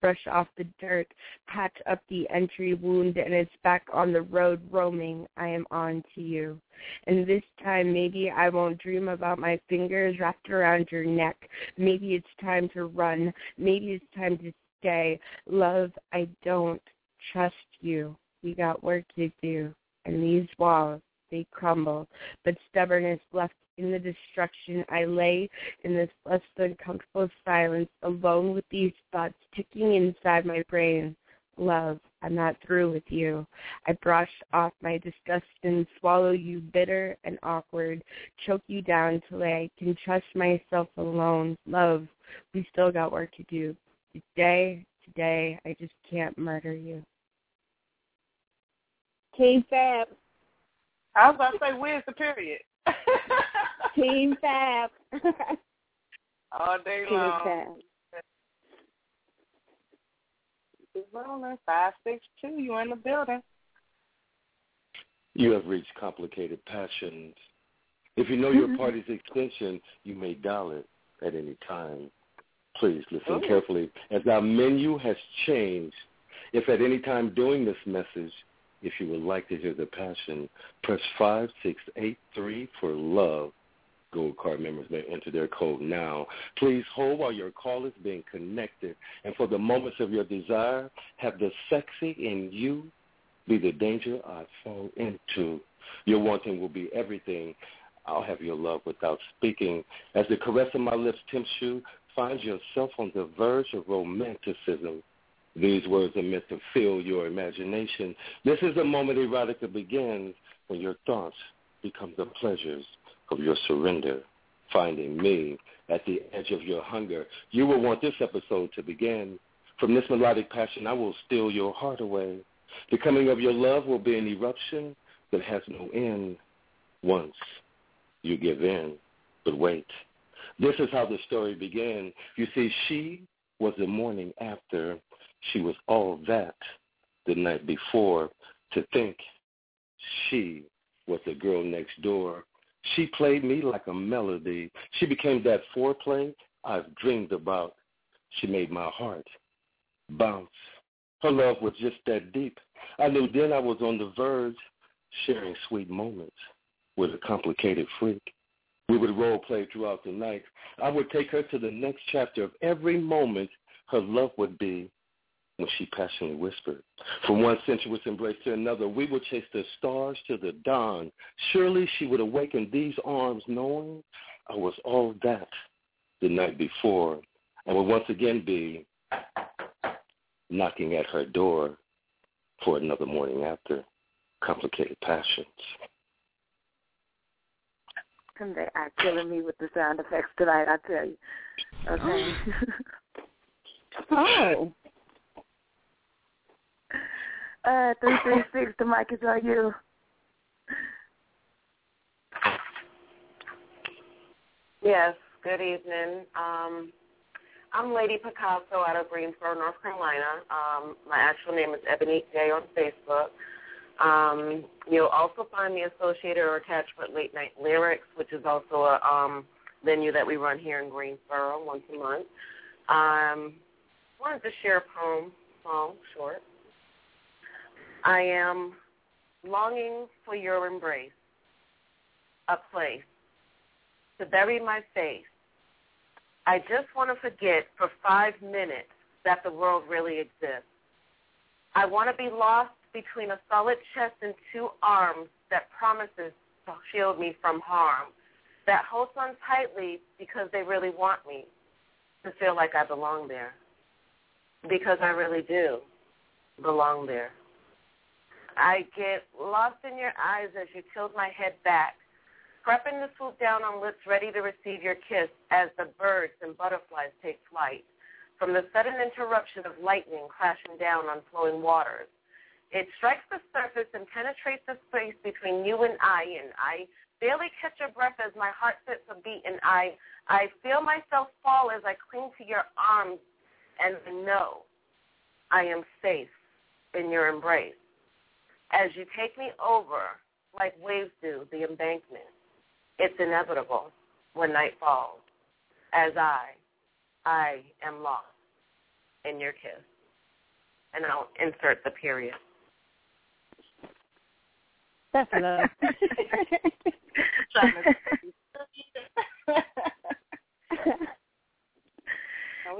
Brush off the dirt, patch up the entry wound, and it's back on the road roaming. I am on to you. And this time, maybe I won't dream about my fingers wrapped around your neck. Maybe it's time to run. Maybe it's time to stay. Love, I don't trust you. We got work to do. And these walls, they crumble. But stubbornness left in the destruction. I lay in this less than comfortable silence, alone with these thoughts ticking inside my brain. Love, I'm not through with you. I brush off my disgust and swallow you bitter and awkward, choke you down till I can trust myself alone. Love, we still got work to do. Today, today, I just can't murder you. Team Fab. I was about to say, where's the period? [LAUGHS] Team Fab. [LAUGHS] All day Team long. Fab. It's rolling. Five six two. You in the building? You have reached complicated passions. If you know your [LAUGHS] party's extension, you may dial it at any time. Please listen carefully as our menu has changed. If at any time during this message, if you would like to hear the passion, press 5683 for love. Gold card members may enter their code now. Please hold while your call is being connected. And for the moments of your desire, have the sexy in you be the danger I fall into. Your wanting will be everything. I'll have your love without speaking. As the caress of my lips tempts you, find yourself on the verge of romanticism. These words are meant to fill your imagination. This is the moment erotica begins when your thoughts become the pleasures of your surrender. Finding me at the edge of your hunger. You will want this episode to begin. From this melodic passion, I will steal your heart away. The coming of your love will be an eruption that has no end once you give in. But wait, this is how the story began. You see, she was the morning after. She was all that the night before. To think she was the girl next door. She played me like a melody. She became that foreplay I've dreamed about. She made my heart bounce. Her love was just that deep. I knew then I was on the verge, sharing sweet moments with a complicated freak. We would role play throughout the night. I would take her to the next chapter of every moment her love would be when she passionately whispered. From one sensuous embrace to another, we would chase the stars to the dawn. Surely she would awaken these arms knowing I was all that the night before and would once again be knocking at her door for another morning after complicated passions. And they are killing me with the sound effects tonight, I tell you. [GASPS] Okay. [GASPS] oh. Uh, 336, [LAUGHS] the mic is on you. Yes, good evening. Um, I'm Lady Picasso out of Greensboro, North Carolina. Um, my actual name is Ebony J on Facebook. Um, you'll also find me associated or attached with Late Night Lyrics, which is also a um, venue that we run here in Greensboro once a month. Um, wanted to share a poem, small, short. I am longing for your embrace, a place to bury my face. I just want to forget for five minutes that the world really exists. I want to be lost between a solid chest and two arms that promises to shield me from harm, that holds on tightly because they really want me to feel like I belong there. Because I really do belong there. I get lost in your eyes as you tilt my head back, prepping to swoop down on lips ready to receive your kiss as the birds and butterflies take flight. From the sudden interruption of lightning crashing down on flowing waters, it strikes the surface and penetrates the space between you and I, and I barely catch a breath as my heart sits a beat, and I, I feel myself fall as I cling to your arms, and know I am safe in your embrace. As you take me over, like waves do the embankment, it's inevitable when night falls, as I, I am lost in your kiss. And I'll insert the period. That's love. [LAUGHS]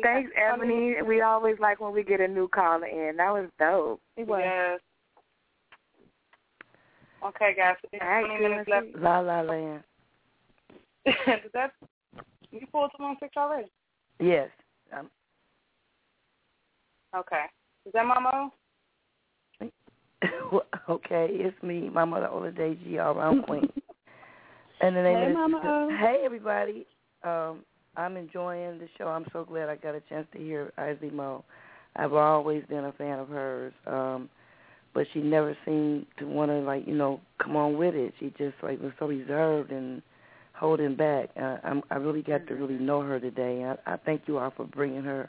Thanks, Ebony. We always like when we get a new caller in. That was dope. It was. Yes. Okay, guys. We have 20 minutes left. La La Land. [LAUGHS] Does that you pulled some on six already? Yes. Um, Okay. Is that Mama? [LAUGHS] okay, it's me, Mama the older day G all around queen. [LAUGHS] and the name Hey, is Mama O. Hey everybody. Um, I'm enjoying the show. I'm so glad I got a chance to hear Izzy Mo. I've always been a fan of hers. Um, but she never seemed to want to like, you know, come on with it. She just like was so reserved and holding back. Uh, I'm, I really got to really know her today. I, I thank you all for bringing her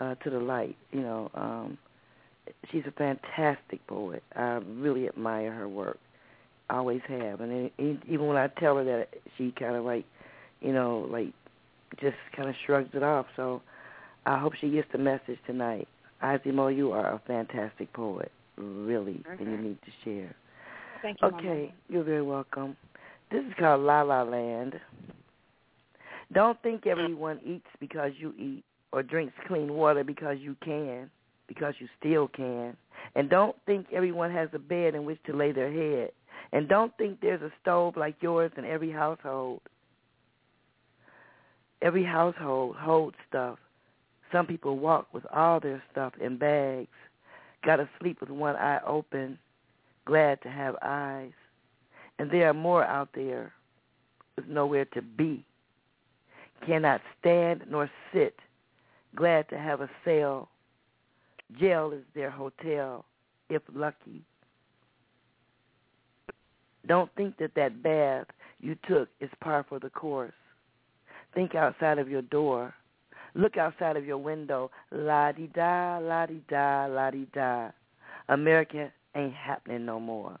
uh, to the light. You know, um, she's a fantastic poet. I really admire her work. Always have, and it, even when I tell her that, she kind of like, you know, like just kind of shrugs it off. So I hope she gets the message tonight. Azimo, you are a fantastic poet, really, and you need to share. Thank you. Okay, you're very welcome. This is called La La Land. Don't think everyone eats because you eat or drinks clean water because you can, because you still can. And don't think everyone has a bed in which to lay their head. And don't think there's a stove like yours in every household. Every household holds stuff. Some people walk with all their stuff in bags. Gotta sleep with one eye open, glad to have eyes. And there are more out there with nowhere to be. Cannot stand nor sit, glad to have a cell. Jail is their hotel, if lucky. Don't think that that bath you took is par for the course. Think outside of your door. Look outside of your window. La-di-da, la-di-da, la-di-da. America ain't happening no more.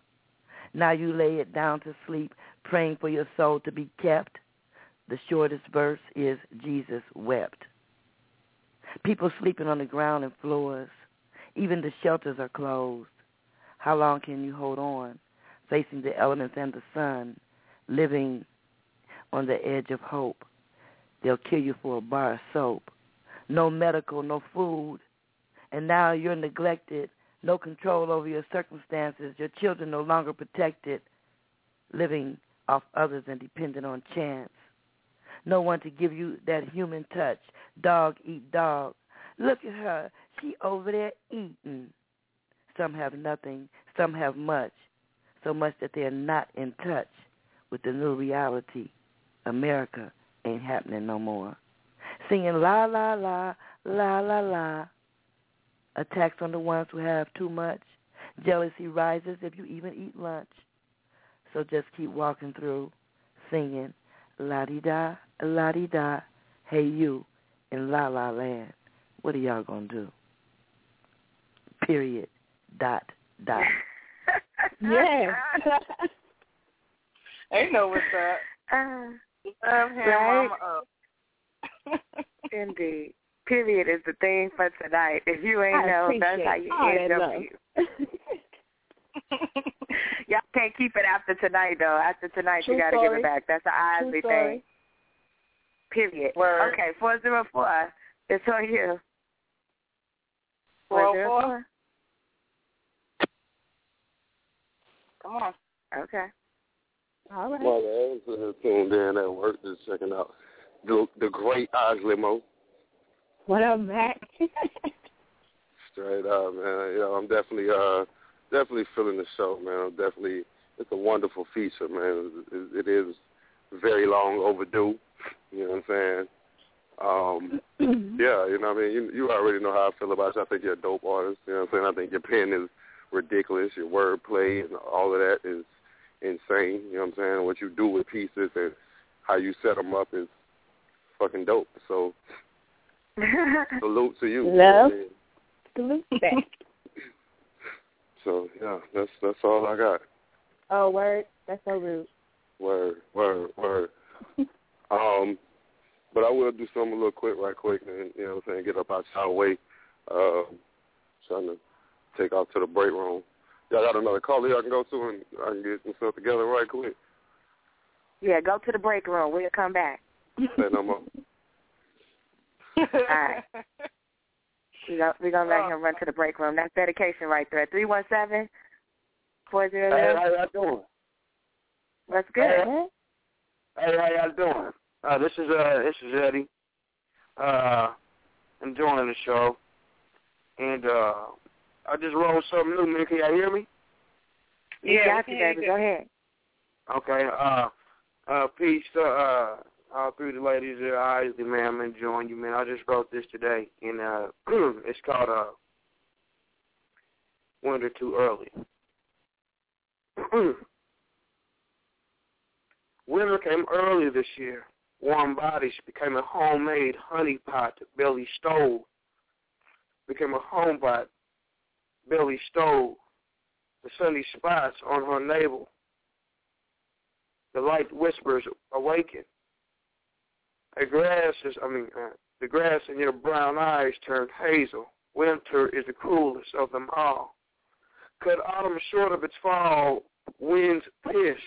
Now you lay it down to sleep, praying for your soul to be kept. The shortest verse is Jesus wept. People sleeping on the ground and floors. Even the shelters are closed. How long can you hold on, facing the elements and the sun, living on the edge of hope. They'll kill you for a bar of soap. No medical, no food. And now you're neglected, no control over your circumstances. Your children no longer protected, living off others and dependent on chance. No one to give you that human touch. Dog eat dog. Look at her. She over there eating. Some have nothing. Some have much. So much that they're not in touch with the new reality. America ain't happening no more. Singing la la la, la la la. Attacks on the ones who have too much. Jealousy rises if you even eat lunch. So just keep walking through, singing la di da, la di da, hey you, in La La Land. What are y'all gonna do? Period. Dot dot. [LAUGHS] yeah. [LAUGHS] They know what's up. Uh, Love him, Right. mama up. [LAUGHS] indeed. Period is the thing for tonight. If you ain't I know, that's how you all end that up. [LAUGHS] Y'all can't keep it after tonight though. After tonight True you gotta give it back. That's an True Isly story. thing. Period. Word. Okay, four zero four. It's on you. Four oh Four zero four. Come on. Okay. All right. Mother is tuned in at work just checking out the the great Isly Mo. What up, Mac? [LAUGHS] Straight up, man. You know, I'm definitely uh definitely feeling the show, man. I'm definitely it's a wonderful feature, man. It, it is very long overdue. You know what I'm saying? Um [CLEARS THROAT] yeah, you know what I mean? You you already know how I feel about you. I think you're a dope artist, you know what I'm saying? I think your pen is ridiculous, your wordplay and all of that is insane, you know what I'm saying? What you do with pieces and how you set them up is fucking dope. So [LAUGHS] salute to you. you know what I Love. mean? Salute [LAUGHS] back. So yeah, that's that's all I got. Oh, word. That's so rude. Word, word, word. [LAUGHS] um, but I will do something a little quick, right quick, and you know what I'm saying, get up out y'all way. Um, trying to take off to the break room. Y'all got another caller y'all can go to, and I can get myself together right quick. Yeah, go to the break room. We'll come back. Say no more. All right. We we're going to let him run to the break room. That's dedication right there. 317 Hey, how y'all doing? What's good? Hey, hey, how y'all doing? Uh, this is uh, this is Eddie. Uh, enjoying the show, and uh, I just rolled something new. Man, can y'all hear me? You Yeah, got you, can baby. Go ahead. Okay. Uh, uh, peace to uh, all three of the ladies there. Isly, man, I'm enjoying you, man. I just wrote this today, and uh, [CLEARS THROAT] it's called uh, Winter Too Early. [CLEARS THROAT] Winter came early this year. Warm bodies became a homemade honey pot Billy stole. Became a home pot Billy stole. The sunny spots on her navel. The light whispers awaken. The grass is, I mean, uh, the grass in your brown eyes turned hazel. Winter is the cruelest of them all. Cut autumn short of its fall, winds piss,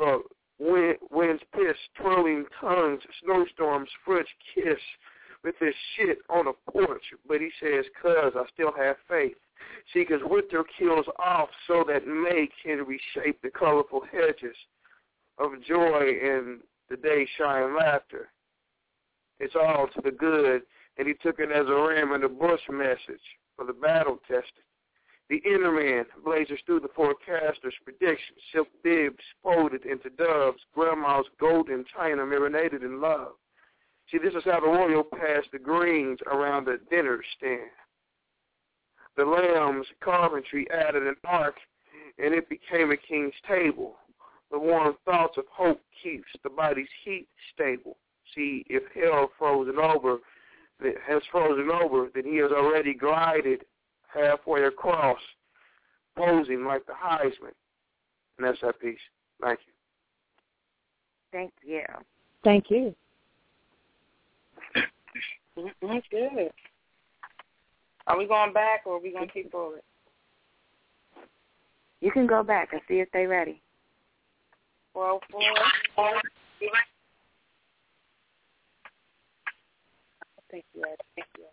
uh, wind, winds piss, twirling tongues, snowstorms, French kiss with this shit on a porch. But he says, cuz I still have faith. See, because winter kills off so that May can reshape the colorful hedges of joy and the day shine laughter. It's all to the good, and he took it as a ram in the bush message for the battle tested. The inner man blazes through the forecaster's predictions, silk bibs folded into doves, grandma's golden china marinated in love. See, this is how the royal passed the greens around the dinner stand. The lamb's carpentry added an ark, and it became a king's table. The warm thoughts of hope keeps the body's heat stable. See, if hell frozen over, has frozen over, then he has already glided halfway across, posing like the Heisman. And that's that piece. Thank you. Thank you. Thank you. That's good. Are we going back or are we going to keep forward? You can go back and see if they're ready. Well, four, Thank you, Ed. Thank you.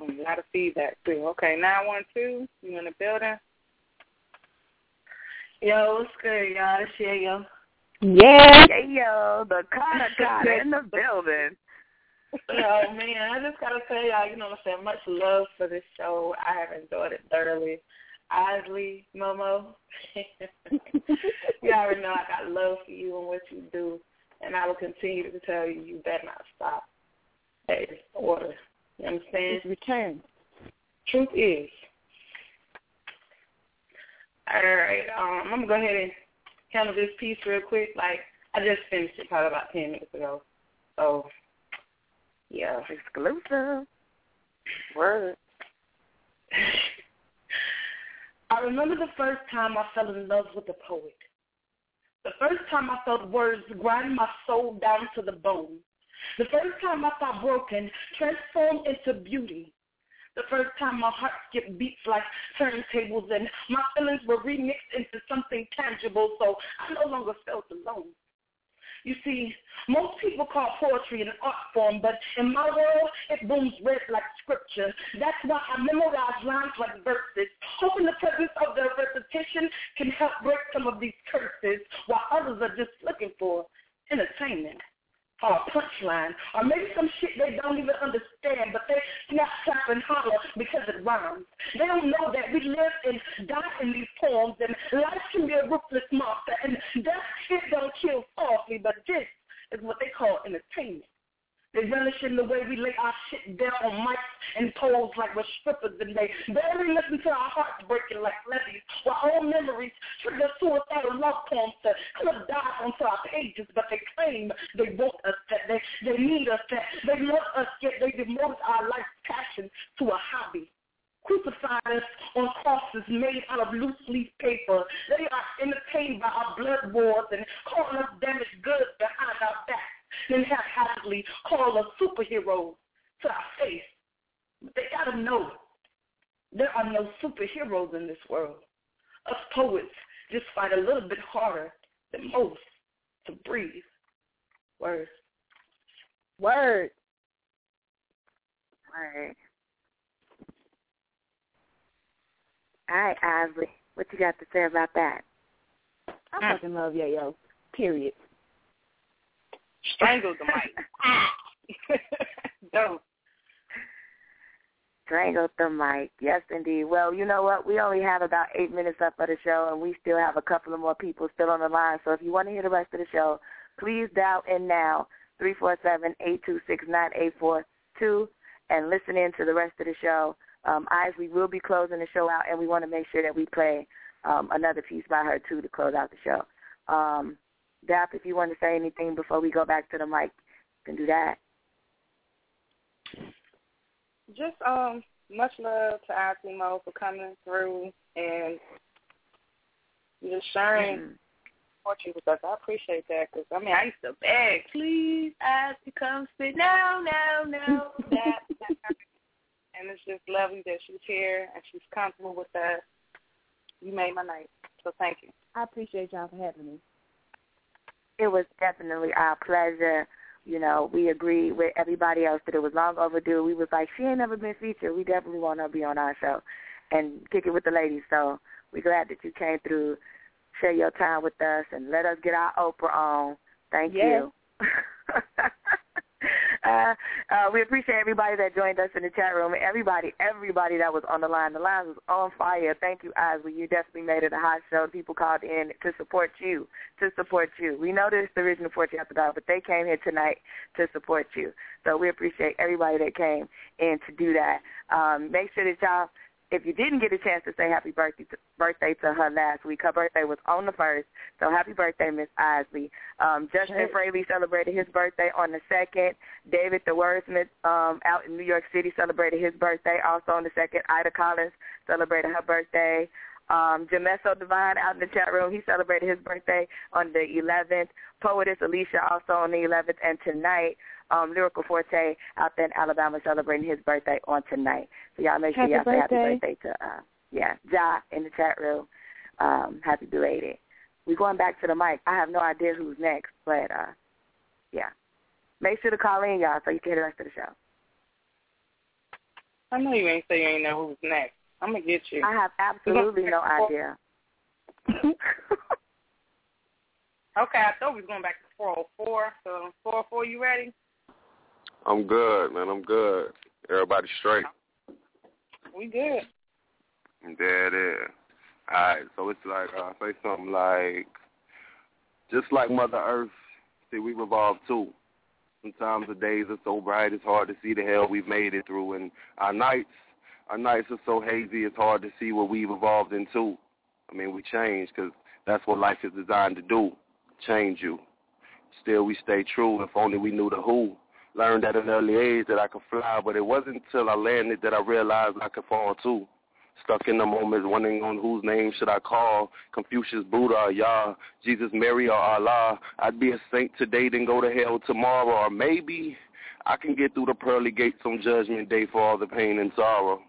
A lot of feedback too. Okay, nine one two. You in the building? Yo, what's good, y'all? It's Yayo. Yeah. Yayo, the Carter [LAUGHS] Carter in the building. Yo, man, I just gotta tell y'all, you know what I'm saying, much love for this show. I have enjoyed it thoroughly. Isly, Momo, [LAUGHS] you already know I got love for you and what you do, and I will continue to tell you, you better not stop. Is order. You understand? It's return. Truth is. All right, um, I'm gonna go ahead and handle this piece real quick. Like I just finished it probably about ten minutes ago. So yeah. Exclusive. Word. [LAUGHS] I remember the first time I fell in love with a poet. The first time I felt words grind my soul down to the bone. The first time I thought broken transformed into beauty. The first time my heart skipped beats like turntables and my feelings were remixed into something tangible so I no longer felt alone. You see, most people call poetry an art form, but in my world, it booms red like scripture. That's why I memorize lines like verses, hoping the presence of their repetition can help break some of these curses, while others are just looking for entertainment or a punchline, or maybe some shit they don't even understand, but they snap, clap, and holler because it rhymes. They don't know that we live and die in these poems, and life can be a ruthless monster, and death shit don't kill softly, but this is what they call entertainment. They relish in the way we lay our shit down on mics and poles like we're strippers and they barely listen to our hearts breaking like levees. While old memories trigger suicidal love poems to clip dots onto our pages but they claim they want us, that they, they need us, that they want us, yet they devote our life's passion to a hobby. Crucified us on crosses made out of loose leaf paper. They are entertained by our blood wars and calling us damaged goods behind our backs then haphazardly call us superheroes to our face. But they got to know there are no superheroes in this world. Us poets just fight a little bit harder than most to breathe. Word. Word. Word. All right, Isly, what you got to say about that? I fucking love Yayo. Period. Strangled the mic. [LAUGHS] Don't. Strangled the mic. Yes, indeed. Well, you know what? We only have about eight minutes left of the show, and we still have a couple of more people still on the line. So if you want to hear the rest of the show, please dial in now, three four seven eight two six nine eight four two, and listen in to the rest of the show. Um, we will be closing the show out, and we want to make sure that we play um, another piece by her, too, to close out the show. Um, Dap, if you want to say anything before we go back to the mic, you can do that. Just um, much love to Isly Mo for coming through and just sharing mm-hmm. what you with us. I appreciate that because I mean I used to beg, please, Isly, come sit. No, no, no, that, that. And it's just lovely that she's here and she's comfortable with us. You made my night, so thank you. I appreciate y'all for having me it was definitely our pleasure. You know, we agreed with everybody else that it was long overdue. We was like, she ain't never been featured. We definitely want her to be on our show and kick it with the ladies. So we're glad that you came through, share your time with us, and let us get our Oprah on. Thank yes. you. [LAUGHS] uh, uh, we appreciate everybody that joined us in the chat room. Everybody, everybody that was on the line. The line was on fire. Thank you, Isly. You definitely made it a hot show. People called in to support you, to support you. We know this the original Poetry After Dark, but they came here tonight to support you. So we appreciate everybody that came in to do that. Um, make sure that y'all if you didn't get a chance to say happy birthday to, birthday to her last week, her birthday was on the first. So happy birthday, Miss Isly. Um, Justin Hey. Fraley celebrated his birthday on the second. David the Wordsmith um, out in New York City celebrated his birthday also on the second. Ida Collins celebrated her birthday. Um, Jamesso Divine out in the chat room, he celebrated his birthday on the 11th. Poetess Alicia also on the 11th. And tonight, um, Lyrical Forte out there in Alabama celebrating his birthday on tonight. So y'all make sure Happy y'all say happy birthday. birthday to uh, yeah Ja in the chat room. Um, happy belated. we're going back to the mic. I have no idea who's next, but uh yeah. Make sure to call in, y'all, so you can hear the rest of the show. I know you ain't say you ain't know who's next. I'm gonna get you. I have absolutely no idea. [LAUGHS] okay, I thought we was going back to 404. So 404, you ready? I'm good, man. I'm good. Everybody straight. We good. There it is. All right, so it's like uh, say something like, just like Mother Earth, see we revolve too. Sometimes the days are so bright it's hard to see the hell we've made it through, and our nights, our nights are so hazy it's hard to see what we've evolved into. I mean, we change because that's what life is designed to do, change you. Still, we stay true. If only we knew the who. Learned at an early age that I could fly, but it wasn't until I landed that I realized I could fall too. Stuck in the moment, wondering on whose name should I call. Confucius, Buddha, Yah, Jesus, Mary, or Allah. I'd be a saint today, then go to hell tomorrow. Or maybe I can get through the pearly gates on Judgment Day for all the pain and sorrow.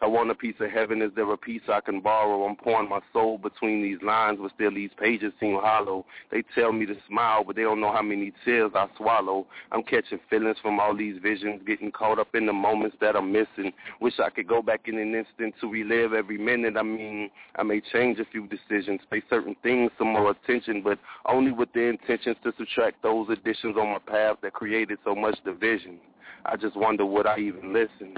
I want a piece of heaven. Is there a piece I can borrow? I'm pouring my soul between these lines, but still these pages seem hollow. They tell me to smile, but they don't know how many tears I swallow. I'm catching feelings from all these visions, getting caught up in the moments that I'm missing. Wish I could go back in an instant to relive every minute. I mean, I may change a few decisions, pay certain things some more attention, but only with the intentions to subtract those additions on my path that created so much division. I just wonder would I even listen?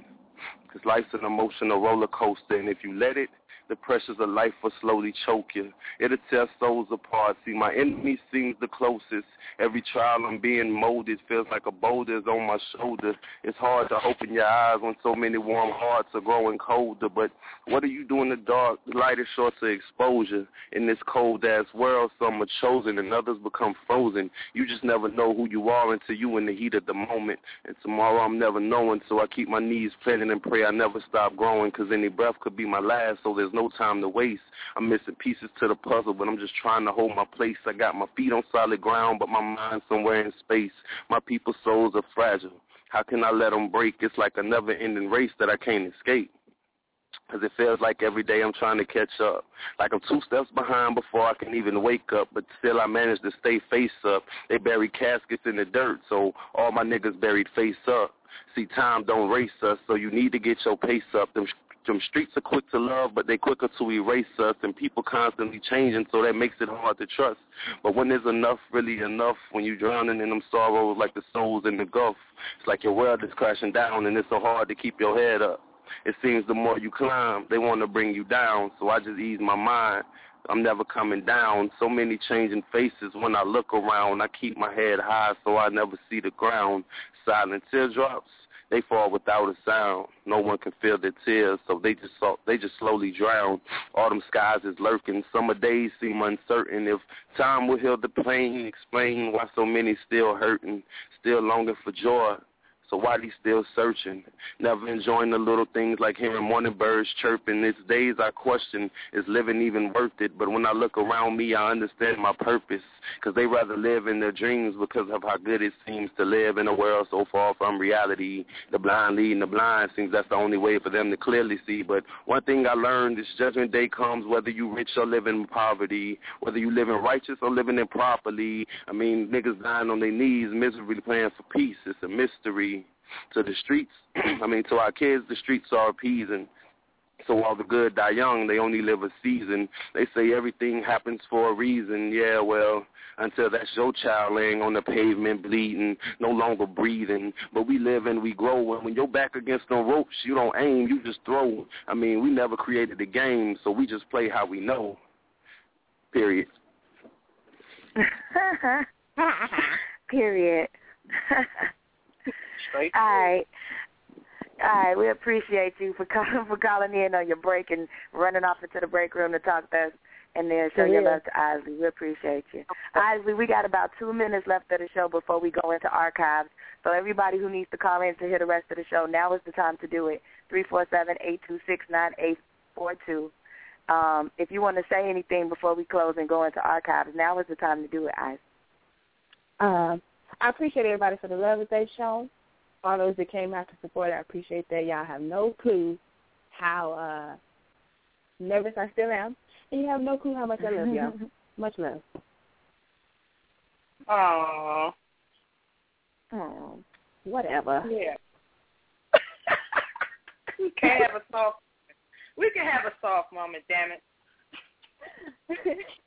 Because life's an emotional roller coaster, and if you let it, the pressures of life will slowly choke you. It'll tear souls apart. See, my enemy seems the closest. Every trial I'm being molded feels like a boulder is on my shoulder. It's hard to open your eyes when so many warm hearts are growing colder. But what do you do in the dark? Light is short to exposure. In this cold-ass world, some are chosen and others become frozen. You just never know who you are until you in the heat of the moment. And tomorrow I'm never knowing, so I keep my knees planted and pray I never stop growing, because any breath could be my last, so there's no time to waste. I'm missing pieces to the puzzle, but I'm just trying to hold my place. I got my feet on solid ground, but my mind somewhere in space. My people's souls are fragile. How can I let them break? It's like a never-ending race that I can't escape. Cause it feels like every day I'm trying to catch up. Like I'm two steps behind before I can even wake up, but still I manage to stay face up. They bury caskets in the dirt, so all my niggas buried face up. See, time don't race us, so you need to get your pace up. Them them streets are quick to love, but they quicker to erase us, and people constantly changing, so that makes it hard to trust. But when there's enough, really enough, when you're drowning in them sorrows like the souls in the Gulf, it's like your world is crashing down, and it's so hard to keep your head up. It seems the more you climb, they want to bring you down, so I just ease my mind. I'm never coming down. So many changing faces when I look around. I keep my head high so I never see the ground. Silent teardrops they fall without a sound. No one can feel their tears, so they just they just slowly drown. Autumn skies is lurking. Summer days seem uncertain. If time will heal the pain, explain why so many still hurting, still longing for joy. So they still searching? Never enjoying the little things like hearing morning birds chirping. It's days I question, is living even worth it? But when I look around me, I understand my purpose. Because they rather live in their dreams because of how good it seems to live in a world so far from reality. The blind leading the blind seems that's the only way for them to clearly see. But one thing I learned is judgment day comes whether you rich or live in poverty, whether you living righteous or living improperly. I mean, niggas dying on their knees, miserably praying for peace. It's a mystery to the streets. [CLEARS THROAT] I mean, to our kids, the streets are appeasing. So while the good die young, they only live a season. They say everything happens for a reason. Yeah, well, until that's your child laying on the pavement bleeding, no longer breathing. But we live and we grow. And when you're back against the ropes, you don't aim, you just throw. I mean, we never created the game, so we just play how we know. Period. [LAUGHS] Period. [LAUGHS] All right. All right, we appreciate you for calling [LAUGHS] for calling in on your break and running off into the break room to talk to us and then show your love to Isly. We appreciate you. Isly, we got about two minutes left of the show before we go into archives. So everybody who needs to call in to hear the rest of the show, now is the time to do it. Three four seven eight two six nine eight four two. Um, if you want to say anything before we close and go into archives, now is the time to do it, Isly. Um, I appreciate everybody for the love that they've shown all those that came out to support, I appreciate that. Y'all have no clue how uh nervous I still am. And you have no clue how much I love y'all. [LAUGHS] Much love. Oh. Oh, whatever. Yeah. [LAUGHS] we can have a soft. We can have a soft moment. Damn it. [LAUGHS]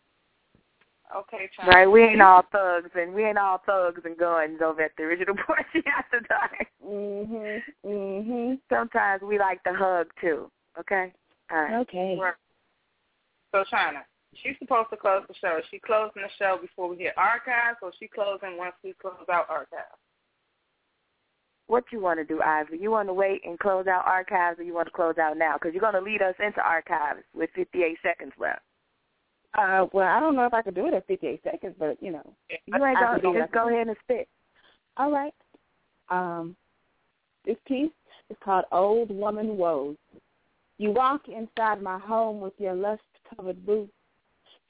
okay, Chyna. Right, we ain't all thugs and we ain't all thugs and guns over at the original [LAUGHS] Poetry after dark. Mhm. Mhm. Sometimes we like to hug too. Okay. All right. Okay. So Chyna, she's supposed to close the show. Is she closing the show before we hit archives, or she closing once we close out archives? What you want to do, Ivy? You want to wait and close out archives, or you want to close out now? Because you're going to lead us into archives with 58 seconds left. Uh, well, I don't know if I could do it at 58 seconds, but you know, You ain't gonna just go ahead and spit. All right. Um, this piece is called Old Woman Woes. You walk inside my home with your lust-covered boots,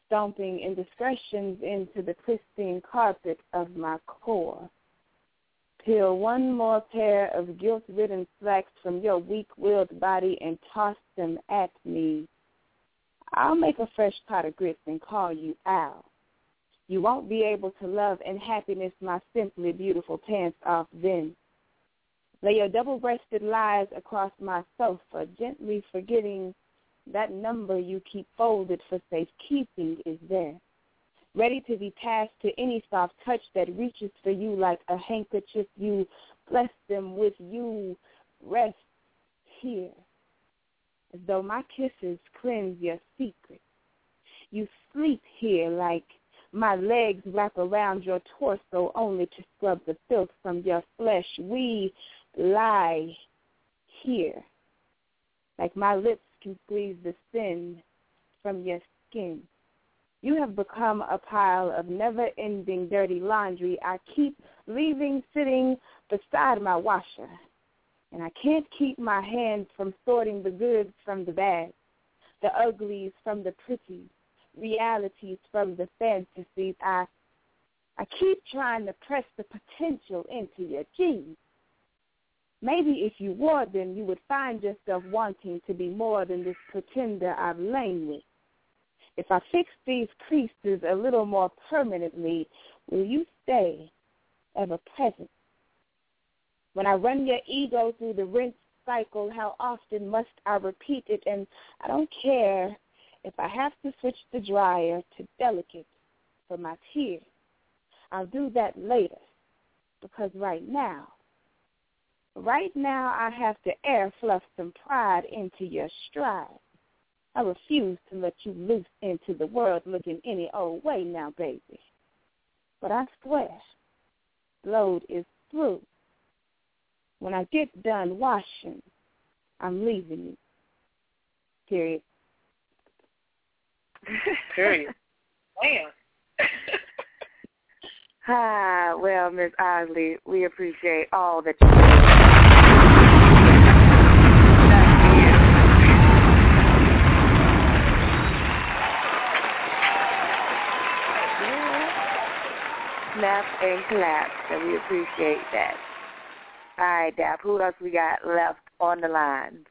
stomping indiscretions into the pristine carpet of my core. Peel one more pair of guilt-ridden slacks from your weak-willed body and toss them at me. I'll make a fresh pot of grits and call you Al. You won't be able to love and happiness my simply beautiful pants off then. Lay your double-breasted lies across my sofa, gently forgetting that number you keep folded for safekeeping is there, ready to be passed to any soft touch that reaches for you like a handkerchief. You bless them with you. Rest here, as though my kisses cleanse your secret. You sleep here like my legs wrap around your torso only to scrub the filth from your flesh. We lie here like my lips can squeeze the sin from your skin. You have become a pile of never-ending dirty laundry I keep leaving sitting beside my washer. And I can't keep my hands from sorting the good from the bad, the uglies from the pretty, realities from the fantasies. I I keep trying to press the potential into your jeans. Maybe if you wore them, you would find yourself wanting to be more than this pretender I've lain with. If I fix these creases a little more permanently, will you stay ever present? When I run your ego through the rinse cycle, how often must I repeat it? And I don't care if I have to switch the dryer to delicate for my tears. I'll do that later because right now, right now I have to air fluff some pride into your stride. I refuse to let you loose into the world looking any old way now, baby. But I swear, load is through. When I get done washing, I'm leaving you. Period. [LAUGHS] Period. Damn. [LAUGHS] Ah, well, Miss Osley, we appreciate all that you Snap and clap, and we appreciate that. All right, Dap, who else we got left on the line?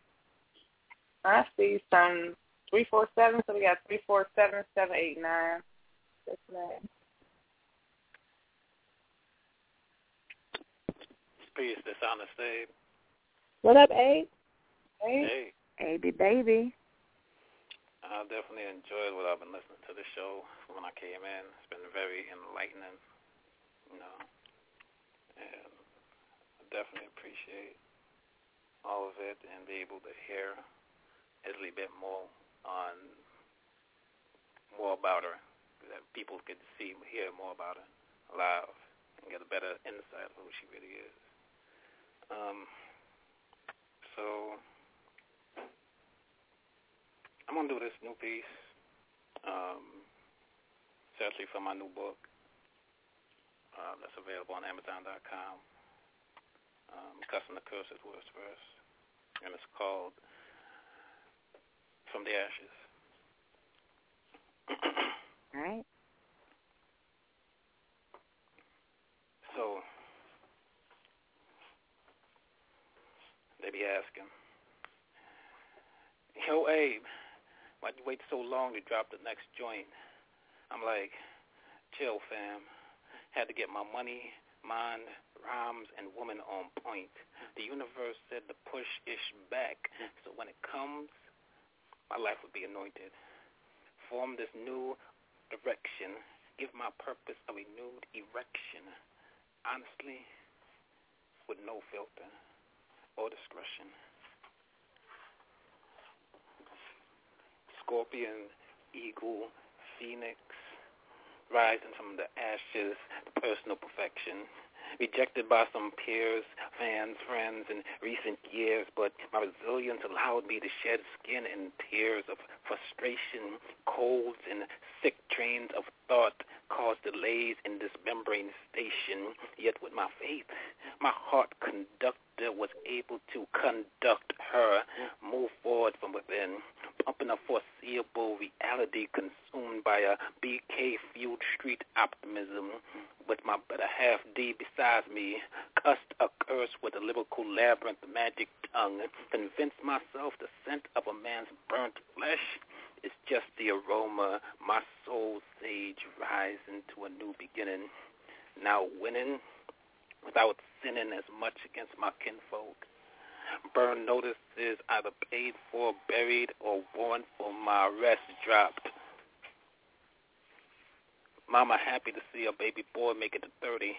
I see some three four seven, so we got three four seven seven eight nine. That's next. Peace, dishonest Abe. What up, Abe? Hey, Baby, baby. I definitely enjoyed what I've been listening to the show when I came in. It's been very enlightening, you know, and I definitely appreciate all of it and be able to hear a little bit more on more about her, that people could see, hear more about her live, and get a better insight of who she really is. Um, so I'm gonna do this new piece. Um, it's actually my new book uh, that's available on Amazon.com. Um, Custom the Curses Worst Verse, and it's called From the Ashes. [COUGHS] All right. So they be asking, "Yo, Abe, why'd you wait so long to drop the next joint? I'm like, chill, fam. Had to get my money, mind, rhymes, and woman on point. The universe said to push ish back, so when it comes, my life would be anointed. Form this new direction. Give my purpose a renewed erection. Honestly, with no filter or discretion. Scorpion, eagle, phoenix, rising from the ashes to personal perfection. Rejected by some peers, fans, friends in recent years, but my resilience allowed me to shed skin and tears of frustration, colds, and sick trains of thought caused delays in this membrane station. Yet with my faith, my heart conductor was able to conduct her move forward from within, pumping a foreseeable reality consumed by a BK fueled street optimism. With my better half D beside me, cussed a curse with a lyrical labyrinth magic tongue, convinced myself the scent of a man's burnt flesh is just the aroma, my soul sage rising to a new beginning. Now winning without sinning as much against my kinfolk. Burn notices either paid for, buried, or warned for my arrest dropped. Mama happy to see a baby boy make it to 30.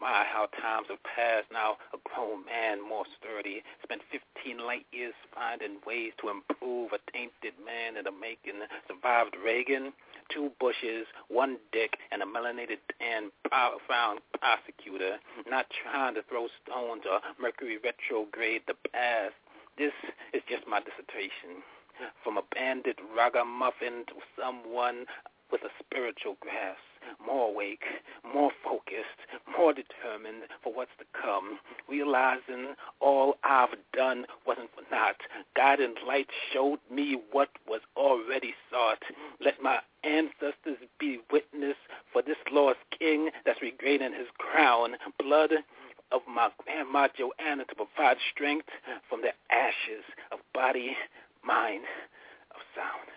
My, how times have passed. Now a grown man, more sturdy. Spent 15 light years finding ways to improve. A tainted man in the making. Survived Reagan. Two Bushes, one Dick, and a melanated and profound prosecutor. Not trying to throw stones or Mercury retrograde the past. This is just my dissertation. From a bandit ragamuffin to someone with a spiritual grasp more awake, more focused, more determined for what's to come, realizing all I've done wasn't for naught. Guiding light showed me what was already sought. Let my ancestors be witness for this lost king that's regaining his crown. Blood of my grandma Joanna to provide strength from the ashes of body, mind, of sound.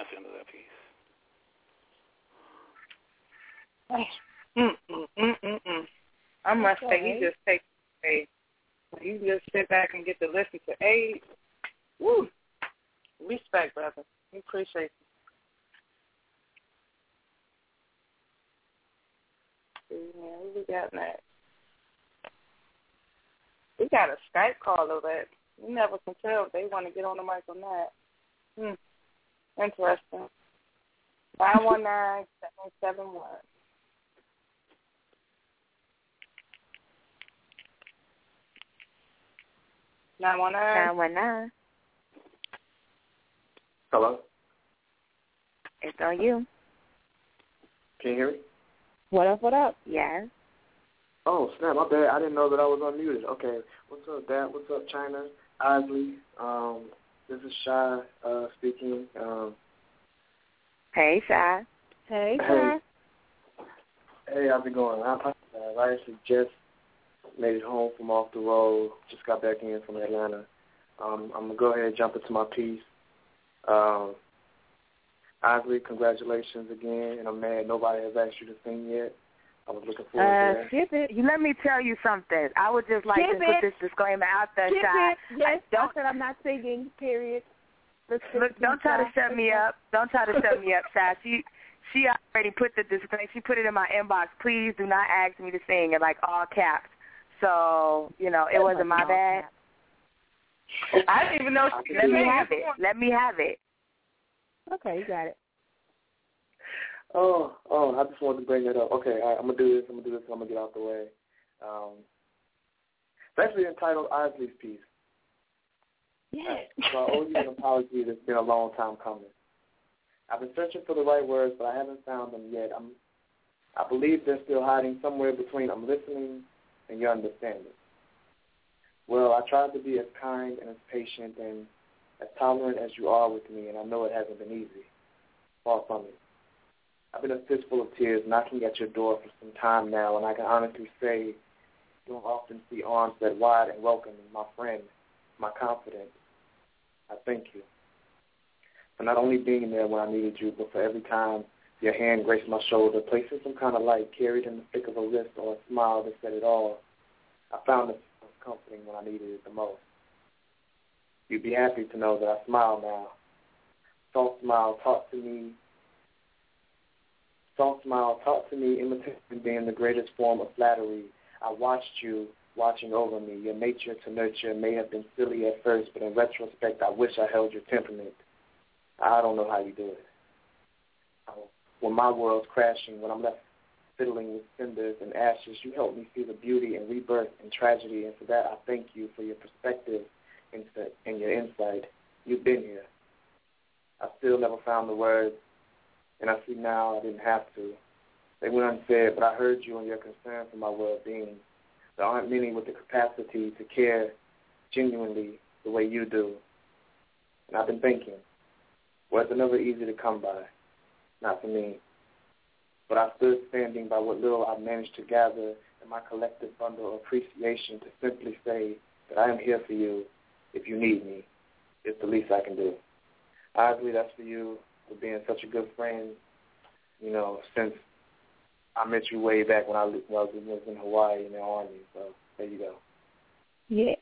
That's the end of that piece. Mm, mm, mm, mm, mm. I must say, you just take a, you just sit back and get to listen to A. Woo! Respect, brother. We appreciate you. Yeah, what we got next? We got a Skype call of that. You never can tell if they want to get on the mic or not. Hmm. Interesting. Nine one nine seven seven one. Nine one nine. Nine one nine. Hello. It's on you. Can you hear me? What up? What up? Yes. Oh snap! My bad. I didn't know that I was unmuted. Okay. What's up, Dap? What's up, Chyna? Isly. Um, this is Shy uh, speaking. Um, hey, Shy. Hey, Shy. Hey, hey how's it going? I, I, I actually just made it home from off the road. Just got back in from Atlanta. Um, I'm gonna go ahead and jump into my piece. Um, Isly, congratulations again, and I'm mad nobody has asked you to sing yet. I was looking forward uh, to that. Skip it. You let me tell you something. I would just like skip to it. put this disclaimer out there, skip Shy. It. Yes, I don't, I said I'm not singing. Period. Let's look, don't try to shut me up. Don't try to shut me up, Shy. [LAUGHS] She she already put the disclaimer. She put it in my inbox. Please do not ask me to sing in like all caps. So you know, it wasn't my bad. I didn't even know she Let me have it. Let me have it. Okay, you got it. Oh, oh, I just wanted to bring it up. Okay, all right, I'm gonna do this. I'm gonna do this. I'm gonna get out the way. Um, it's actually entitled Isly's piece. Yes. So I owe you an apology. It's been a long time coming. I've been searching for the right words, but I haven't found them yet. I'm, I believe they're still hiding somewhere between I'm listening and your understanding. Well, I tried to be as kind and as patient and as tolerant as you are with me, and I know it hasn't been easy. Far from it. I've been a fistful of tears knocking at your door for some time now, and I can honestly say you don't often see arms that wide and welcoming, my friend, my confidant. I thank you for not only being there when I needed you, but for every time your hand graced my shoulder, placing some kind of light carried in the thick of a wrist or a smile that said it all. I found it comforting when I needed it the most. You'd be happy to know that I smile now. Soft smile taught to me soft smile taught to me imitation being the greatest form of flattery. I watched you watching over me. Your nature to nurture may have been silly at first, but in retrospect, I wish I held your temperament. I don't know how you do it. When my world's crashing, when I'm left fiddling with cinders and ashes, you help me see the beauty and rebirth and tragedy, and for that I thank you for your perspective and your insight. You've been here. I still never found the words, and I see now I didn't have to. They went unsaid, but I heard you and your concern for my well-being. There aren't many with the capacity to care genuinely the way you do. And I've been thinking, words are never easy to come by, not for me. But I stood standing by what little I managed to gather in my collective bundle of appreciation to simply say that I am here for you if you need me. It's the least I can do. Obviously, that's for you for being such a good friend, you know, since I met you way back when I was, was in Hawaii in the Army. So there you go. Yeah.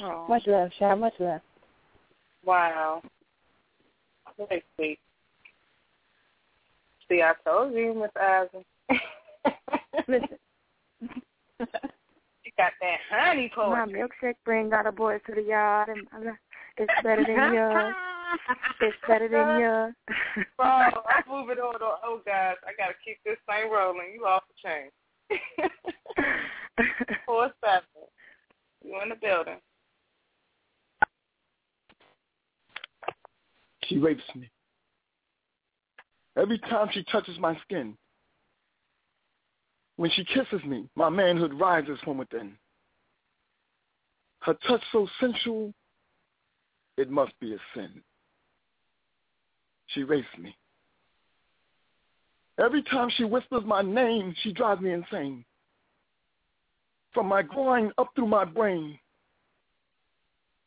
Oh. Much love, Sha. Much love. Wow. Very sweet. See, I told you, Miss Eisen. Listen. [LAUGHS] you got that honey poetry. My milkshake bring got a boy to the yard, and I'm it's better than [LAUGHS] yours. It's better than [LAUGHS] yours. [LAUGHS] Bro, I'm moving on. To, oh, guys, I got to keep this thing rolling. You off the chain. [LAUGHS] Four seven. You in the building. She rapes me. Every time she touches my skin, when she kisses me, my manhood rises from within. Her touch so sensual, it must be a sin. She rapes me. Every time she whispers my name, she drives me insane. From my groin up through my brain,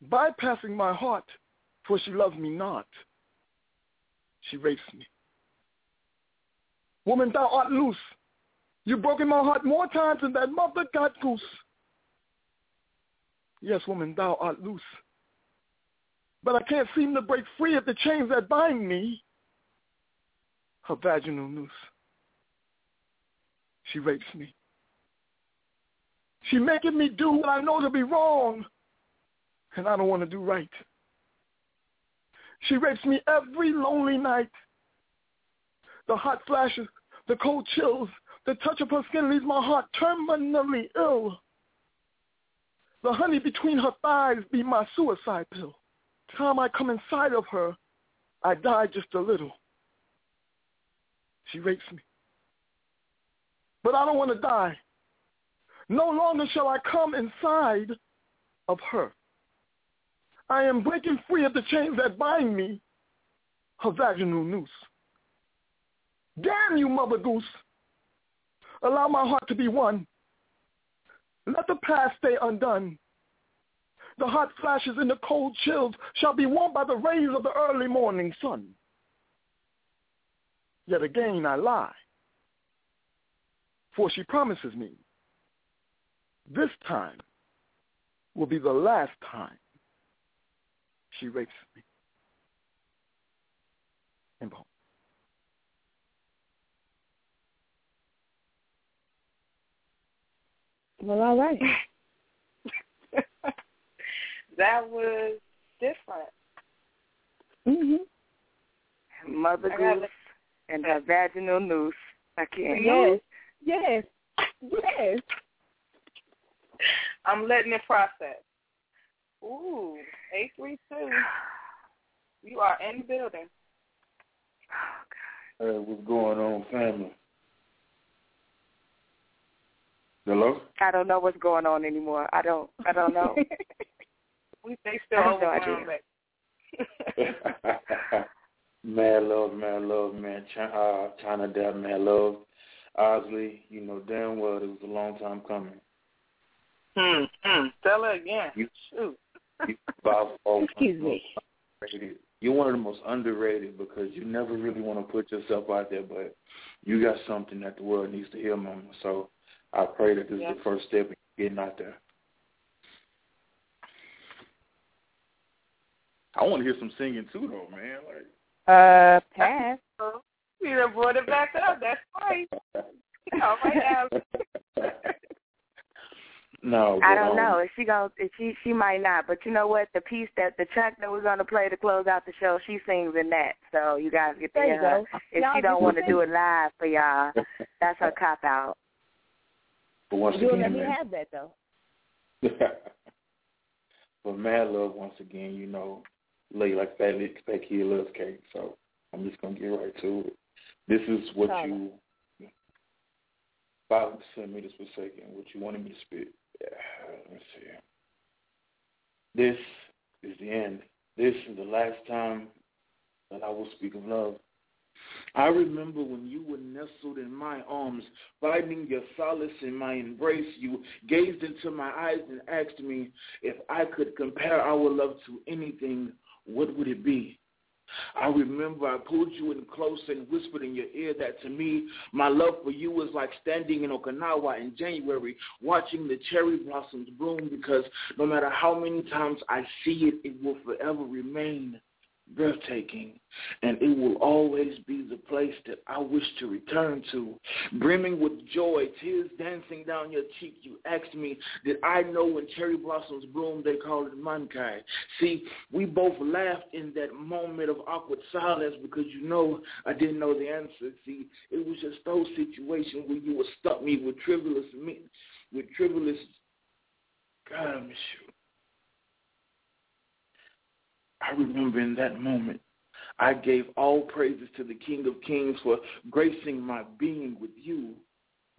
bypassing my heart, for she loves me not. She rapes me. Woman, thou art loose. You've broken my heart more times than that mother got goose. Yes, woman, thou art loose. But I can't seem to break free of the chains that bind me. Her vaginal noose. She rapes me. She making me do what I know to be wrong, and I don't want to do right. She rapes me every lonely night. The hot flashes, the cold chills, the touch of her skin leaves my heart terminally ill. The honey between her thighs be my suicide pill. Time I come inside of her, I die just a little. She rapes me. But I don't want to die. No longer shall I come inside of her. I am breaking free of the chains that bind me, her vaginal noose. Damn you, mother goose. Allow my heart to be one. Let the past stay undone. The hot flashes and the cold chills shall be warmed by the rays of the early morning sun. Yet again I lie, for she promises me this time will be the last time she rapes me. And boom. Well, all right. [LAUGHS] that was different. Mhm. Mother I gotta- goose and her vaginal noose. I can't. Yes. Yes. Yes. I'm letting it process. Ooh, eight three two. You are in the building. Oh God. Hey, what's going on, family? Hello? I don't know what's going on anymore. I don't. I don't know. [LAUGHS] we they [LAUGHS] still I have no overwhelmed. mad love, mad love, man. Ch- uh, Chyna Dap, mad love. Osley, you know damn well it was a long time coming. Hmm. hmm. Tell her again. You- Shoot. You about [LAUGHS] four Excuse me. underrated. You're one of the most underrated because you never really want to put yourself out there, but you got something that the world needs to hear, Mama. So I pray that this Yeah. is the first step in getting out there. I want to hear some singing too, though, man. Like, Uh, pass. You done brought it back up. That's right. All right now. no, I don't um, know if she goes. If she she might not, but you know what? The piece that the track that we're gonna play to close out the show, she sings in that. So you guys get to There hear her. go. If Y'all she don't want to do it live for y'all, [LAUGHS] that's her cop out. But once You'll again, let me man, have that though. [LAUGHS] but mad love once again, you know, lay like that that kid loves cake. So I'm just gonna get right to it. This is what Sorry. you five centimeters per second, what you wanted me to spit. Yeah, let me see. This is the end. This is the last time that I will speak of love. I remember when you were nestled in my arms, finding your solace in my embrace. You gazed into my eyes and asked me if I could compare our love to anything, what would it be? I remember I pulled you in close and whispered in your ear that to me, my love for you was like standing in Okinawa in January, watching the cherry blossoms bloom because no matter how many times I see it, it will forever remain breathtaking, and it will always be the place that I wish to return to. Brimming with joy, tears dancing down your cheek, you asked me, did I know when cherry blossoms bloom, they call it mankai? See, we both laughed in that moment of awkward silence because you know I didn't know the answer. See, it was just those situations where you would stop me with trivialist, with trivialist, God, I miss you. I remember in that moment, I gave all praises to the King of Kings for gracing my being with you,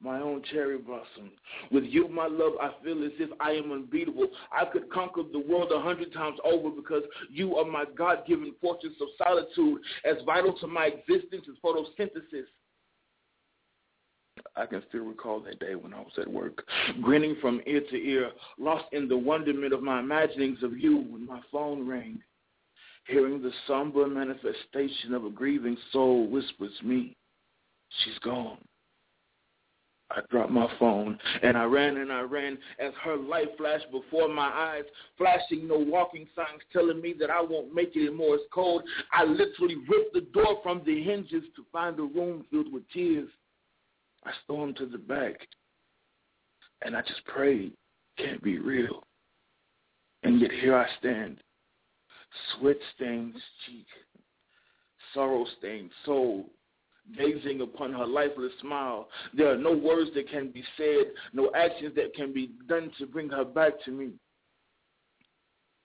my own cherry blossom. With you, my love, I feel as if I am unbeatable. I could conquer the world a hundred times over because you are my God-given fortress of solitude, as vital to my existence as photosynthesis. I can still recall that day when I was at work, grinning from ear to ear, lost in the wonderment of my imaginings of you when my phone rang. Hearing the somber manifestation of a grieving soul whispers me, she's gone. I dropped my phone and I ran and I ran as her light flashed before my eyes, flashing no walking signs telling me that I won't make it anymore. It's cold. I literally ripped the door from the hinges to find a room filled with tears. I stormed to the back and I just prayed, can't be real. And yet here I stand, sweat stained cheek, sorrow stained soul, gazing upon her lifeless smile. There are no words that can be said, no actions that can be done to bring her back to me.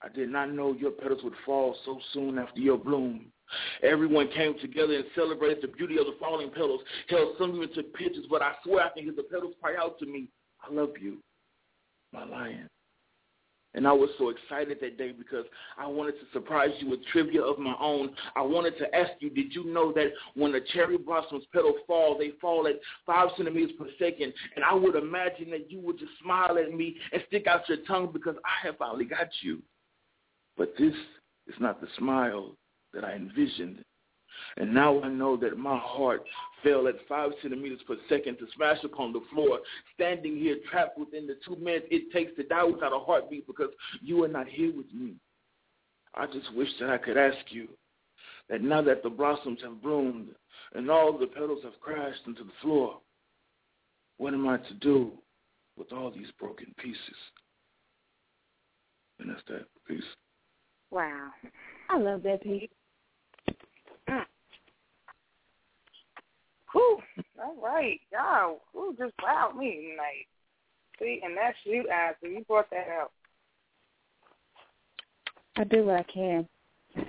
I did not know your petals would fall so soon after your bloom. Everyone came together and celebrated the beauty of the falling petals. Hell, some even took pictures, but I swear I can hear the petals cry out to me, I love you, my lion. And I was so excited that day because I wanted to surprise you with trivia of my own. I wanted to ask you, did you know that when the cherry blossoms petals fall, they fall at five centimeters per second? And I would imagine that you would just smile at me and stick out your tongue because I have finally got you. But this is not the smile that I envisioned. And now I know that my heart fell at five centimeters per second to smash upon the floor, standing here trapped within the two minutes it takes to die without a heartbeat because you are not here with me. I just wish that I could ask you that now that the blossoms have bloomed and all the petals have crashed into the floor, what am I to do with all these broken pieces? And that's that piece. Wow. I love that piece. Whew. All right. Y'all, who just wowed me tonight? See, and that's you, Ashley. You brought that out. I do what I can. [LAUGHS]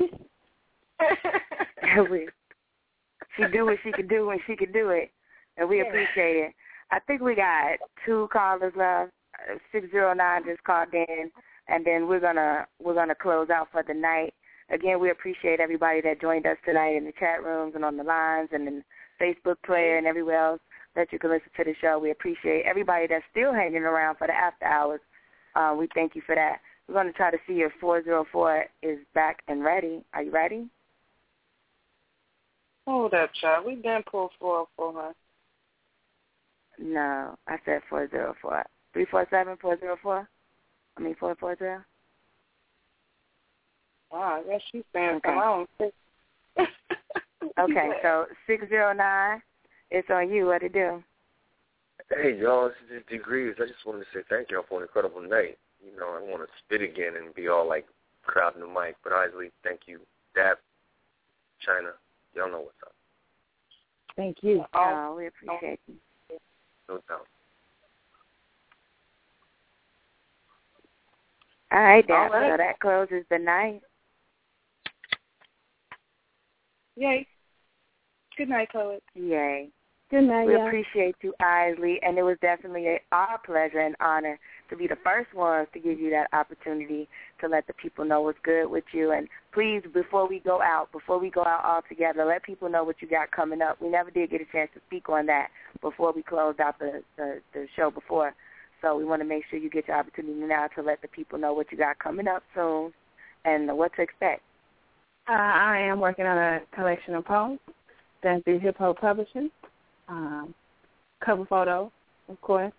she do what she could do when she could do it, and we Yeah. appreciate it. I think we got two callers left. Uh, six zero nine just called in, and then we're gonna we're gonna close out for the night. Again, we appreciate everybody that joined us tonight in the chat rooms and on the lines and in Facebook player and everywhere else that you can listen to the show. We appreciate everybody that's still hanging around for the after hours. Uh, we thank you for that. We're going to try to see if 404 is back and ready. Are you ready? Hold up, child. We done pulled 404, huh? No, I said 404. 347 404? I mean 440? Wow, I guess she's saying Okay. [LAUGHS] wrong. [LAUGHS] Okay, so 609, it's on you. What to do? Hey, y'all, this is Degrees. I just wanted to say thank y'all for an incredible night. You know, I want to spit again and be all like crowding the mic, but honestly, thank you. Dap, Chyna, y'all know what's up. Thank you. Oh, we appreciate you. No doubt. All right, Dan. All right. So that closes the night. Yay. Good night, Chloe. Yay. Good night, We y'all. appreciate you, Isly, and it was definitely a, our pleasure and honor to be the first ones to give you that opportunity to let the people know what's good with you. And please, before we go out, before we go out all together, let people know what you got coming up. We never did get a chance to speak on that before we closed out the, the, the show before. So we want to make sure you get your opportunity now to let the people know what you got coming up soon and what to expect. Uh, I am working on a collection of poems done through Hip Hop Publishing. Um, cover photo, of course.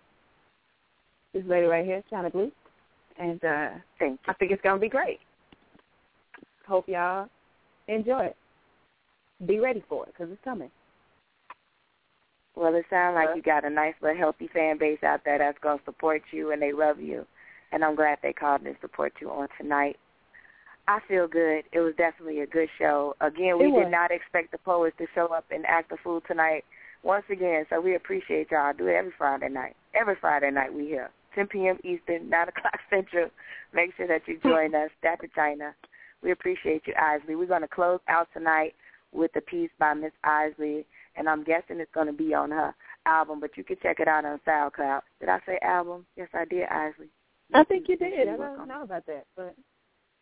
This lady right here, Chyna Blue. And uh, I think it's going to be great. Hope y'all enjoy it. Be ready for it because it's coming. Well, it sounds like you got a nice little healthy fan base out there that's going to support you and they love you. And I'm glad they called and support you on tonight. I feel good. It was definitely a good show. Again, we did not expect the poets to show up and act the fool tonight once again. So we appreciate y'all. Do it every Friday night. Every Friday night we here. 10 p.m. Eastern, [LAUGHS] 9 o'clock Central. Make sure that you join us. [LAUGHS] That's the Chyna. We appreciate you, Isly. We're going to close out tonight with a piece by Miss Isly, and I'm guessing it's going to be on her album, but you can check it out on SoundCloud. Did I say album? Yes, I did, Isly. I think you did. I don't know about that, but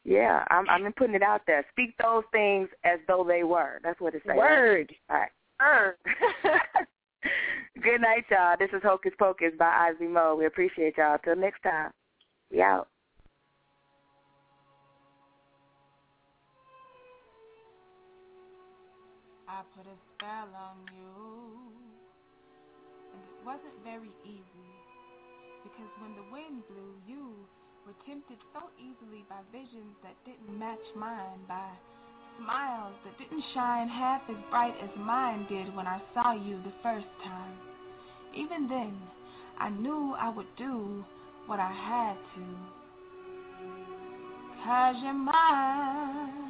Yeah, I'm I'm putting it out there. Speak those things as though they were. That's what it says. Word. All right. Word. [LAUGHS] Good night, y'all. This is Hocus Pocus by Ozzy Mo. We appreciate y'all. Till next time. We out. I put a spell on you. And it wasn't very easy. Because when the wind blew, you were tempted so easily by visions that didn't match mine, by smiles that didn't shine half as bright as mine did when I saw you the first time. Even then, I knew I would do what I had to. Cause you're mine.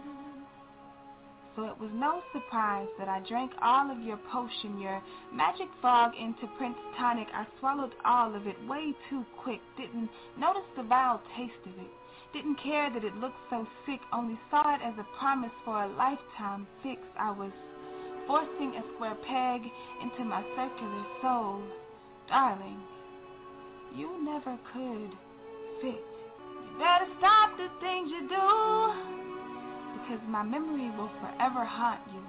So it was no surprise that I drank all of your potion, your magic fog into Prince Tonic. I swallowed all of it way too quick. Didn't notice the vile taste of it. Didn't care that it looked so sick. Only saw it as a promise for a lifetime fix. I was forcing a square peg into my circular soul. Darling, you never could fit. You better stop the things you do because my memory will forever haunt you.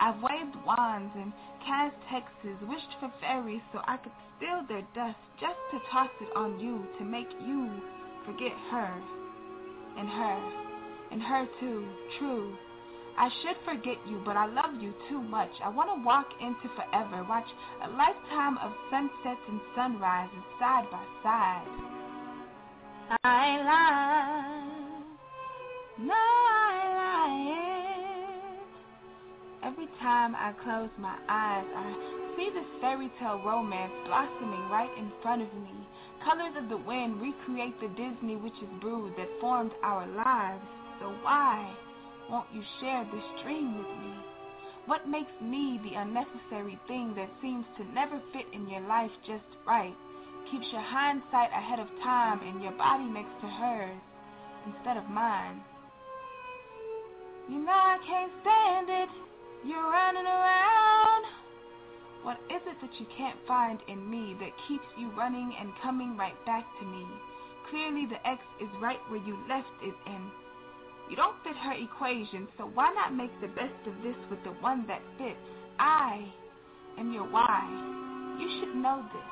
I've waved wands and cast hexes, wished for fairies so I could steal their dust just to toss it on you to make you forget her and her and her too. True. I should forget you, but I love you too much. I want to walk into forever, watch a lifetime of sunsets and sunrises side by side. I lie. No, Every time I close my eyes, I see this fairy tale romance blossoming right in front of me. Colors of the wind recreate the Disney witch's brood that formed our lives. So why won't you share this dream with me? What makes me the unnecessary thing that seems to never fit in your life just right? Keeps your hindsight ahead of time and your body next to hers instead of mine. You know I can't stand it. You're running around. What is it that you can't find in me that keeps you running and coming right back to me? Clearly the X is right where you left it and you don't fit her equation, so why not make the best of this with the one that fits? I am your why. You should know this.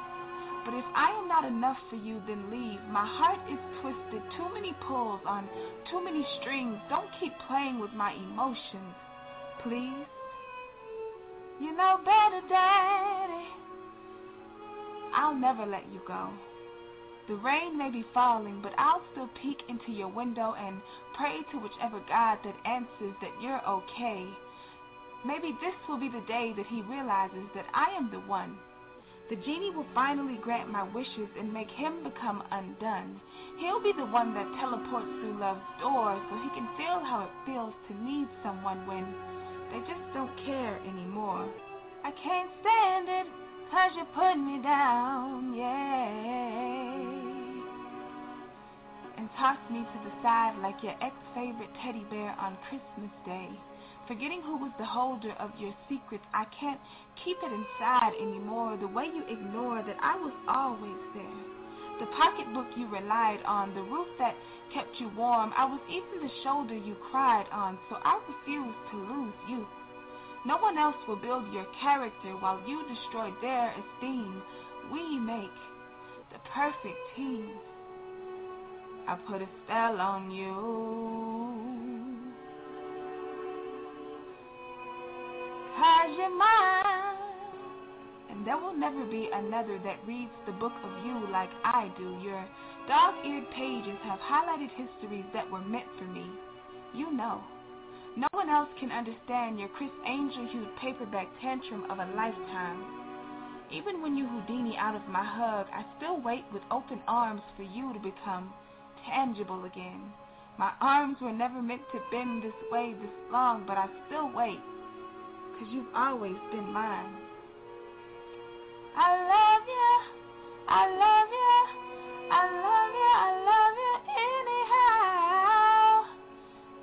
But if I am not enough for you, then leave. My heart is twisted, too many pulls on too many strings. Don't keep playing with my emotions, please. You know better, Daddy. I'll never let you go. The rain may be falling, but I'll still peek into your window and pray to whichever God that answers that you're okay. Maybe this will be the day that he realizes that I am the one. The genie will finally grant my wishes and make him become undone. He'll be the one that teleports through love's door so he can feel how it feels to need someone when they just don't care anymore. I can't stand it, cause you put me down, yeah. And toss me to the side like your ex-favorite teddy bear on Christmas Day. Forgetting who was the holder of your secrets, I can't keep it inside anymore. The way you ignore that I was always there. The pocketbook you relied on, the roof that kept you warm. I was even the shoulder you cried on, so I refuse to lose you. No one else will build your character while you destroy their esteem. We make the perfect team. I put a spell on you. Cause you're mine. And there will never be another that reads the book of you like I do. Your dog-eared pages have highlighted histories that were meant for me. You know. No one else can understand your Criss Angel-hued paperback tantrum of a lifetime. Even when you Houdini out of my hug, I still wait with open arms for you to become tangible again. My arms were never meant to bend this way this long, but I still wait, cause you've always been mine. I love you, I love you, I love you, I love you anyhow.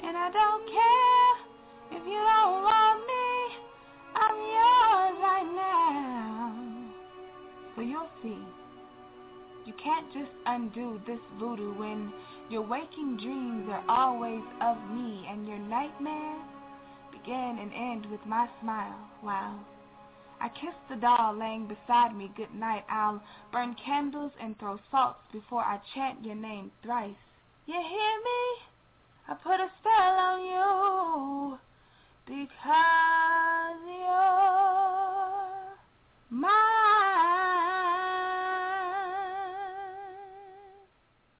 And I don't care if you don't want me, I'm yours right now. So you'll see. You can't just undo this voodoo when your waking dreams are always of me and your nightmares begin and end with my smile. Wow. I kiss the doll laying beside me good night. I'll burn candles and throw salts before I chant your name thrice. You hear me? I put a spell on you because you're my